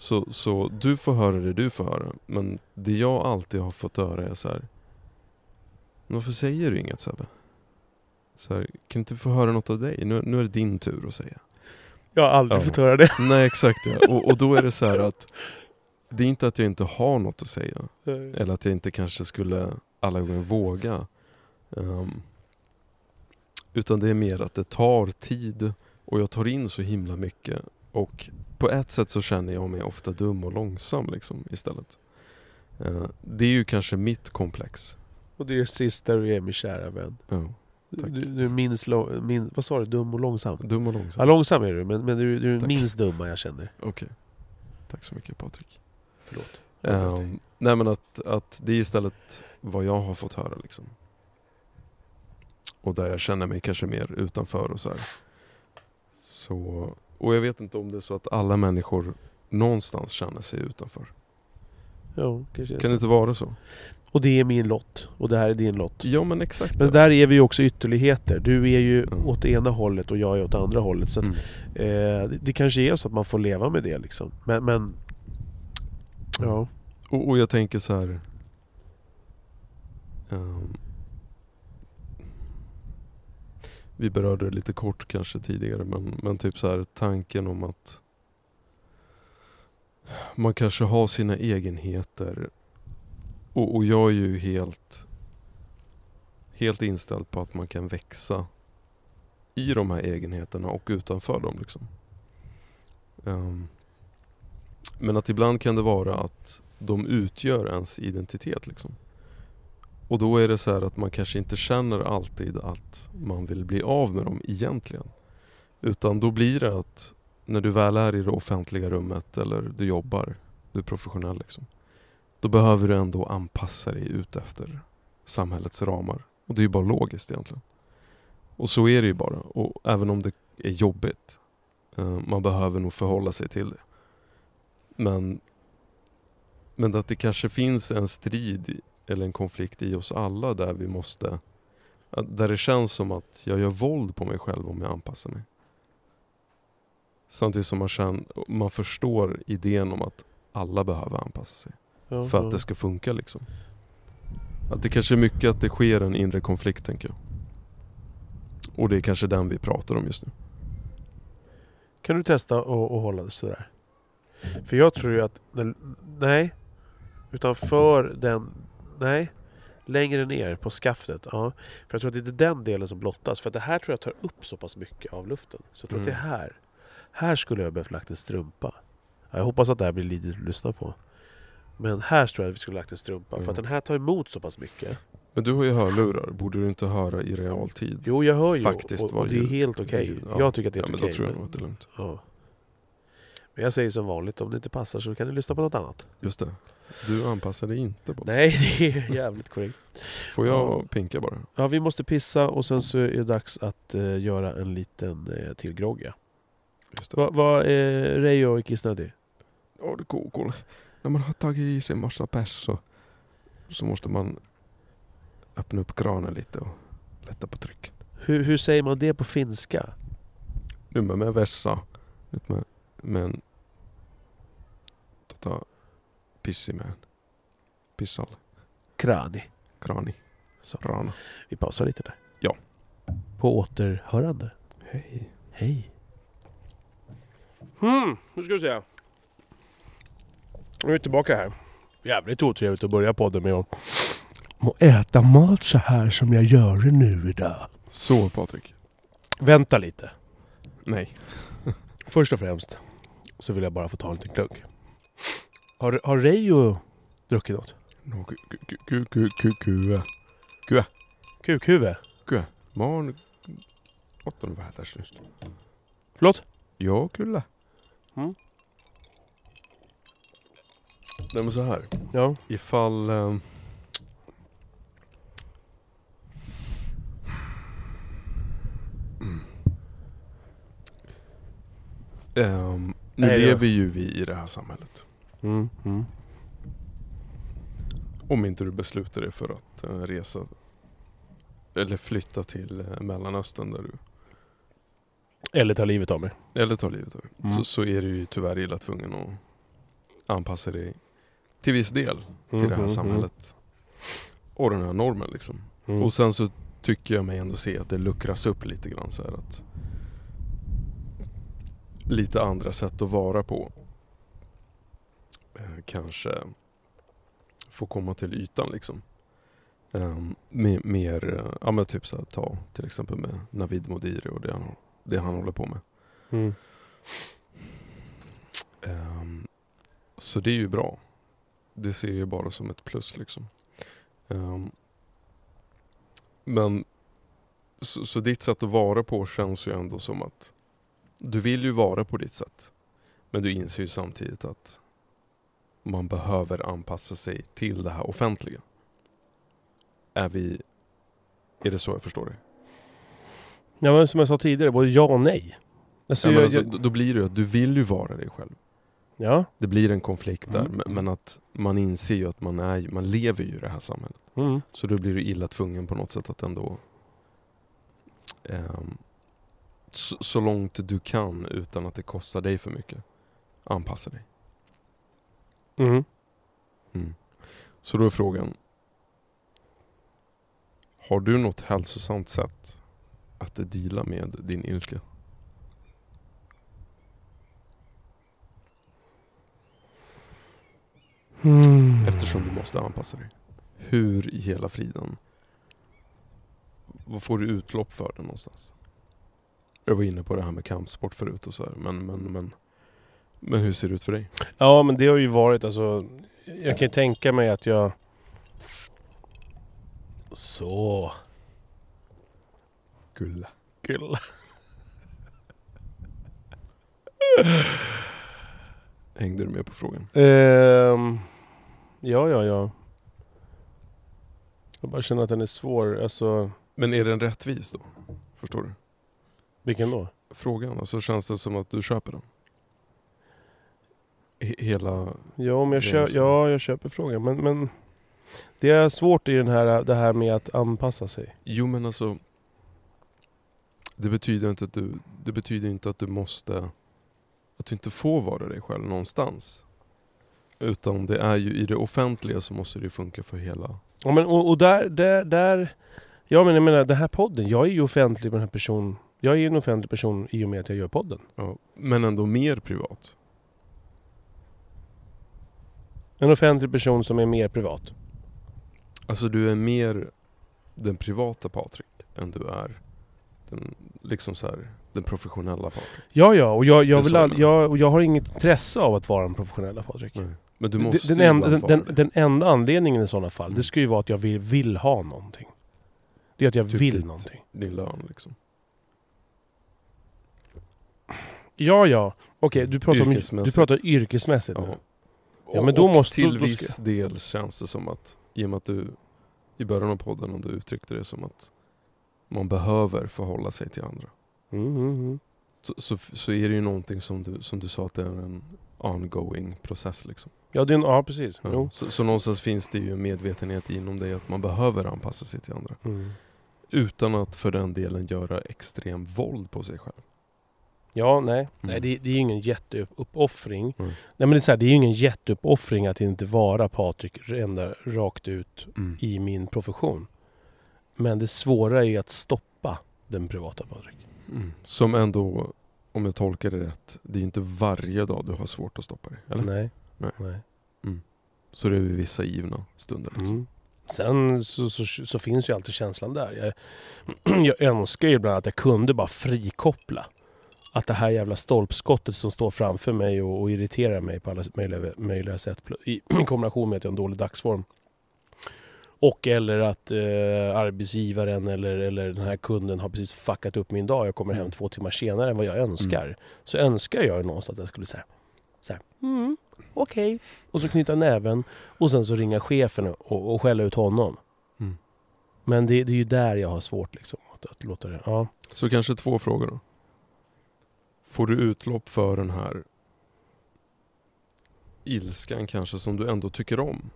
B: Så, så du får höra det du får höra. Men det jag alltid har fått höra är så här. Varför säger du inget Sebbe? Så här, kan inte få höra något av dig? Nu, nu är det din tur att säga.
A: Jag har aldrig
B: Ja.
A: fått höra det.
B: Nej exakt ja. och, och då är det så här att Det är inte att jag inte har något att säga. Eller att jag inte kanske skulle alla gånger våga. Ehm, utan det är mer att det tar tid och jag tar in så himla mycket. Och på ett sätt så känner jag mig ofta dum och långsam liksom istället. Eh, det är ju kanske mitt komplex.
A: Och det är det sista du är min kära vän.
B: Ja,
A: Du, du, minst, min, vad sa du, dum och långsam?
B: dum och
A: Ja,
B: långsam.
A: långsam är du, men, men du, du är
B: Tack.
A: minst dumma jag känner.
B: Okej. Tack så mycket Patrik.
A: Förlåt.
B: Ehm, nej men att, att det är istället vad jag har fått höra liksom. Och där jag känner mig kanske mer utanför och så här. Så, och jag vet inte om det är så att alla människor någonstans känner sig utanför.
A: Ja, kanske
B: Kan det inte vara så?
A: Och det är min lott. Och det här är din lott.
B: Ja men exakt.
A: Men där är vi ju också ytterligheter. Du är ju
B: Mm.
A: åt ena hållet och jag är åt andra hållet. Så att,
B: Mm.
A: eh, det, det kanske är så att man får leva med det liksom. Men, men ja.
B: Och, och jag tänker så här. ehm, vi berörde det lite kort kanske tidigare men, men typ så här tanken om att man kanske har sina egenheter och, och jag är ju helt helt inställd på att man kan växa i de här egenheterna och utanför dem liksom. Um, men att ibland kan det vara att de utgör ens identitet liksom. Och då är det så här att man kanske inte känner alltid att man vill bli av med dem egentligen. Utan då blir det att när du väl är i det offentliga rummet eller du jobbar, du är professionell liksom. Då behöver du ändå anpassa dig ut efter samhällets ramar. Och det är ju bara logiskt egentligen. Och så är det ju bara. Och även om det är jobbigt. Eh, man behöver nog förhålla sig till det. Men, men att det kanske finns en strid i- eller en konflikt i oss alla där vi måste där det känns som att jag gör våld på mig själv om jag anpassar mig. Samtidigt som man, känner, man förstår idén om att alla behöver anpassa sig
A: ja,
B: för
A: ja.
B: att det ska funka liksom. Att det kanske är mycket att det sker en inre konflikt tänker jag. Och det är kanske den vi pratar om just nu.
A: Kan du testa att att hålla det sådär? För jag tror ju att... Nej. Utan för den... Nej. Längre ner på skaftet. Ja. För jag tror att det är den delen som blottas. För att det här tror jag tar upp så pass mycket av luften. Så jag tror
B: Mm.
A: att det är här. Här skulle jag behövt lagt en strumpa. Ja, jag hoppas att det här blir lite att lyssna på. Men här tror jag att vi skulle lagt en strumpa. För
B: Mm.
A: att den här tar emot så pass mycket.
B: Men du har ju hörlurar, borde du inte höra i realtid?
A: Jo, jag hör ju.
B: Faktiskt
A: och, och
B: det
A: är helt okej.
B: ljud, ja.
A: Jag tycker att det är
B: Ja,
A: helt
B: men
A: okej.
B: då tror jag
A: men-
B: nog att det är lugnt.
A: Ja. Men jag säger som vanligt, om det inte passar så kan ni lyssna på något annat.
B: Just det. Du anpassar dig inte på
A: Nej, det är jävligt korrekt.
B: Får jag
A: Ja.
B: pinka bara?
A: Ja, vi måste pissa och sen så är det dags att eh, göra en liten eh, till grogg. ja.
B: Just det.
A: Vad va, är Reijo och Kissnödig?
B: Ja, cool, cool. När man har tagit i sig en massa pers så, så måste man öppna upp kranen lite och lätta på trycket.
A: Hur, hur säger man det på finska?
B: Nu med, med vässa, nyt med, med en tota, pissi med en pissal,
A: Krani.
B: krani,
A: Så.
B: rana.
A: Vi pausar lite där.
B: Ja.
A: På återhörande.
B: Hej.
A: Hej. Hmm, nu ska vi se. Nu är vi tillbaka här. Jävligt otrevligt att börja podden med att att äta mat så här som jag gör det nu idag.
B: Så Patrik.
A: Vänta lite.
B: Nej.
A: Först och främst så vill jag bara få ta en liten klunk. Har, har Reijo druckit något?
B: No, ku, ku, ku, ku, ku, ku.
A: Kukhuvud?
B: Mä oon ottanut vähän tässä just.
A: Förlåt?
B: Joo, kyllä.
A: Mm.
B: Nej men så här.
A: Ja.
B: Ifall... Mm. Ehm, nu
A: Nej,
B: lever ju vi i det här samhället.
A: Mm, mm.
B: Om inte du beslutar dig för att eh, resa eller flytta till eh, Mellanöstern där du
A: Eller ta livet av mig.
B: Eller ta livet av dig.
A: Mm.
B: Så, så är du ju tyvärr illa tvungen att anpassa dig till viss del till
A: Mm,
B: det här
A: mm,
B: samhället. Och den här normen liksom.
A: Mm.
B: Och sen så tycker jag mig ändå se att det luckras upp lite grann så här att lite andra sätt att vara på kanske får komma till ytan liksom. Um, mer, mer eh, ja men typ så här, ta till exempel med Navid Modiri och det han, det han håller på med.
A: Mm.
B: Ehm, så det är ju bra. Det ser jag bara som ett plus liksom. Ehm, men så, så ditt sätt att vara på känns ju ändå som att du vill ju vara på ditt sätt. Men du inser ju samtidigt att man behöver anpassa sig till det här offentliga. Är vi... Är det så jag förstår det?
A: Ja men som jag sa tidigare, både ja och nej. Alltså,
B: ja,
A: jag,
B: alltså,
A: jag,
B: då- blir det ju att du vill ju vara dig själv.
A: ja.
B: Det blir en konflikt där,
A: Mm.
B: men- att man inser ju att man, är, man lever ju i det här samhället.
A: Mm.
B: Så då blir du illa tvungen på något sätt att ändå ehm, så, så långt du kan utan att det kostar dig för mycket. Anpassa dig.
A: Mm.
B: Mm. Så då är frågan. Har du något hälsosamt sätt att deala med din ilska?
A: Mm.
B: Eftersom du måste anpassa dig. Hur i hela friden? Vad får du utlopp för det någonstans? Jag var inne på det här med kampsport förut och så här, men, men, men, men hur ser det ut för dig?
A: Ja men det har ju varit alltså Jag kan ju tänka mig att jag Så
B: Gulla.
A: kul.
B: Hängde du med på frågan?
A: Ehm, ja ja ja Jag bara känner att den är svår, alltså
B: Men är den rättvis då? Förstår du?
A: Vilken då?
B: Frågan, alltså känns det som att du köper den? He- hela...
A: Ja, men jag,
B: Det är
A: kö-
B: så.
A: ja, jag köper frågan men, men Det är svårt i den här, det här med att anpassa sig.
B: Jo men alltså Det betyder inte att du Det betyder inte att du måste Att du inte får vara dig själv någonstans. Utan det är ju i det offentliga så måste det funka för hela.
A: Ja men och, och där, där, där Ja men jag menar den här podden, jag är ju offentlig med den här personen Jag är ju en offentlig person i och med att jag gör podden.
B: Ja, Men ändå mer privat
A: En offentlig person som är mer privat.
B: Alltså du är mer den privata Patrik än du är den, liksom så här, den professionella Patrik.
A: Ja, ja, och jag, jag, vill all,
B: jag
A: och jag har inget intresse av att vara en professionella Patrik.
B: Nej. Men du måste
A: den,
B: ju ibland
A: den, den, den enda anledningen i sådana fall,
B: Mm.
A: det ska ju vara att jag vill, vill ha någonting. Det är att jag
B: Typ
A: vill
B: ditt-
A: någonting.
B: Din lön liksom.
A: Ja, ja. Okej, du pratar om du pratar yrkesmässigt
B: Ja.
A: nu. Ja, men då måste-
B: till
A: då- då
B: viss
A: ska-
B: del känns det som att, i och med att du i början av podden och du uttryckte det som att man behöver förhålla sig till andra.
A: Mm, mm, mm.
B: Så, så, så är det ju någonting som du, som du sa att det är en ongoing process liksom.
A: Ja, det är en, ja precis.
B: Ja. Så, så någonstans finns det ju en medvetenhet inom dig att man behöver anpassa sig till andra.
A: Mm.
B: Utan att för den delen göra extrem våld på sig själv.
A: Ja, nej.
B: Mm.
A: nej det, det är ju ingen jätteuppoffring.
B: Mm.
A: Nej men det är, så här, det är ju ingen jätteuppoffring att inte vara Patrik ända rakt ut i min profession. Men det svåra är ju att stoppa den privata Patrik.
B: Mm. Som ändå, om jag tolkar det rätt, det är inte varje dag du har svårt att stoppa dig. Eller?
A: Nej.
B: Nej.
A: nej.
B: Så det är vid vissa givna stunder. Liksom.
A: Mm. Sen så, så, så finns ju alltid känslan där. Jag, jag önskar ju ibland att jag kunde bara frikoppla. Att det här jävla stolpskottet som står framför mig och, och irriterar mig på alla möjliga, möjliga sätt i kombination med att jag har en dålig dagsform. Och eller att eh, arbetsgivaren eller, eller den här kunden har precis fuckat upp min dag. Jag kommer hem
B: Mm.
A: två timmar senare än vad jag önskar. Så önskar jag någonstans att jag skulle säga så här, mm, okej. Och så knyta näven och sen så ringa chefen och, och skälla ut honom.
B: Mm.
A: Men det, det är ju där jag har svårt liksom. Att, att låta det, ja.
B: Så kanske två frågor då. Får du utlopp för den här ilskan kanske som du ändå tycker om?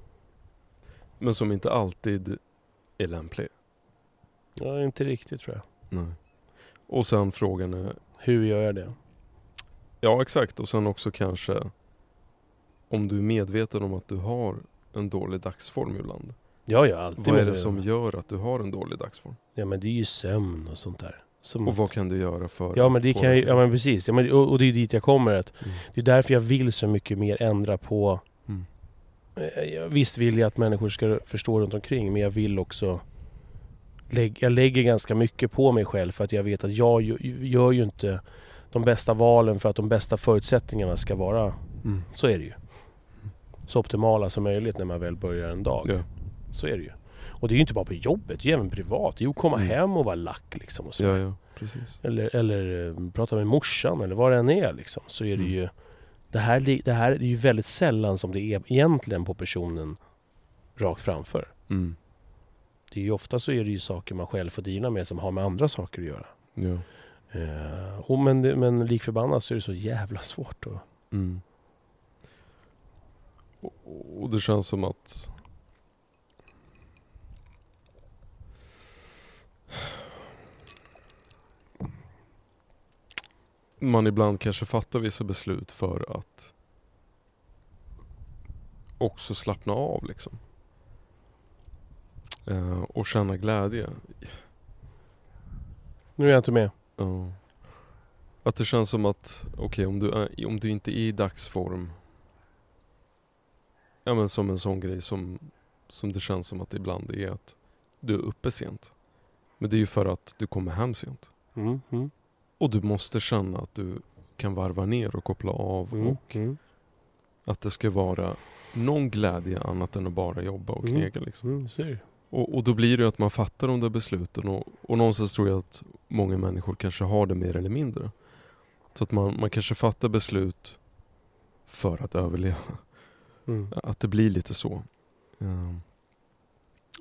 B: Men som inte alltid är lämplig?
A: ja, inte riktigt tror jag.
B: Nej. Och sen frågan är,
A: Hur gör jag det?
B: ja exakt, och sen också kanske om du är medveten om att du har en dålig dagsform ibland.
A: Ja, ja, alltid.
B: Vad är det som gör att du har en dålig dagsform?
A: Ja, men det är ju sömn och sånt där. Som
B: Och vad kan du göra för
A: Ja men det kan jag, ja men precis. Ja, men, och, och det är dit jag kommer. Att
B: Mm.
A: det är därför jag vill så mycket mer ändra på...
B: Mm.
A: Eh, Visst vill jag att människor ska förstå runt omkring men jag vill också... Lägg, jag lägger ganska mycket på mig själv för att jag vet att jag gör ju inte de bästa valen för att de bästa förutsättningarna ska vara...
B: Mm.
A: Så är det ju. Så optimala som möjligt när man väl börjar en dag.
B: Ja.
A: Så är det ju. Och det är ju inte bara på jobbet, det är ju även privat. Det är ju att komma
B: Mm.
A: hem och vara lack liksom. Och så.
B: ja, ja, precis.
A: Eller, eller eh, prata med morsan eller vad det än är liksom. Så är det
B: Mm.
A: ju... Det här, det här är ju väldigt sällan som det är egentligen på personen rakt framför.
B: Mm.
A: Det är ju ofta så är det ju saker man själv får dela med som har med andra saker att göra.
B: Ja.
A: Eh, och men, men lik förbannat så är det så jävla svårt att...
B: Mm. Och, och det känns som att man ibland kanske fattar vissa beslut för att också slappna av liksom. Eh, och känna glädje.
A: Nu är jag inte med.
B: Ja. Att det känns som att, okej om, du är, om du inte är i dagsform Ja men som en sån grej som, som det känns som att det ibland är att du är uppe sent. Men det är ju för att du kommer hem sent.
A: Mm, mm,
B: Och du måste känna att du kan varva ner och koppla av
A: mm,
B: och
A: mm,
B: att det ska vara någon glädje annat än att bara jobba och
A: Mm.
B: knega liksom.
A: mm.
B: Och, och då blir det ju att man fattar de där besluten och, och någonstans tror jag att många människor kanske har det mer eller mindre. Så att man, man kanske fattar beslut för att överleva.
A: Mm.
B: Att det blir lite så. Ehm,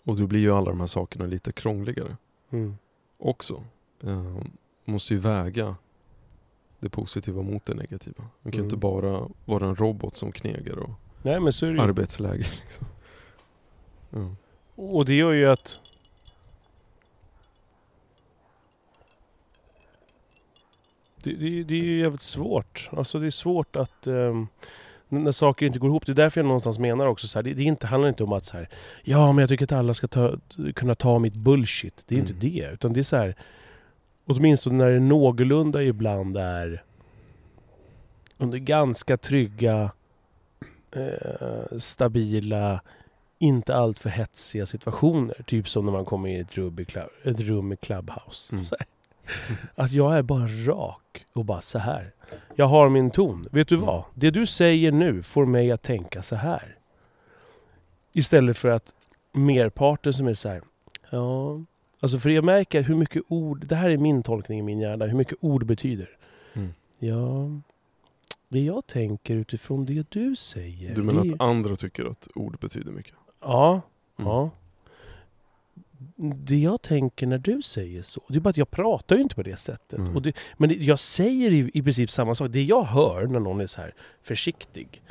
B: och då blir ju alla de här sakerna lite krångligare
A: Mm.
B: också. Um, måste ju väga det positiva mot det negativa. Man kan
A: Mm.
B: inte bara vara en robot som knegar och
A: Nej men så är det
B: arbetsläge. Liksom. Ja.
A: Och det gör ju att... Det, det, det är ju jävligt svårt. Alltså det är svårt att... n- när saker inte går ihop. Det är därför jag någonstans menar också så här, det, det inte, handlar inte om att så här, Ja men jag tycker att alla ska ta, kunna ta mitt bullshit. Det är
B: Mm.
A: inte det. Utan det är så här... Åtminstone när det någorlunda ibland är under ganska trygga eh, stabila, inte alltför hetsiga situationer. Typ som när man kommer in i ett rum i, club, ett rum i Clubhouse.
B: Mm.
A: Att jag är bara rak och bara så här. Jag har min ton. Vet du
B: Mm.
A: vad? Det du säger nu får mig att tänka så här. Istället för att merparten som är så här. Ja, alltså för jag märker hur mycket ord, det här är min tolkning i min hjärna, hur mycket ord betyder.
B: Mm.
A: Ja, det jag tänker utifrån det du säger.
B: Du menar
A: det...
B: att andra tycker att ord betyder mycket?
A: Ja,
B: Mm.
A: ja. Det jag tänker när du säger så, det är bara att jag pratar ju inte på det sättet.
B: Mm.
A: Och det, men det, jag säger i, i princip samma sak. Det jag hör när någon är så här försiktig,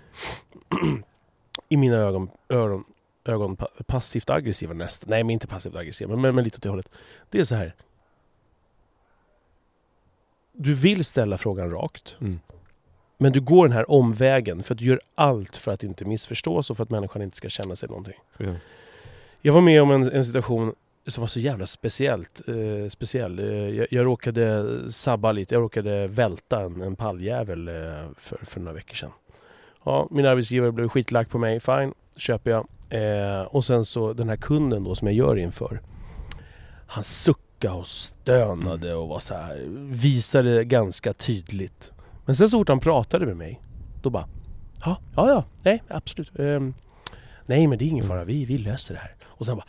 A: i mina ögon, öron, ögon pa, passivt aggressiva nästan. Nej, men inte passivt aggressiva, men, men lite åt det hållet. Det är så här. Du vill ställa frågan rakt.
B: Mm.
A: Men du går den här omvägen för att du gör allt för att inte missförstås och för att människan inte ska känna sig någonting.
B: Ja.
A: Jag var med om en, en situation som var så jävla speciellt, eh, speciell. Eh, jag, jag råkade sabba lite, jag råkade välta en, en palljävel eh, för, för några veckor sedan. Ja, min arbetsgivare blev skitlack på mig, fine, köper jag. Eh, och sen så den här kunden då som jag gör inför. Han suckade och stönade och var så här, visade ganska tydligt. Men sen så fort han pratade med mig, då bara Ja, ja, ja, nej absolut. Ehm, nej men det är ingen fara, vi, vi löser det här. Och sen bara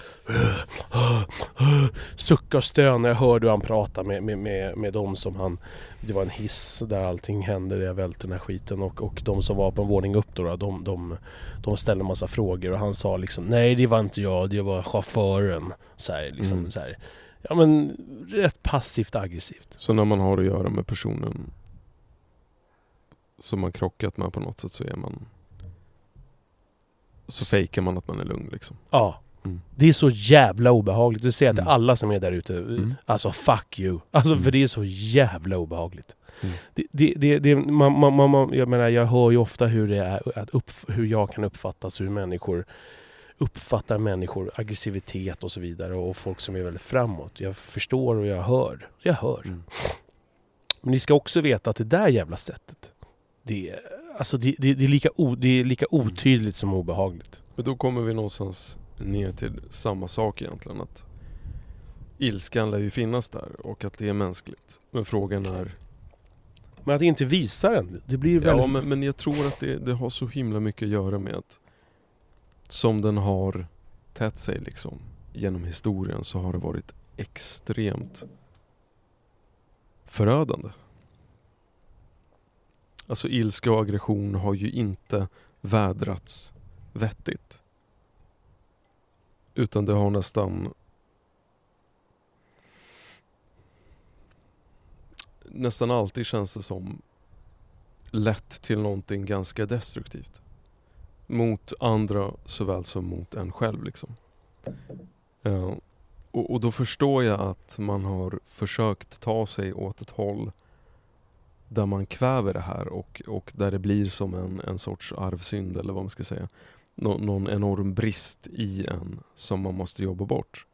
A: sucka och stöna. Jag hörde hur han pratade med, med, med, med de som han... Det var en hiss där allting hände, där jag välte den här skiten. Och, och de som var på en våning upp då, då de, de, de ställde en massa frågor och han sa liksom Nej det var inte jag, det var chauffören. Så här, liksom,
B: Mm.
A: så här. Ja men rätt passivt aggressivt.
B: Så när man har att göra med personen som man krockat med på något sätt så är man så fejkar man att man är lugn liksom.
A: Ja.
B: Mm.
A: Det är så jävla obehagligt. Du säger till
B: Mm.
A: alla som är där ute.
B: Mm.
A: Alltså fuck you. Alltså
B: Mm.
A: för det är så jävla obehagligt.
B: Mm.
A: Det, det, det, det, man, man, man, man, jag menar jag hör ju ofta hur det är, att upp, hur jag kan uppfattas, hur människor uppfattar människor, aggressivitet och så vidare och folk som är väldigt framåt. Jag förstår och jag hör. Jag hör.
B: Mm.
A: Men ni ska också veta att det där jävla sättet, det, är- alltså det, det, det, är, lika o, det är lika otydligt som obehagligt.
B: Men då kommer vi någonstans ner till samma sak egentligen. Att ilskan lär ju finnas där och att det är mänskligt. Men frågan är...
A: Men att inte visa den, det blir väldigt...
B: Ja men, men jag tror att det, det har så himla mycket att göra med att som den har tätt sig liksom genom historien så har det varit extremt förödande. Alltså ilska och aggression har ju inte vädrats vettigt. Utan det har nästan nästan alltid känns det som lett till någonting ganska destruktivt. Mot andra såväl som mot en själv liksom. Uh, och, och då förstår jag att man har försökt ta sig åt ett håll där man kväver det här och, och där det blir som en, en sorts arvsynd eller vad man ska säga. Nå, någon enorm brist i en som man måste jobba bort.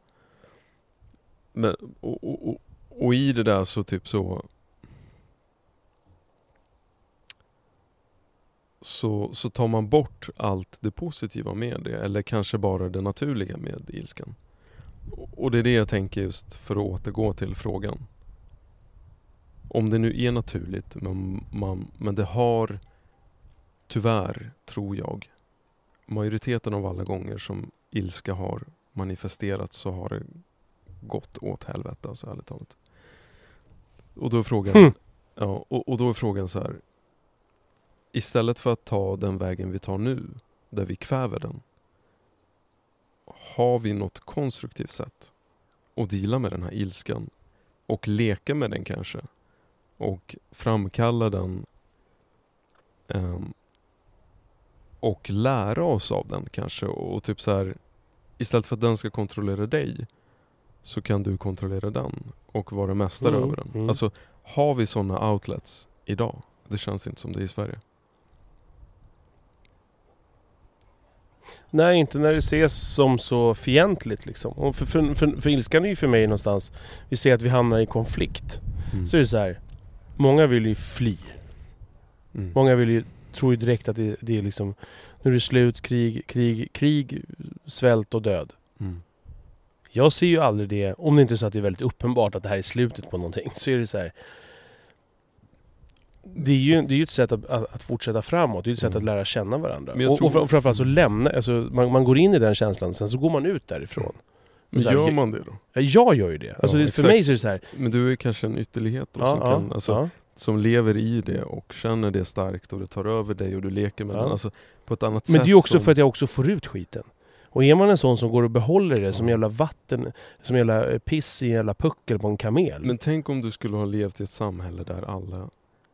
B: Men, och, och, och, och i det där så typ så så, så tar man bort allt det positiva med det eller kanske bara det naturliga med ilskan. Och- Och det är det jag tänker just för att återgå till frågan. Om det nu är naturligt men, man, men det har tyvärr, tror jag, majoriteten av alla gånger som ilska har manifesterats så har det gått åt helvete, alltså ärligt talat. Och då är frågan,
A: Hmm.
B: ja, och, och då är frågan så här. Istället för att ta den vägen vi tar nu, där vi kväver den. Har vi något konstruktivt sätt att deala med den här ilskan och leka med den kanske? Och framkalla den ehm, och lära oss av den kanske och typ så här istället för att den ska kontrollera dig så kan du kontrollera den och vara mästare
A: Mm,
B: över den.
A: mm.
B: Alltså har vi sådana outlets idag? Det känns inte som det i Sverige.
A: Nej, inte när det ses som så fientligt liksom. Och för, för, för, för ilskan är ju för mig någonstans, vi ser att vi hamnar i konflikt.
B: Mm.
A: Så är det så här. många vill ju fly.
B: Mm.
A: Många vill ju tror ju direkt att det, det är liksom, nu är det slut, krig, krig, krig, svält och död.
B: Mm.
A: Jag ser ju aldrig det, om det inte är så att det är väldigt uppenbart att det här är slutet på någonting, så är det så här. Det är ju, det är ju ett sätt att, att, fortsätta framåt, det är ju ett sätt
B: Mm.
A: att lära känna varandra.
B: Men
A: Och,
B: tror-
A: och fram- framförallt så lämna, alltså man, man går in i den känslan, sen så går man ut därifrån.
B: Men
A: Så här,
B: gör
A: jag-
B: man det då?
A: Ja, Jag gör ju det. Alltså
B: Ja,
A: det, för mig så är det så här.
B: Men du är kanske en ytterlighet då,
A: Ja,
B: som,
A: ja,
B: kan, alltså. Som lever i det och känner det starkt och det tar över dig och du leker med
A: Ja.
B: den. Alltså, på ett annat sätt.
A: Men det är ju också
B: som,
A: för att jag också får ut skiten. Och är man en sån som går och behåller det som
B: Ja.
A: jävla vatten, som jävla eh, piss i en jävla puckel på en kamel.
B: Men tänk om du skulle ha levt i ett samhälle där alla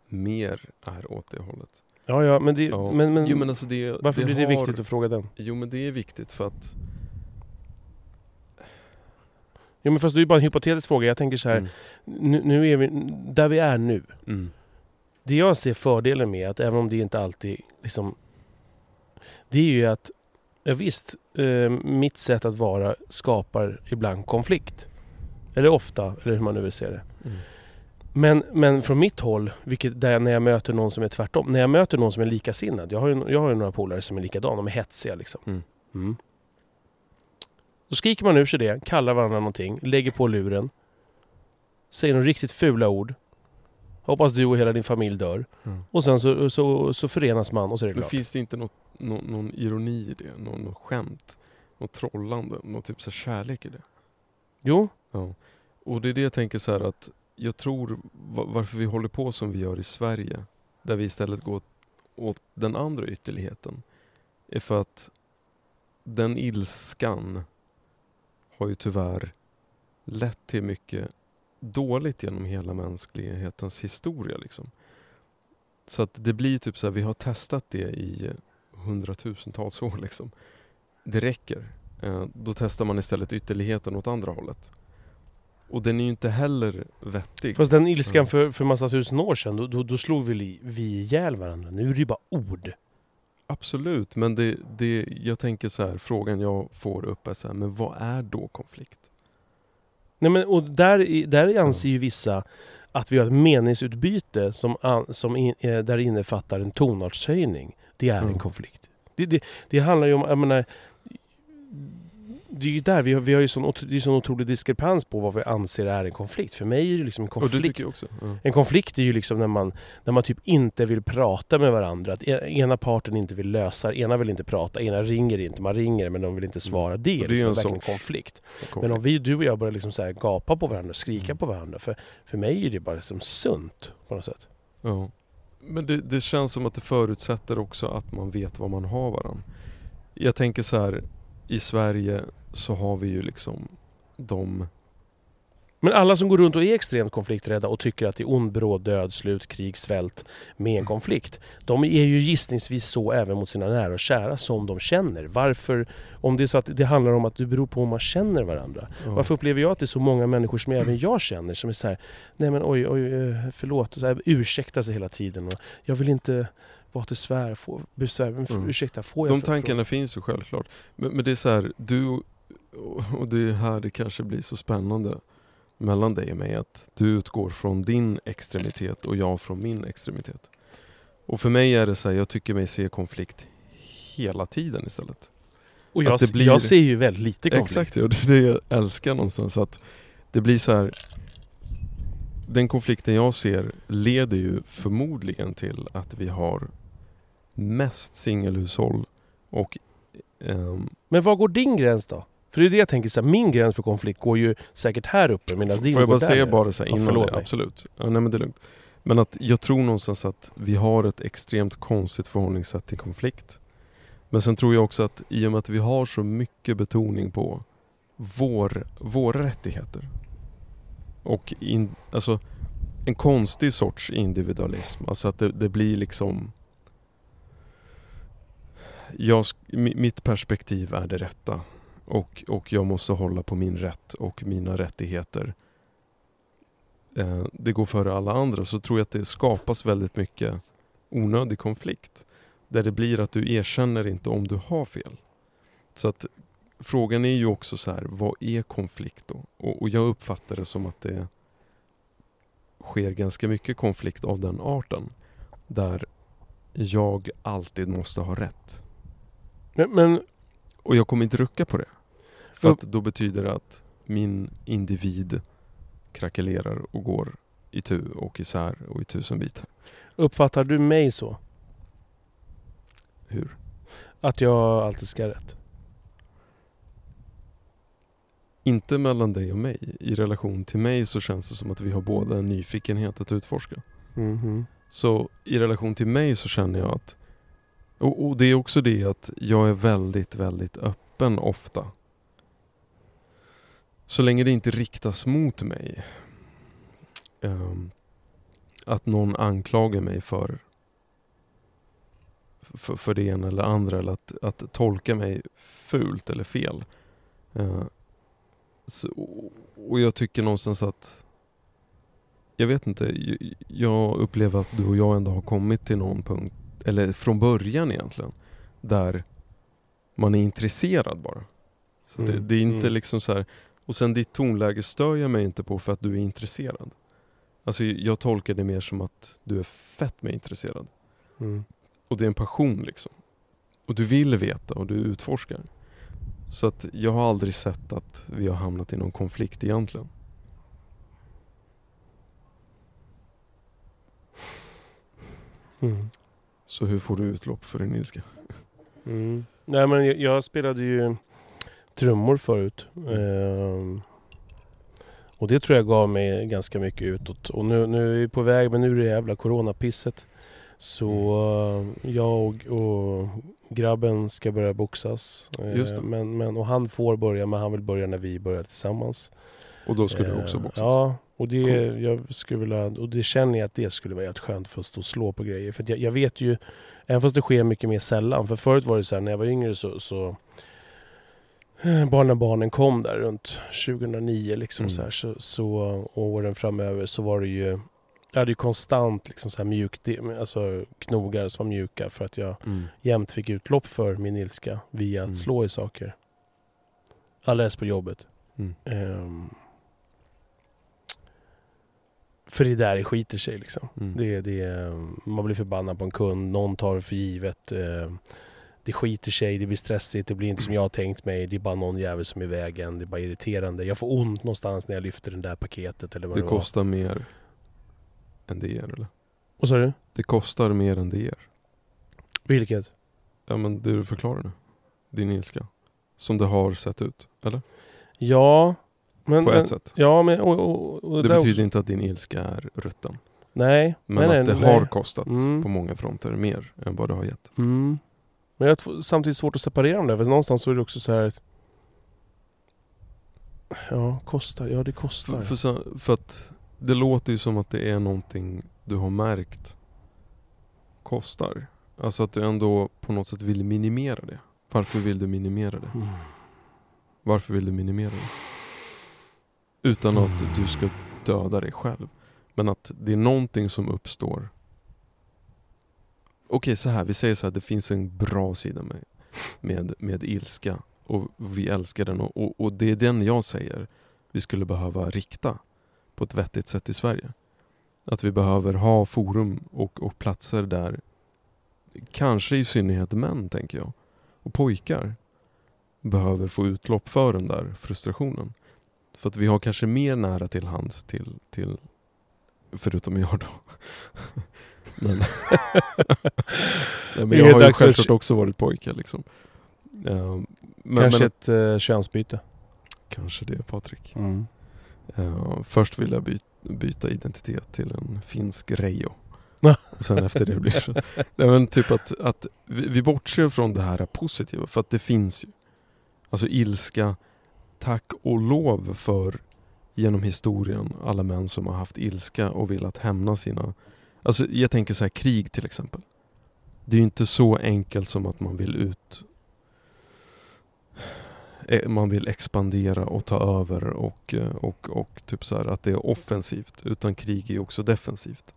B: mer är åt det hållet.
A: ja, ja, men, det,
B: Ja.
A: men, men
B: jo, men alltså det,
A: varför blir det
B: har-
A: viktigt att fråga den?
B: Jo men det är viktigt för att...
A: Jo men fast det är ju bara en hypotetisk fråga. Jag tänker så här,
B: Mm.
A: nu, nu är vi där vi är nu.
B: Mm.
A: Det jag ser fördelen med, att även om det inte alltid liksom... Det är ju att, ja, visst, eh, mitt sätt att vara skapar ibland konflikt. Eller ofta, eller hur man nu vill se det.
B: Mm.
A: Men, men från mitt håll, vilket där när jag möter någon som är tvärtom. När jag möter någon som är likasinnad. Jag har ju, jag har ju några polare som är likadana, de är hetsiga liksom. Då skriker man ur sig det, kallar varandra någonting, lägger på luren. Säger några riktigt fula ord. Hoppas du och hela din familj dör.
B: Mm.
A: Och sen så, så, så förenas man och så är det
B: Men
A: klart.
B: finns det inte något, nå, någon ironi i det? Någon, något skämt? Något trollande? Något typ så här kärlek i det?
A: Jo,
B: Ja. Och det är det jag tänker så här att jag tror va- varför vi håller på som vi gör i Sverige, där vi istället går åt den andra ytterligheten, är för att den ilskan har ju tyvärr lett till mycket dåligt genom hela mänsklighetens historia. Liksom. Så att det blir typ så här, vi har testat det i eh, hundratusentals år. Liksom. Det räcker. Eh, då testar man istället ytterligheten åt andra hållet. Och den är ju inte heller vettig.
A: fast den ilskan
B: Ja.
A: för, för massa tusen år sedan, då, då, då slog vi, vi ihjäl varandra. Nu är det ju bara ord.
B: Absolut, men det, det, jag tänker så här, frågan jag får upp är så här, men vad är då konflikt?
A: Nej, men, och där, där anser ju vissa att vi har ett meningsutbyte som, som in, eh, där innefattar en tonartshöjning. Det är en
B: Mm.
A: konflikt. Det, det, det handlar ju om, jag menar, det är ju där, vi har, vi har ju sån, det är sån otrolig diskrepans på vad vi anser är en konflikt. För mig är det liksom en konflikt.
B: Ja.
A: En konflikt är ju liksom när man, när man typ inte vill prata med varandra. Att e- ena parten inte vill lösa ena vill inte prata, ena ringer inte. Man ringer men de vill inte svara. Det
B: Mm. Det är
A: liksom
B: en
A: verkligen en
B: sorts
A: konflikt.
B: konflikt.
A: Men om vi, du och jag börjar liksom så gapa på varandra, skrika
B: Mm.
A: på varandra. För, för mig är det bara liksom sunt på något sätt.
B: Ja. Men det, det känns som att det förutsätter också att man vet vad man har varandra. Jag tänker så här, i Sverige så har vi ju liksom de...
A: Men alla som går runt och är extremt konflikträdda och tycker att det är ond, bråd, död, slut, krig, svält med en konflikt. De är ju gissningsvis så även mot sina nära och kära som de känner. Varför? Om det är så att det handlar om att det beror på hur man känner varandra.
B: Ja.
A: Varför upplever jag att det är så många människor som även jag känner som är så här, nej men oj, oj, eh, förlåt, så här, ursäkta sig hela tiden. Och jag vill inte vara till svär, få, besvär,
B: Mm.
A: ursäkta, får jag
B: De tankarna finns ju självklart. Men, men det är så här, du och det är här det kanske blir så spännande mellan dig och mig att du utgår från din extremitet och jag från min extremitet. Och för mig är det så här, jag tycker mig se konflikt hela tiden istället.
A: Och jag,
B: det blir-
A: jag ser ju väldigt lite konflikt.
B: Exakt, ja, det är det jag älskar någonstans. Att det blir så här. Den konflikten jag ser leder ju förmodligen till att vi har mest singelhushåll och ehm,
A: Men var går din gräns då? För det är det jag tänker, så här, min gräns för konflikt går ju säkert här uppe medan din
B: Får jag
A: går
B: bara
A: där
B: säga bara så här
A: Ja,
B: innan
A: förlåt
B: det? Absolut. Ja, nej men det är lugnt. Men att jag tror någonstans att vi har ett extremt konstigt förhållningssätt till konflikt. Men sen tror jag också att i och med att vi har så mycket betoning på vår, våra rättigheter. Och in, alltså en konstig sorts individualism. Alltså att det, det blir liksom jag, mitt perspektiv är det rätta. Och, och jag måste hålla på min rätt och mina rättigheter. Eh, det går före alla andra. Så tror jag att det skapas väldigt mycket onödig konflikt. Där det blir att du erkänner inte om du har fel. Så att frågan är ju också så här, vad är konflikt då? Och, och jag uppfattar det som att det sker ganska mycket konflikt av den arten. Där jag alltid måste ha rätt.
A: Men, men
B: och jag kommer inte rucka på det. För att då betyder det att min individ krackelerar och går i tu och isär och i tusen bitar.
A: uppfattar du mig så?
B: Hur?
A: Att jag alltid ska ha rätt?
B: Inte mellan dig och mig. I relation till mig så känns det som att vi har båda en nyfikenhet att utforska.
A: Mhm.
B: Så i relation till mig så känner jag att och, och det är också det att jag är väldigt, väldigt öppen ofta. Så länge det inte riktas mot mig. Um, att någon anklagar mig för för, för det ena eller andra eller att, att tolka mig fult eller fel. Eh, uh, så, och- och jag tycker någonstans att jag vet inte, jag upplever att du och jag ändå har kommit till någon punkt, eller från början egentligen, där man är intresserad bara. Så det,
A: Mm,
B: det är inte
A: mm.
B: liksom så här. och sen ditt tonläge stör jag mig inte på för att du är intresserad. Alltså jag tolkar det mer som att du är fett med intresserad.
A: Mm.
B: Och det är en passion liksom. Och du vill veta och du utforskar. Så att jag har aldrig sett att vi har hamnat i någon konflikt egentligen.
A: Mm.
B: Så hur får du utlopp för din ilska?
A: Mm. Nej men jag, jag spelade ju trummor förut. Ehm, och det tror jag gav mig ganska mycket utåt. Och nu, nu är vi på väg, men nu är det jävla coronapisset. Så eh, jag och, och grabben ska börja boxas. Eh. Men, men, och han får börja, men han vill börja när vi börjar tillsammans.
B: Och då ska du
A: Eh,
B: också boxas?
A: Ja, och det,
B: Coolt.
A: jag skulle vilja, och det känner jag att det skulle vara helt skönt för att stå och slå på grejer. För jag, jag vet ju, även fast det sker mycket mer sällan. För förut var det så här, när jag var yngre så, så eh, bara när barnen kom där runt 2009 liksom
B: Mm.
A: så, här, så, så och åren framöver så var det ju jag hade ju konstant liksom så här mjuk, alltså knogar som var mjuka för att jag
B: Mm.
A: jämt fick utlopp för min ilska via att
B: Mm.
A: slå i saker. Alldeles på jobbet.
B: Mm.
A: Ehm, för det är där det skiter sig liksom.
B: Mm.
A: Det, det, man blir förbannad på en kund, någon tar det för givet. ehm, det skiter sig, det blir stressigt, det blir inte som jag har tänkt mig. Det är bara någon jävel som är i vägen. Det är bara irriterande. Jag får ont någonstans när jag lyfter det där paketet eller vad
B: Det
A: det, var.
B: kostar mer än det ger eller?
A: Vad sa du?
B: Det kostar mer än det ger.
A: Vilket?
B: Ja men det du förklarar nu. Din ilska. Som det har sett ut, eller?
A: Ja, men...
B: På
A: men
B: ett sätt.
A: Ja, men... Och, och, och
B: Det
A: där
B: betyder inte att din ilska är rutten.
A: Nej.
B: Men
A: nej,
B: att
A: nej,
B: det
A: nej.
B: har kostat
A: Mm.
B: på många fronter mer än vad det har gett.
A: Mm. Men jag har samtidigt svårt att separera dem där. För någonstans så är det också så här... Ja, kostar. Ja, det kostar.
B: För, för, för att det låter ju som att det är någonting du har märkt kostar. Alltså att du ändå på något sätt vill minimera det. Varför vill du minimera det?
A: Mm.
B: Varför vill du minimera det? Utan att du ska döda dig själv. Men att det är någonting som uppstår. Okej, så här. Vi säger så här. Det finns en bra sida med, med, med ilska. Och vi älskar den. Och, och, och det är den jag säger vi skulle behöva rikta på ett vettigt sätt i Sverige. Att vi behöver ha forum och, och platser där kanske i synnerhet män, tänker jag, och pojkar behöver få utlopp för den där frustrationen. För att vi har kanske mer nära till hands till, till förutom jag då. Men, Nej, men jag har ju självklart också varit pojke liksom. Eh, men,
A: Kanske
B: men,
A: ett uh, könsbyte.
B: kanske det Patrik.
A: Mm.
B: Eh, först vill jag by, byta identitet till en finsk Reijo. Och sen efter det blir det så. Nej, men typ att, att vi, vi bortser från det här positiva för att det finns ju. Alltså ilska, tack och lov för genom historien alla män som har haft ilska och velat hämna sina... Alltså jag tänker så här krig till exempel. Det är ju inte så enkelt som att man vill ut eh, man vill expandera och ta över och, eh, och, och typ så här att det är offensivt. Utan krig är ju också defensivt.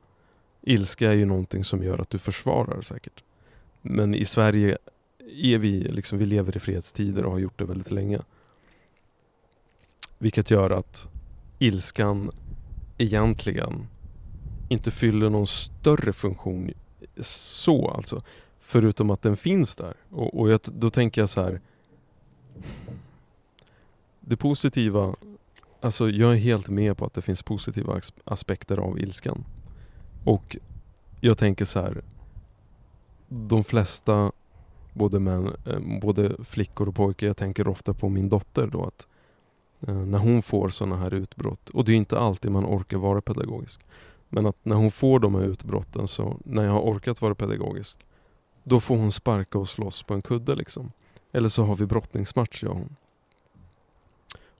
B: Ilska är ju någonting som gör att du försvarar säkert. Men i Sverige är vi, liksom, vi lever i fredstider och har gjort det väldigt länge. Vilket gör att ilskan egentligen inte fyller någon större funktion så alltså. Förutom att den finns där. Och, och jag, då tänker jag så här. Det positiva, alltså jag är helt med på att det finns positiva aspekter av ilskan. Och jag tänker så här. De flesta, både, män, eh, både flickor och pojkar, jag tänker ofta på min dotter då att när hon får sådana här utbrott, och det är inte alltid man orkar vara pedagogisk. Men att när hon får de här utbrotten så, när jag har orkat vara pedagogisk, då får hon sparka och slåss på en kudde liksom. Eller så har vi brottningsmatch jag och hon.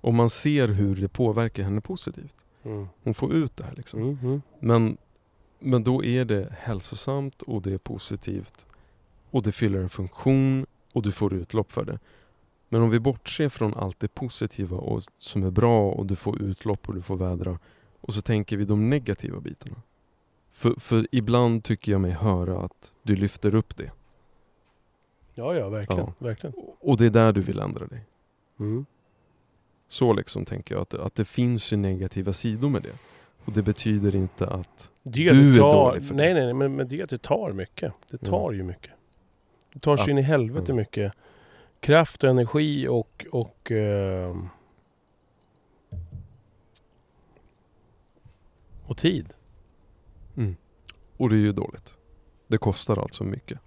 B: Och man ser hur det påverkar henne positivt.
A: Mm.
B: Hon får ut det här liksom.
A: Mm. Mm.
B: Men, men då är det hälsosamt och det är positivt. Och det fyller en funktion och du får utlopp för det. Men om vi bortser från allt det positiva och som är bra och du får utlopp och du får vädra. Och så tänker vi de negativa bitarna. För, för ibland tycker jag mig höra att du lyfter upp det.
A: Ja, ja, verkligen.
B: Ja.
A: verkligen.
B: Och det är där du vill ändra dig.
A: Mm.
B: Så liksom tänker jag att, att det finns ju negativa sidor med det. Och det betyder inte att
A: Det
B: Du
A: det
B: är
A: tar,
B: dålig för
A: nej,
B: det.
A: nej, nej, men, men det är att det tar mycket. Det
B: Ja.
A: tar ju mycket. Det tar så
B: Ja.
A: in i helvete
B: Ja.
A: mycket kraft och energi och, och ehm, och tid.
B: Mm. Och det är ju dåligt. Det kostar alltså mycket.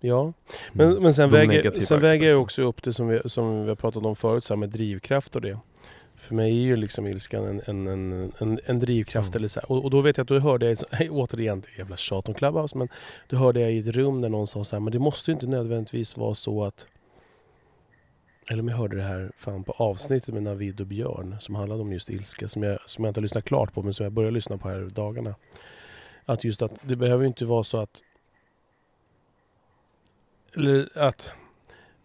A: Ja, men,
B: Mm.
A: men sen,
B: De
A: väger, sen väger jag också upp det som vi, som vi har pratat om förut, så här med drivkraft och det. För mig är ju liksom ilskan en, en, en, en, en drivkraft.
B: Mm.
A: Eller så. Och, och då vet jag att då hörde jag, hej, återigen, jävla tjat om Clubhouse, men då hörde jag i ett rum där någon sa så här, men det måste ju inte nödvändigtvis vara så att eller om jag hörde det här fan på avsnittet med Navid och Björn som handlade om just ilska som jag, som jag inte har lyssnat klart på men som jag börjar lyssna på här dagarna. Att just att det behöver ju inte vara så att eller att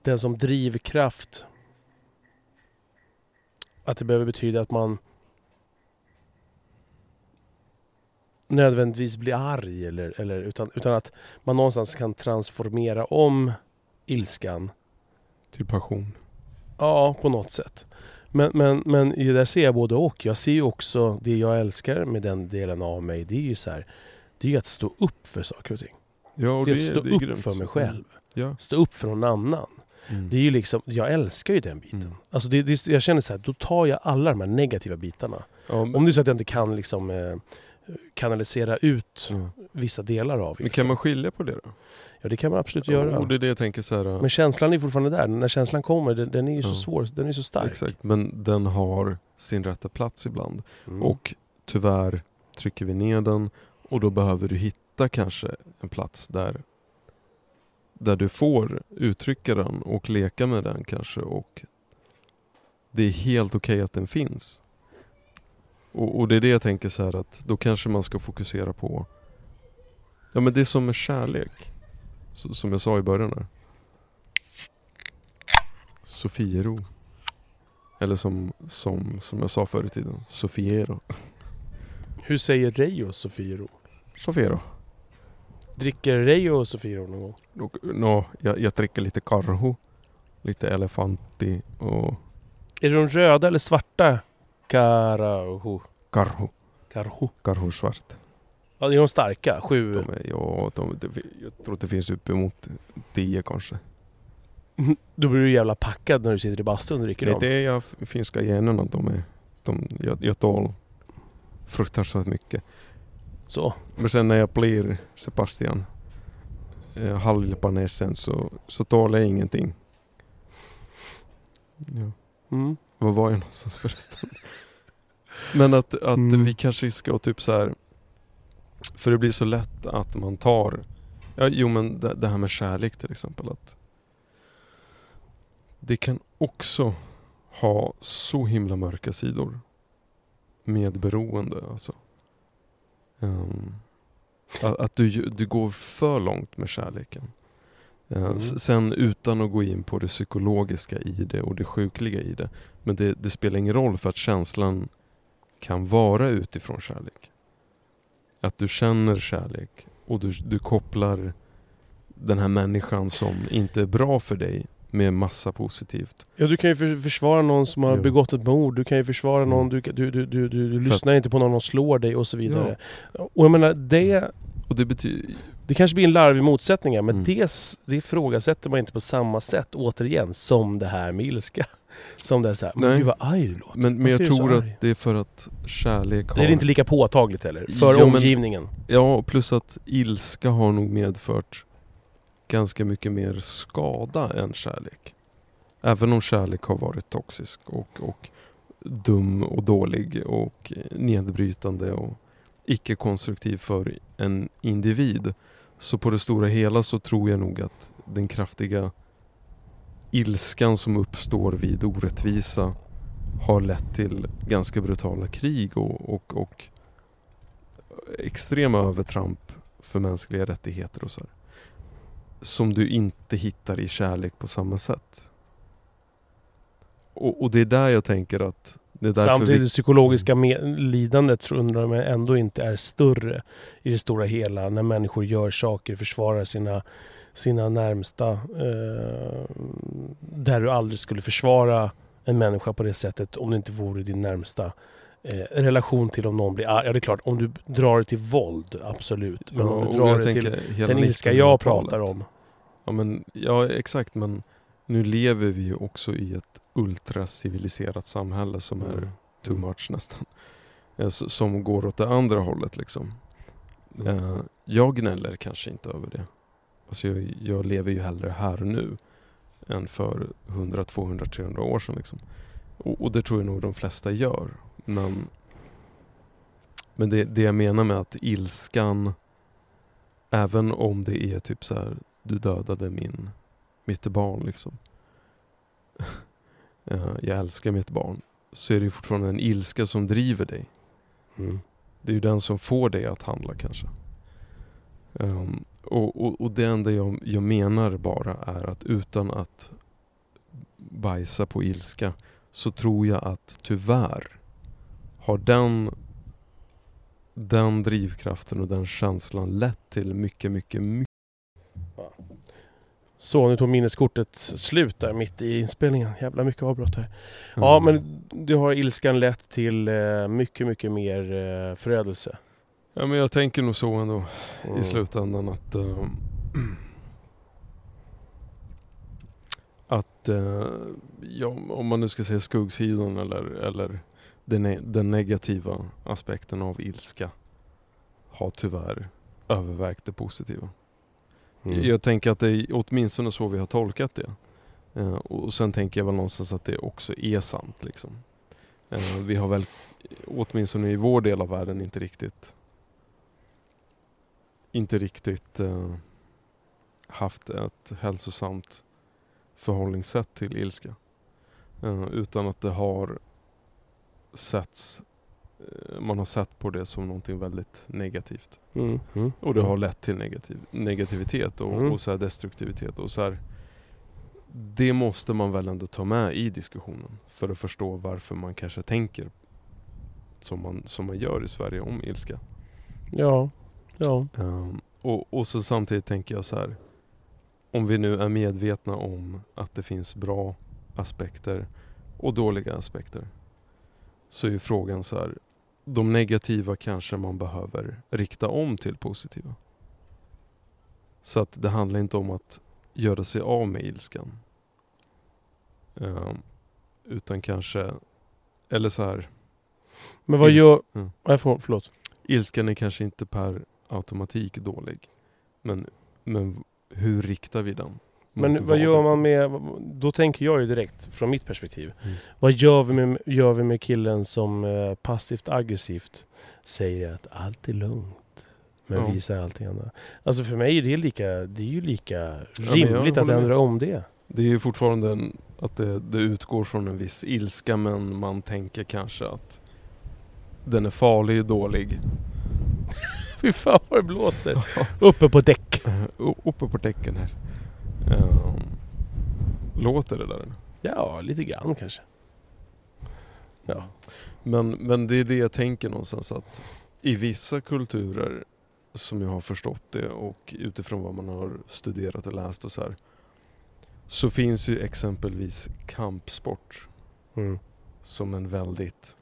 A: den som drivkraft att det behöver betyda att man nödvändigtvis blir arg eller, eller utan, utan att man någonstans kan transformera om ilskan
B: Till passion.
A: Ja, på något sätt. Men, men, men där ser jag både och. Jag ser ju också det jag älskar med den delen av mig. Det är ju så här. Det är ju att stå upp för saker och ting.
B: Ja, och
A: Det är
B: det,
A: att stå
B: det är
A: upp
B: grymt.
A: för mig själv.
B: Ja.
A: Stå upp för någon annan.
B: Mm.
A: Det är ju liksom, jag älskar ju den biten.
B: Mm.
A: Alltså det, det, jag känner så här, då tar jag alla de här negativa bitarna.
B: Ja, men,
A: Om det är så att jag inte kan liksom eh, kanalisera ut
B: ja.
A: vissa delar av
B: men kan man skilja på det då?
A: Ja det kan man absolut göra.
B: Och det är det jag tänker så här.
A: Men känslan är fortfarande där. När känslan kommer, den, den är ju så
B: Ja.
A: svår, den är så stark.
B: Exakt, men den har sin rätta plats ibland.
A: Mm.
B: Och tyvärr trycker vi ner den och då behöver du hitta kanske en plats där där du får uttrycka den och leka med den kanske och det är helt okej att den finns. Och, och det är det jag tänker så här att då kanske man ska fokusera på Ja men det är som med kärlek. Så, som jag sa i början där. Sofiero. Eller som, som, som jag sa förr i tiden, Sofiero.
A: Hur säger Reijo Sofiero?
B: Sofiero.
A: Dricker Reijo Sofiero någon gång?
B: Och, nå, jag, jag dricker lite karho. Lite elefanti och
A: Är det de röda eller svarta? Karaho.
B: karho.
A: Karho.
B: Karho svart.
A: Ja, det är de starka. Sju.
B: De är, ja, de, det, jag tror att det finns uppemot tio kanske.
A: Då blir du jävla packad när du sitter i bastun och dricker
B: Det är
A: dem.
B: det jag finska generna, de är, de, jag, jag tål fruktansvärt mycket.
A: Så.
B: Men sen när jag blir Sebastian eh, halvlipanesen så, så tål jag ingenting. Ja.
A: Mm.
B: Var var jag någonstans förresten? Men att, att
A: Mm.
B: vi kanske ska typ så här. För det blir så lätt att man tar Ja, jo men det, det här med kärlek till exempel. att Det kan också ha så himla mörka sidor. Med beroende alltså. Ehm, att att du, du går för långt med kärleken. Eh,
A: Mm.
B: Sen utan att gå in på det psykologiska i det och det sjukliga i det. Men det, det spelar ingen roll för att känslan kan vara utifrån kärlek. Att du känner kärlek och du, du kopplar den här människan som inte är bra för dig med massa positivt.
A: Ja, du kan ju för, försvara någon som har
B: Ja.
A: begått ett mord. Du kan ju försvara någon,
B: Mm.
A: du, du, du, du, du, du lyssnar inte på någon som slår dig och så vidare. Och jag menar, det...
B: Och det betyder...
A: Det kanske blir en larvig motsättning här, men
B: Mm.
A: det, det ifrågasätter man inte på samma sätt återigen som det här med ilska. Som det är såhär, men
B: Nej.
A: gud vad arg du låter.
B: Men, men jag tror att det är för att kärlek har...
A: Det är inte lika påtagligt heller, för
B: Ja, men-
A: omgivningen.
B: Ja, plus att ilska har nog medfört ganska mycket mer skada än kärlek. Även om kärlek har varit toxisk och, och dum och dålig och nedbrytande och icke-konstruktiv för en individ. Så på det stora hela så tror jag nog att den kraftiga ilskan som uppstår vid orättvisa har lett till ganska brutala krig och, och, och extrema övertramp för mänskliga rättigheter och så här. Som du inte hittar i kärlek på samma sätt. Och, och det är där jag tänker att det
A: Samtidigt
B: vi,
A: det psykologiska lidandet tror- undrar jag ändå inte är större i det stora hela när människor gör saker, försvarar sina, sina närmsta. Eh, där du aldrig skulle försvara en människa på det sättet om det inte vore din närmsta eh, relation till om någon blir arg. Ja, det är klart, om du drar det till våld, absolut. Men
B: Ja,
A: om du drar det till den ilska jag
B: 1900-talet.
A: pratar om.
B: Ja, men, ja exakt men nu lever vi ju också i ett ultraciviliserat samhälle som är
A: Mm.
B: too much nästan. Eh, Som går åt det andra hållet liksom. Eh, jag gnäller kanske inte över det. Alltså jag, jag lever ju hellre här och nu än för 100, 200, 300 år sedan. Liksom. Och, och det tror jag nog de flesta gör. Men, men det, det jag menar med att ilskan, även om det är typ så här, du dödade min, mitt barn liksom. Eh, jag älskar mitt barn. Så är det fortfarande en ilska som driver dig.
A: Mm.
B: Det är ju den som får dig att handla kanske. Ehm, och, och, och det enda jag, jag menar bara är att utan att bajsa på ilska så tror jag att tyvärr har den, den drivkraften och den känslan lett till mycket, mycket, mycket
A: Så, nu tog minneskortet slut där mitt i inspelningen. Jävla mycket avbrott här. Ja,
B: Mm.
A: men du har ilskan lett till eh, mycket, mycket mer eh, förödelse.
B: Ja men jag tänker nog så ändå
A: Mm.
B: i slutändan att ehm, att eh, ja, om man nu ska säga skuggsidan eller, eller den, den negativa aspekten av ilska har tyvärr övervägt det positiva.
A: Mm.
B: Jag tänker att det är åtminstone så vi har tolkat det. Eh, och sen tänker jag väl någonstans att det också är sant. Liksom. Eh, vi har väl åtminstone i vår del av världen inte riktigt inte riktigt eh, haft ett hälsosamt förhållningssätt till ilska. Eh, utan att det har setts, eh, man har sett på det som någonting väldigt negativt.
A: Mm. Mm.
B: Och det har lett till negativ, negativitet och,
A: Mm.
B: och så destruktivitet. Och så här, det måste man väl ändå ta med i diskussionen för att förstå varför man kanske tänker som man, som man gör i Sverige om ilska.
A: Ja, ja.
B: Ehm, och, och så samtidigt tänker jag så här. Om vi nu är medvetna om att det finns bra aspekter och dåliga aspekter. Så är ju frågan så här. De negativa kanske man behöver rikta om till positiva. Så att det handlar inte om att göra sig av med ilskan. Ehm, utan kanske, eller så här.
A: Men vad gör...
B: Mm.
A: Nej, för, förlåt.
B: Ilskan är kanske inte per automatik dålig. Men, men hur riktar vi den?
A: Men vad gör
B: vad?
A: man med... Då tänker jag ju direkt från mitt perspektiv.
B: Mm.
A: Vad gör vi med, gör vi med killen som eh, passivt aggressivt säger att allt är lugnt. Men
B: Ja.
A: visar allting annat. Alltså för mig är det lika... Det är ju lika rimligt att
B: håller med.
A: ändra om det.
B: Det är ju fortfarande en, att det, det utgår från en viss ilska men man tänker kanske att den är farlig och dålig.
A: Fy fan vad det blåser. Uppe på däck.
B: Eh, u- Uppe på däcken här. Ehm, låter det där?
A: Ja, lite grann kanske. Ja.
B: Men, men det är det jag tänker någonstans att i vissa kulturer som jag har förstått det och utifrån vad man har studerat och läst och så här. Så finns ju exempelvis kampsport
A: Mm.
B: som en väldigt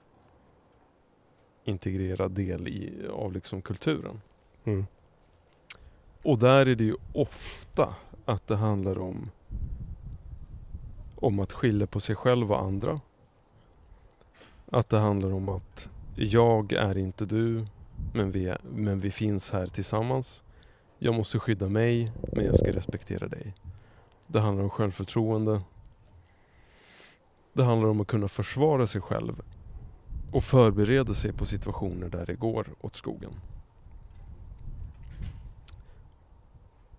B: integrerad del i, av liksom kulturen.
A: Mm.
B: Och där är det ju ofta att det handlar om om att skilja på sig själv och andra. Att det handlar om att jag är inte du, men vi, är, men vi finns här tillsammans. Jag måste skydda mig, men jag ska respektera dig. Det handlar om självförtroende. Det handlar om att kunna försvara sig själv och förbereda sig på situationer där det går åt skogen.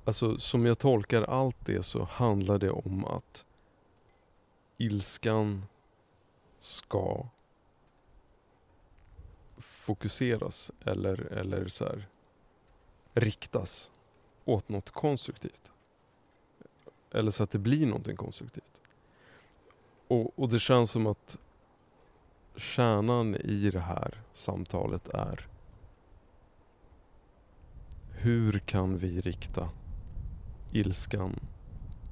B: Alltså som jag tolkar allt det så handlar det om att ilskan ska fokuseras eller, eller så här, riktas åt något konstruktivt. Eller så att det blir någonting konstruktivt. Och, och det känns som att kärnan i det här samtalet är hur kan vi rikta ilskan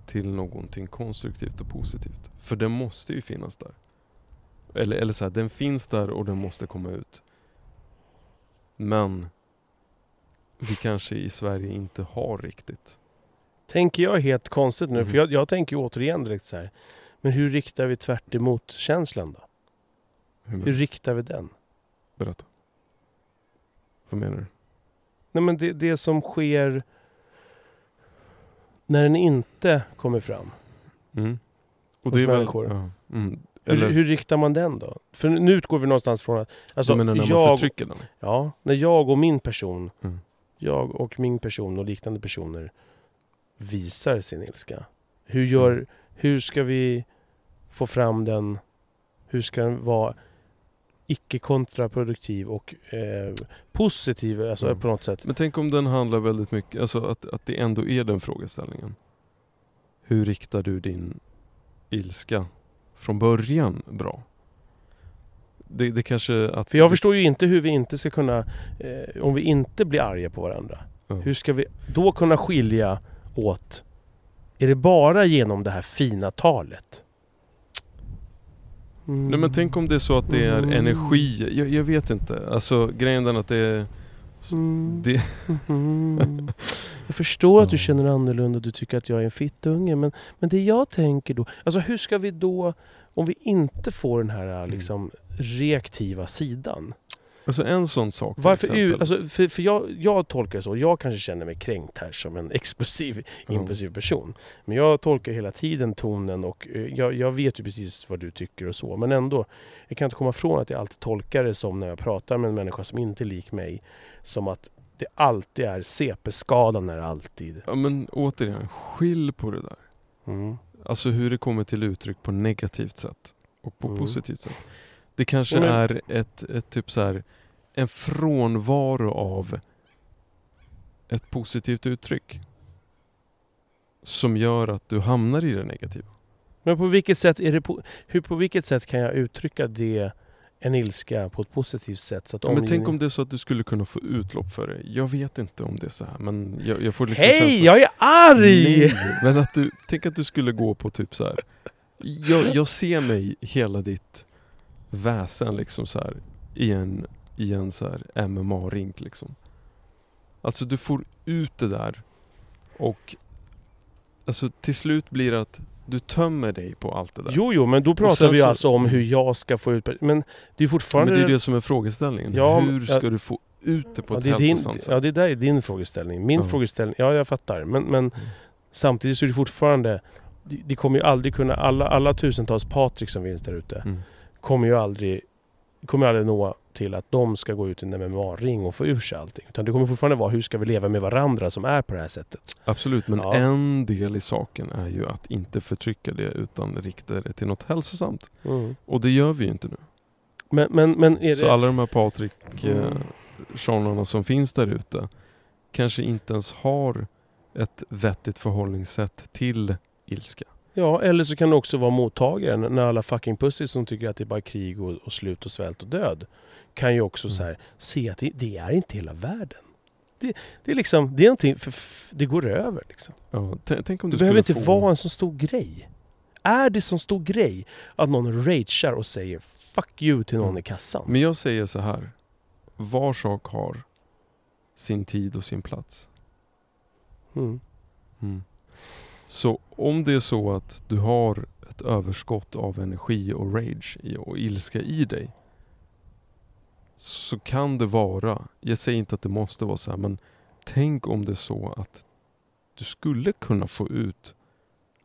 B: till någonting konstruktivt och positivt? För den måste ju finnas där. Eller, eller så här, den finns där och den måste komma ut. Men vi kanske i Sverige inte har riktigt.
A: Tänker jag helt konstigt nu,
B: Mhm.
A: för jag, jag tänker återigen direkt så här. Men hur riktar vi tvärt känslan då?
B: Hur
A: Hur riktar vi den?
B: Berätta. Vad menar du?
A: Nej men det, det som sker när den inte kommer fram.
B: Mm. Och det är väl... Ja. Mm.
A: Hur, hur riktar man den då? För nu utgår vi någonstans från att... Alltså,
B: du menar när man
A: jag,
B: förtrycker den?
A: ja, när jag och min person,
B: Mm.
A: jag och min person och liknande personer visar sin ilska. Hur, gör,
B: Mm.
A: hur ska vi få fram den? Hur ska den vara icke-kontraproduktiv och eh, positiv alltså
B: Mm.
A: på något sätt?
B: Men tänk om den handlar väldigt mycket, alltså att, att det ändå är den frågeställningen. Hur riktar du din ilska från början bra? Det, det kanske att...
A: För jag förstår ju inte hur vi inte ska kunna, eh, om vi inte blir arga på varandra,
B: Ja.
A: hur ska vi då kunna skilja åt, är det bara genom det här fina talet? Mm.
B: Nej men tänk om det är så att det är
A: Mm.
B: energi, jag, jag vet inte. Alltså grejen den att det är...
A: Mm.
B: Det.
A: Jag förstår att du känner annorlunda och du tycker att jag är en fittunge men, men det jag tänker då, alltså hur ska vi då, om vi inte får den här
B: Mm.
A: liksom reaktiva sidan?
B: Alltså en sån sak till
A: Varför,
B: exempel.
A: alltså, för, för jag, jag tolkar det så, jag kanske känner mig kränkt här som en explosiv,
B: Ja.
A: impulsiv person. Men jag tolkar hela tiden tonen och eh, jag, jag vet ju precis vad du tycker och så. Men ändå, jag kan inte komma ifrån att jag alltid tolkar det som när jag pratar med en människa som inte är lik mig. Som att det alltid är CP-skadan är alltid.
B: Ja men återigen, skilj på det där.
A: Mm.
B: Alltså hur det kommer till uttryck på negativt sätt och på
A: Mm.
B: positivt sätt. Det kanske
A: men-
B: är ett, ett typ så här, en frånvaro av ett positivt uttryck. Som gör att du hamnar i det negativa.
A: Men på vilket sätt är det på, hur, på vilket sätt kan jag uttrycka det, en ilska, på ett positivt sätt? Så att
B: Ja, men tänk om det är så att du skulle kunna få utlopp för det. Jag vet inte om det är så här men jag, jag får liksom
A: Hej, jag är arg!
B: Nej, men att du, tänk att du skulle gå på typ så här. Jag, jag ser mig hela ditt väsen liksom så här i en, i en så MMA-rink liksom. Alltså du får ut det där och alltså till slut blir det att du tömmer dig på allt det där.
A: Jo, jo, men då pratar vi
B: så-
A: alltså om hur jag ska få ut... Men det är
B: men
A: fortfarande...
B: det är det som är frågeställningen.
A: Ja,
B: Hur ska
A: ja.
B: du få ut det på
A: ja,
B: ett
A: det är din,
B: hälsosamt sätt?
A: ja, det där är din frågeställning. Min
B: Ja.
A: frågeställning... Ja, jag fattar. Men, men
B: Mm.
A: samtidigt så är det fortfarande... Det det kommer ju aldrig kunna... Alla, alla tusentals Patrik som finns där ute
B: Mm.
A: Kommer ju aldrig... Kommer aldrig nå till att de ska gå ut i en MMA-ring och få ur sig allting. Utan det kommer fortfarande vara hur ska vi leva med varandra som är på det här sättet.
B: Absolut, men
A: Ja.
B: en del i saken är ju att inte förtrycka det utan rikta det till något hälsosamt. Och det gör vi ju inte nu.
A: Men, men, men är
B: Så
A: det...
B: alla de här Patrik eh,
A: Mm.
B: Seanarna som finns där ute kanske inte ens har ett vettigt förhållningssätt till ilska.
A: Ja, eller så kan det också vara mottagaren när alla fucking pussies som tycker att det är bara krig och, och slut och svält och död. Kan ju också
B: Mm.
A: så här, se att det, det är inte hela världen. Det, det är liksom, det är någonting, för, det går över liksom.
B: Ja, tänk om
A: Det
B: du
A: behöver
B: skulle
A: inte
B: få...
A: vara en så stor grej. Är det så stor grej att någon ragear och säger 'fuck you' till någon
B: Mm.
A: i kassan?
B: Men jag säger så här. Var sak har sin tid och sin plats.
A: Mm.
B: Så om det är så att du har ett överskott av energi och rage och ilska i dig. Så kan det vara, jag säger inte att det måste vara så här, men tänk om det är så att du skulle kunna få ut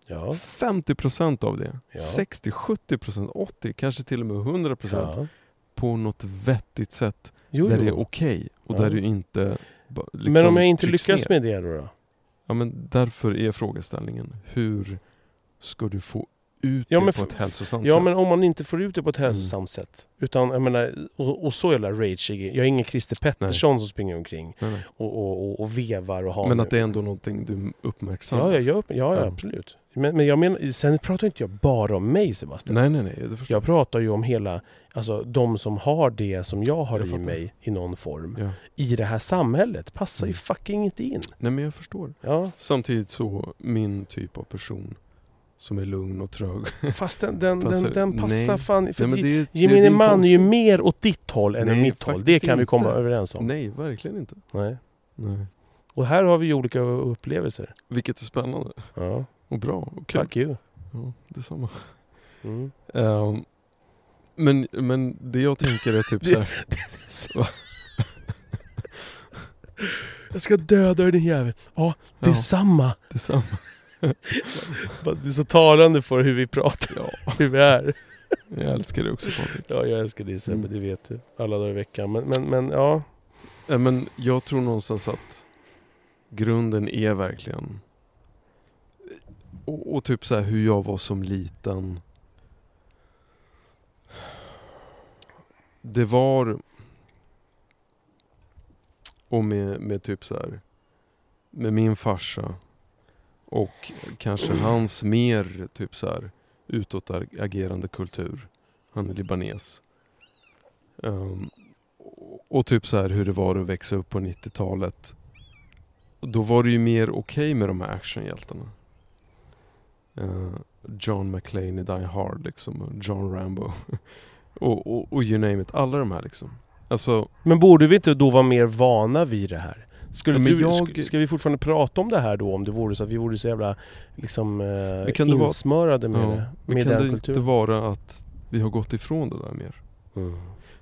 A: Ja.
B: 50% av det.
A: Ja.
B: 60, 70%, 80, kanske till och med 100%
A: ja.
B: på något vettigt sätt.
A: Jo,
B: där
A: jo.
B: det är okej och
A: Ja.
B: där du inte liksom
A: Men om jag inte lyckas
B: ner.
A: med det då? då?
B: Ja men därför är frågeställningen, hur ska du få ut
A: Ja,
B: det på ett hälsosamt
A: Ja
B: sätt?
A: men om man inte får ut det på ett
B: Mm.
A: hälsosamt sätt. Utan jag menar, och, och så jävla rageig. Jag är ingen Christer Pettersson som springer omkring
B: Nej, nej.
A: och, och, och, vevar och har...
B: Men att det är ändå någonting du uppmärksammar?
A: Ja, ja, ja, ja, ja
B: Ja.
A: absolut. Men, men jag menar, sen pratar inte jag bara om mig Sebastian.
B: Nej nej nej, det
A: Jag pratar ju om hela, alltså de som har det som jag har
B: Jag
A: i mig i någon form.
B: Ja.
A: I det här samhället. Passar ju
B: Mm.
A: fucking inte in.
B: Nej men jag förstår.
A: Ja,
B: Samtidigt så, min typ av person som är lugn och trög.
A: fast den, den,
B: Passar-
A: den, den passar
B: nej.
A: fan... För
B: Nej, det, det
A: gemene
B: din
A: man är ju mer åt ditt håll än åt
B: Nej,
A: mitt håll. Det kan vi komma
B: inte.
A: överens om.
B: Nej, verkligen inte.
A: Nej.
B: Nej.
A: Och här har vi ju olika upplevelser.
B: Vilket är spännande
A: Ja,
B: och bra och kul.
A: fuck you.
B: Ja, detsamma.
A: Mm.
B: Ehm, men, men det jag tänker är typ
A: Det-
B: så.
A: Jag ska döda dig din jävel. Ja, det är
B: Ja,
A: samma.
B: detsamma.
A: Det är så talande för hur vi pratar,
B: Ja,
A: hur vi är.
B: jag älskar det också Patrik.
A: Ja, jag älskar dig Sebbe,
B: Mm.
A: det vet du. Alla dagar i veckan. Men, men, men ja.
B: Men jag tror någonstans att grunden är verkligen och, och typ så här hur jag var som liten. Det var och med, med typ så här med min farsa och kanske hans mer typ så här utåtagerande kultur. Han är libanes. Um, och- typ så här hur det var att växa upp på 90-talet. Då var det ju mer okej med de här actionhjältarna. Eh, John McClane i Die Hard liksom, John Rambo. och, och, och you name it, alla de här liksom. Alltså,
A: Men borde vi inte då vara mer vana vid det här? Skulle
B: Ja, men
A: du,
B: jag-
A: sk- Ska vi fortfarande prata om det här då om det vore så att vi vore så jävla liksom, eh,
B: kan vara-
A: insmörade med,
B: ja,
A: det,
B: men
A: med
B: kan
A: den
B: det
A: kulturen?
B: inte vara att vi har gått ifrån det där mer?
A: Mm.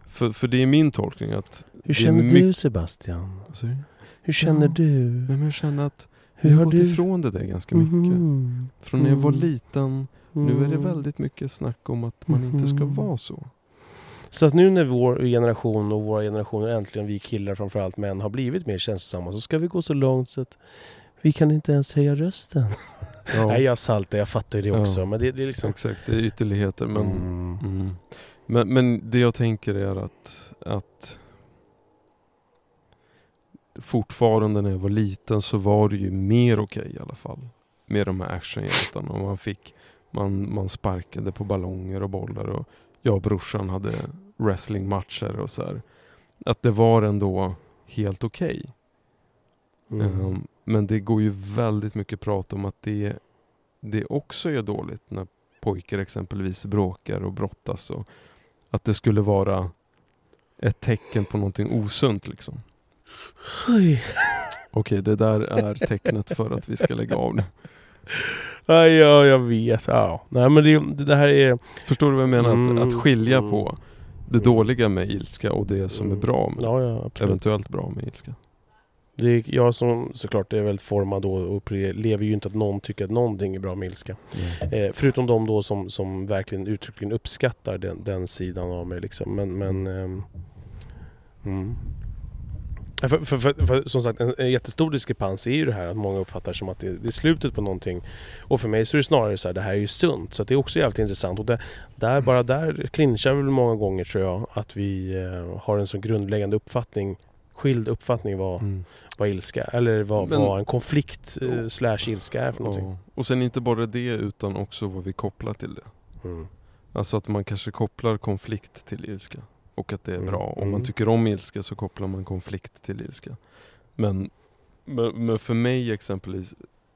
B: För, för det är min tolkning att...
A: Hur känner du Sebastian?
B: Nej,
A: Hur känner
B: Ja.
A: du?
B: men jag känner att
A: Hur
B: vi har gått
A: du...
B: ifrån det där ganska mycket.
A: Mhm.
B: Från när jag var
A: Mm.
B: liten, nu är det
A: Mm.
B: väldigt mycket snack om att man inte ska
A: Mhm.
B: vara så.
A: Så att nu när vår generation och våra generationer äntligen, vi killar framförallt män, har blivit mer känslosamma så ska vi gå så långt så att vi kan inte ens höja rösten.
B: Ja,
A: Nej jag saltar, jag fattar ju det
B: Ja.
A: också. Men det, det är liksom...
B: exakt, det är ytterligheter. Men,
A: Mm.
B: mm. men, men det jag tänker är att, att fortfarande när jag var liten så var det ju mer okej i alla fall. Med de här actionhjältarna. Man, fick, man, man sparkade på ballonger och bollar. Och jag och brorsan hade wrestlingmatcher och så här. Att det var ändå helt okej.
A: Mm.
B: Ehm, men det går ju väldigt mycket prat om att det, det också är dåligt när pojkar exempelvis bråkar och brottas. Och att det skulle vara ett tecken på någonting osunt liksom. Okej, det där är tecknet för att vi ska lägga av nu.
A: Ja, ja, jag vet. Ja. Nej men det, det här är...
B: Förstår du vad jag menar?
A: Mm,
B: Att, att skilja
A: mm,
B: på det
A: mm.
B: dåliga med ilska och det som är
A: Mm.
B: bra med,
A: Ja, ja
B: eventuellt bra med ilska.
A: Det är jag som såklart är väldigt formad då och upplever ju inte att någon tycker att någonting är bra med ilska. Eh, förutom de då som, som verkligen uttryckligen uppskattar den, den sidan av mig liksom. Men, men ehm, mm. Ja, För, för, för, för som sagt en, en jättestor diskrepans är ju det här att många uppfattar som att det, det är slutet på någonting. Och för mig så är det snarare så här, det här är ju sunt. Så att det är också jävligt intressant. Och det, där, bara där clinchar vi väl många gånger tror jag att vi eh, har en så grundläggande uppfattning skild uppfattning vad,
B: Mm.
A: vad ilska eller vad,
B: Men-
A: vad en konflikt eh, slash ilska är för någonting.
B: Och sen inte bara det utan också vad vi kopplar till det.
A: Mm.
B: Alltså att man kanske kopplar konflikt till ilska. Och att det är
A: Mm,
B: bra. Om
A: mm.
B: man tycker om ilska så kopplar man konflikt till ilska. Men, men, men för mig exempelvis,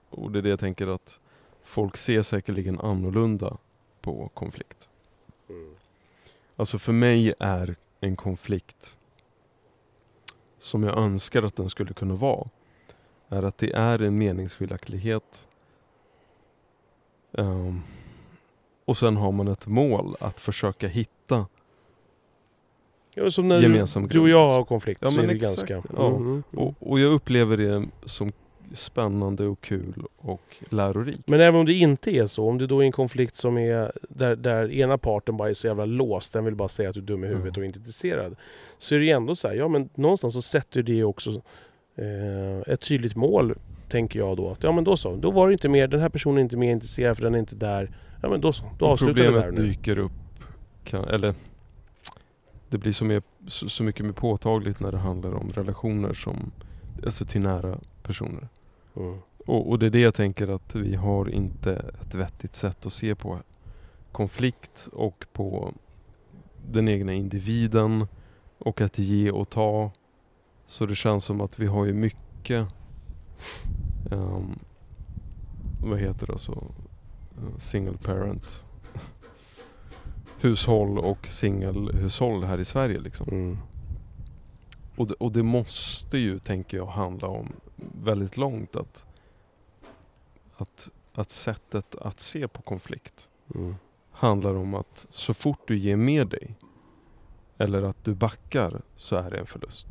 B: och det är det jag tänker att folk ser säkerligen annorlunda på konflikt.
A: Mm.
B: Alltså för mig är en konflikt som jag önskar att den skulle kunna vara, är att det är en meningsskiljaktighet. Ehm, och sen har man ett mål att försöka hitta
A: Ja, som när
B: gemensam
A: du, och jag har konflikt
B: Ja,
A: så är det
B: exakt,
A: ganska...
B: ja.
A: Mm, mm, mm.
B: Och, och jag upplever det som spännande och kul och lärorikt.
A: Men även om det inte är så, om du då är i en konflikt som är där, där ena parten bara är så jävla låst, den vill bara säga att du är dum i huvudet
B: Mm.
A: och inte intresserad. Så är det ju ändå så här, ja men någonstans så sätter det också eh, ett tydligt mål, tänker jag då. Att, ja men då så, då var det inte mer, den här personen är inte mer intresserad för den är inte där. Ja men då så, då
B: Och
A: avslutar vi där
B: Problemet
A: nu.
B: dyker upp, kan, eller det blir så, mer, så, så mycket mer påtagligt när det handlar om relationer som, alltså till nära personer.
A: Mm.
B: Och, och det är det jag tänker att vi har inte ett vettigt sätt att se på konflikt och på den egna individen och att ge och ta. Så det känns som att vi har ju mycket ehm, vad heter det så Eh, single parent hushåll och singelhushåll här i Sverige liksom.
A: Mm.
B: Och det, och det måste ju, tänker jag, handla om väldigt långt att, att, att sättet att se på konflikt
A: Mm.
B: handlar om att så fort du ger med dig eller att du backar så är det en förlust.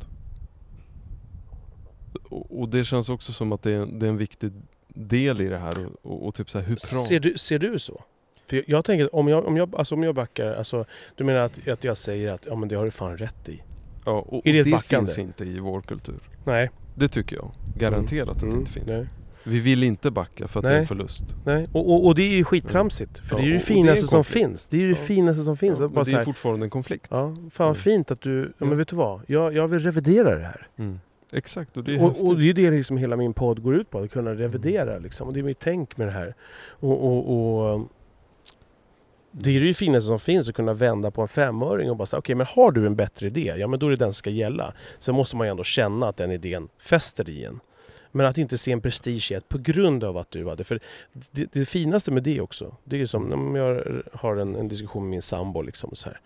B: Och, och det känns också som att det är, det är en viktig del i det här och, och, och typ så här, hur.
A: Ser du, ser du så? För jag, tänker, om jag, om jag, alltså om jag backar, alltså, du menar att, att jag säger att ja men det har du fan rätt i?
B: ja, och, och
A: är det ett
B: det
A: backande?
B: finns inte i vår kultur.
A: Nej.
B: Det tycker jag. Garanterat att det
A: Mm,
B: inte finns.
A: Nej.
B: Vi vill inte backa för att det är
A: Nej.
B: en förlust.
A: Nej. Och, och, och det är ju skittramsigt. För
B: Ja,
A: det är ju det
B: och- och
A: finaste som finns. Det är ju det
B: Ja.
A: finaste som finns.
B: Ja, men det är
A: här,
B: fortfarande en konflikt.
A: ja, fan
B: Mm.
A: fint att du, ja, men
B: Ja.
A: vet du vad? Jag, jag vill revidera det här.
B: Mm. Exakt, och det är
A: Och, och det är det liksom hela min podd går ut på, att kunna revidera liksom. Och det är mitt tänk med det här. Och, och, och det är det finaste som finns, att kunna vända på en femöring och bara säga okej men har du en bättre idé, ja men då är det den som ska gälla. Sen måste man ju ändå känna att den idén fäster i en. Men att inte se en prestige i att på grund av att du hade, för det, det finaste med det också, det är ju som om jag har en, en diskussion med min sambo liksom så här.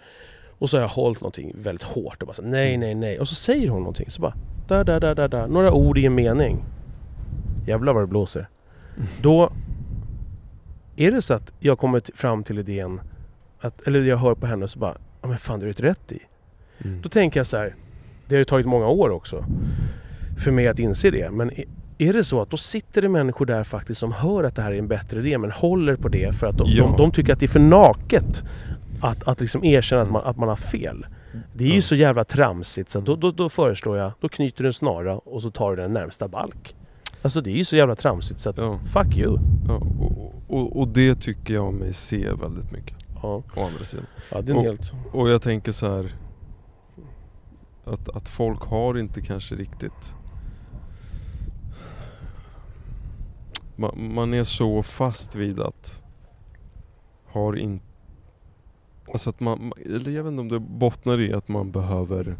A: Och så har jag hållit någonting väldigt hårt och bara så, här, nej, nej, nej. Och så säger hon någonting så bara, där, där, där, där, där. Några ord i en mening. Jävlar vad det blåser. Då är det så att jag kommer fram till idén, att, eller jag hör på henne så bara, ja men fan du har rätt rätt i.
B: Mm.
A: Då tänker jag så här, det har ju tagit många år också för mig att inse det. Men är- är det så att då sitter det människor där faktiskt som hör att det här är en bättre idé men håller på det för att de,
B: Ja.
A: de, de tycker att det är för naket att, att liksom erkänna att man, att man har fel. Det är ju
B: Ja.
A: så jävla tramsigt så då, då, då föreslår jag, då knyter du en snara och så tar du den närmsta balk. Alltså det är ju så jävla tramsigt så att
B: Ja,
A: fuck you.
B: ja, och, och, och det tycker jag mig se väldigt mycket.
A: Ja,
B: Å andra sidan.
A: ja det är
B: Och-
A: helt...
B: Och jag tänker så här att, att folk har inte kanske riktigt man, man är så fast vid att har inte Alltså att man, eller jag vet inte om det bottnar i att man behöver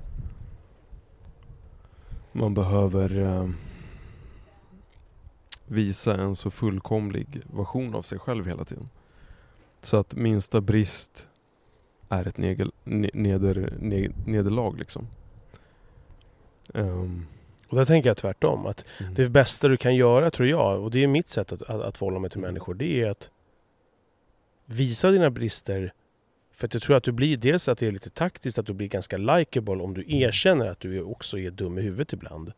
B: Man behöver eh, Visa en så fullkomlig version av sig själv hela tiden. Så att minsta brist är ett negel, ne, neder, ne, nederlag liksom. Ehm,
A: Och där tänker jag tvärtom. Att
B: mm.
A: det bästa du kan göra tror jag, och det är mitt sätt att, att, att förhålla mig till människor, det är att visa dina brister. För att jag tror att du blir, dels att det är lite taktiskt, att du blir ganska likable om du erkänner att du också är dum i huvudet ibland.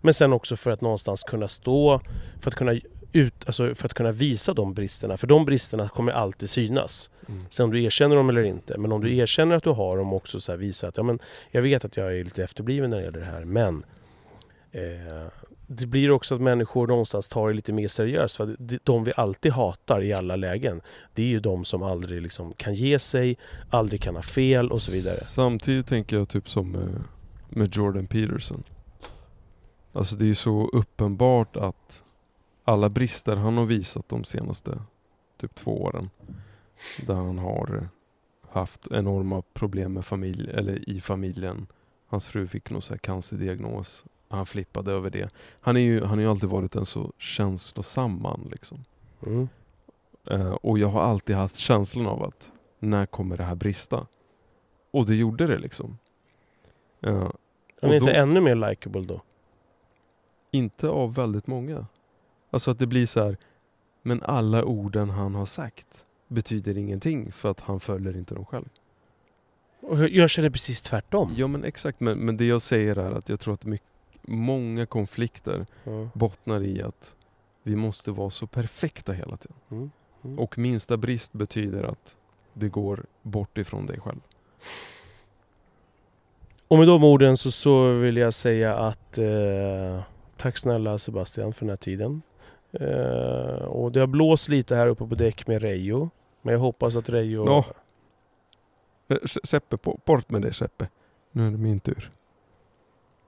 A: Men sen också för att någonstans kunna stå, för att kunna, ut, alltså för att kunna visa de bristerna. För de bristerna kommer alltid synas.
B: Mm.
A: Sen om du erkänner dem eller inte. Men om du erkänner att du har dem också så visar att ja, men jag vet att jag är lite efterbliven när det gäller det här men eh, det blir också att människor någonstans tar det lite mer seriöst. För att de- vi alltid hatar i alla lägen det är ju de som aldrig liksom kan ge sig, aldrig kan ha fel och så vidare.
B: Samtidigt tänker jag typ som med, med Jordan Peterson. Alltså det är ju så uppenbart att alla brister han har visat de senaste typ två åren. Där han har haft enorma problem med familj, eller i familjen. Hans fru fick någon så här cancerdiagnos. Han flippade över det. Han, är ju, han har ju alltid varit en så känslosam man liksom.
A: Mm.
B: Eh, och jag har alltid haft känslan av att när kommer det här brista? Och det gjorde det liksom. Eh,
A: Han är inte
B: då-
A: ännu mer likable då?
B: inte av väldigt många. Alltså att det blir så här, men alla orden han har sagt betyder ingenting för att han följer inte dem själv.
A: Och jag känner precis tvärtom.
B: Ja men exakt, men, men det jag säger är att jag tror att mycket, många konflikter
A: Ja.
B: bottnar i att vi måste vara så perfekta hela tiden.
A: Mm. Mm.
B: Och minsta brist betyder att det går bort ifrån dig själv.
A: Och med de orden så, så vill jag säga att eh, tack snälla Sebastian för den här tiden. Eh, och det har blåst lite här uppe på däck med Reijo. Men jag hoppas att Reijo...
B: Nå. Eh, Se- Seppe, bort med det Seppe. Nu är det min tur.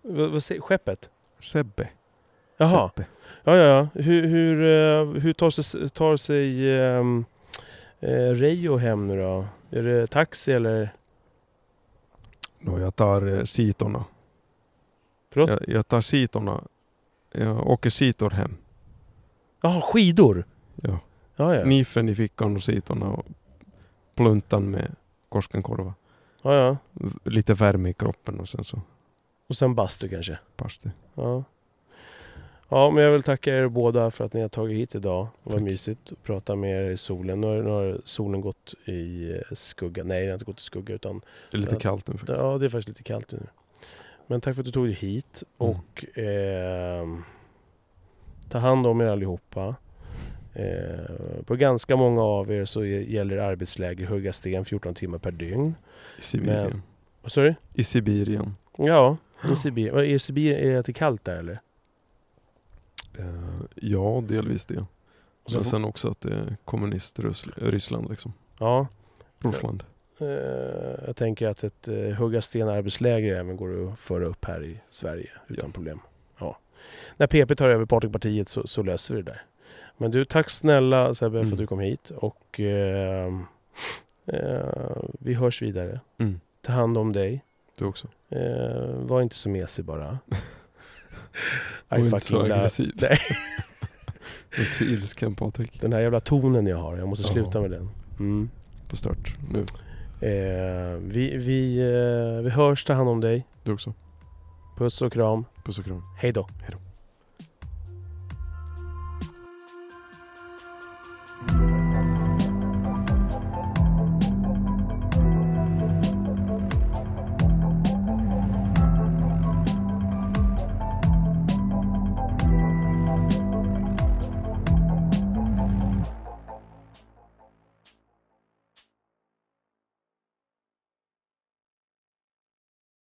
A: Vad, säger Skeppet?
B: Sebbe.
A: Jaha.
B: Seppe.
A: Ja, ja, ja. Hur, hur, eh, hur tar sig, tar sig ehm, eh, Reijo hem nu då? Är det taxi eller?
B: Nå, jag tar eh, sitorna.
A: Förlåt?
B: Jag, jag tar sitorna. Jag åker sitor hem.
A: Jaha, skidor?
B: Ja.
A: Ja, ja.
B: Knifen i fickan och sitorna och pluntan med Koskenkorva.
A: ja, ja.
B: Lite värme i kroppen och sen så
A: Och sen bastu kanske?
B: bastu.
A: Ja. Ja, men jag vill tacka er båda för att ni har tagit hit idag. Det var
B: Tack.
A: mysigt att prata med er i solen. Nu har, nu har solen gått i eh, skugga. Nej, den har inte gått i skugga utan
B: Det är lite kallt nu faktiskt.
A: ja, det är faktiskt lite kallt nu. Men tack för att du tog dig hit
B: Mm.
A: och ehm, ta hand om er allihopa. Eh, på ganska många av er så gäller arbetsläger hugga sten 14 timmar per dygn.
B: I Sibirien.
A: Men- Vad sa du?
B: I Sibirien.
A: Ja, i Sibirien. Vad, Är Sibirien är det till kallt där eller?
B: Eh, ja, delvis det.
A: Och
B: Men
A: får-
B: sen också att det är kommunist-Ryssland liksom.
A: Ja,
B: Ryssland.
A: Eh, jag tänker att ett uh, hugga sten arbetsläger även går att föra upp här i Sverige utan
B: Ja.
A: problem. Ja. När PP tar över Partnerpartiet så, så löser vi det där. Men du, tack snälla Sebbe för
B: Mm.
A: att du kom hit och eh, eh, vi hörs vidare.
B: Mm.
A: Ta hand om dig.
B: Du också.
A: Eh, var inte så mesig bara.
B: I inte så aggressiv.
A: Nej.
B: inte så ilsken Patrik.
A: Den här jävla tonen jag har, jag måste
B: Jaha.
A: sluta med den. Mm.
B: På stört, nu.
A: Eh, vi, vi, eh, vi hörs, ta hand om dig.
B: Du också.
A: Puss och kram.
B: Puss och kram.
A: Hej då.
B: Hej då.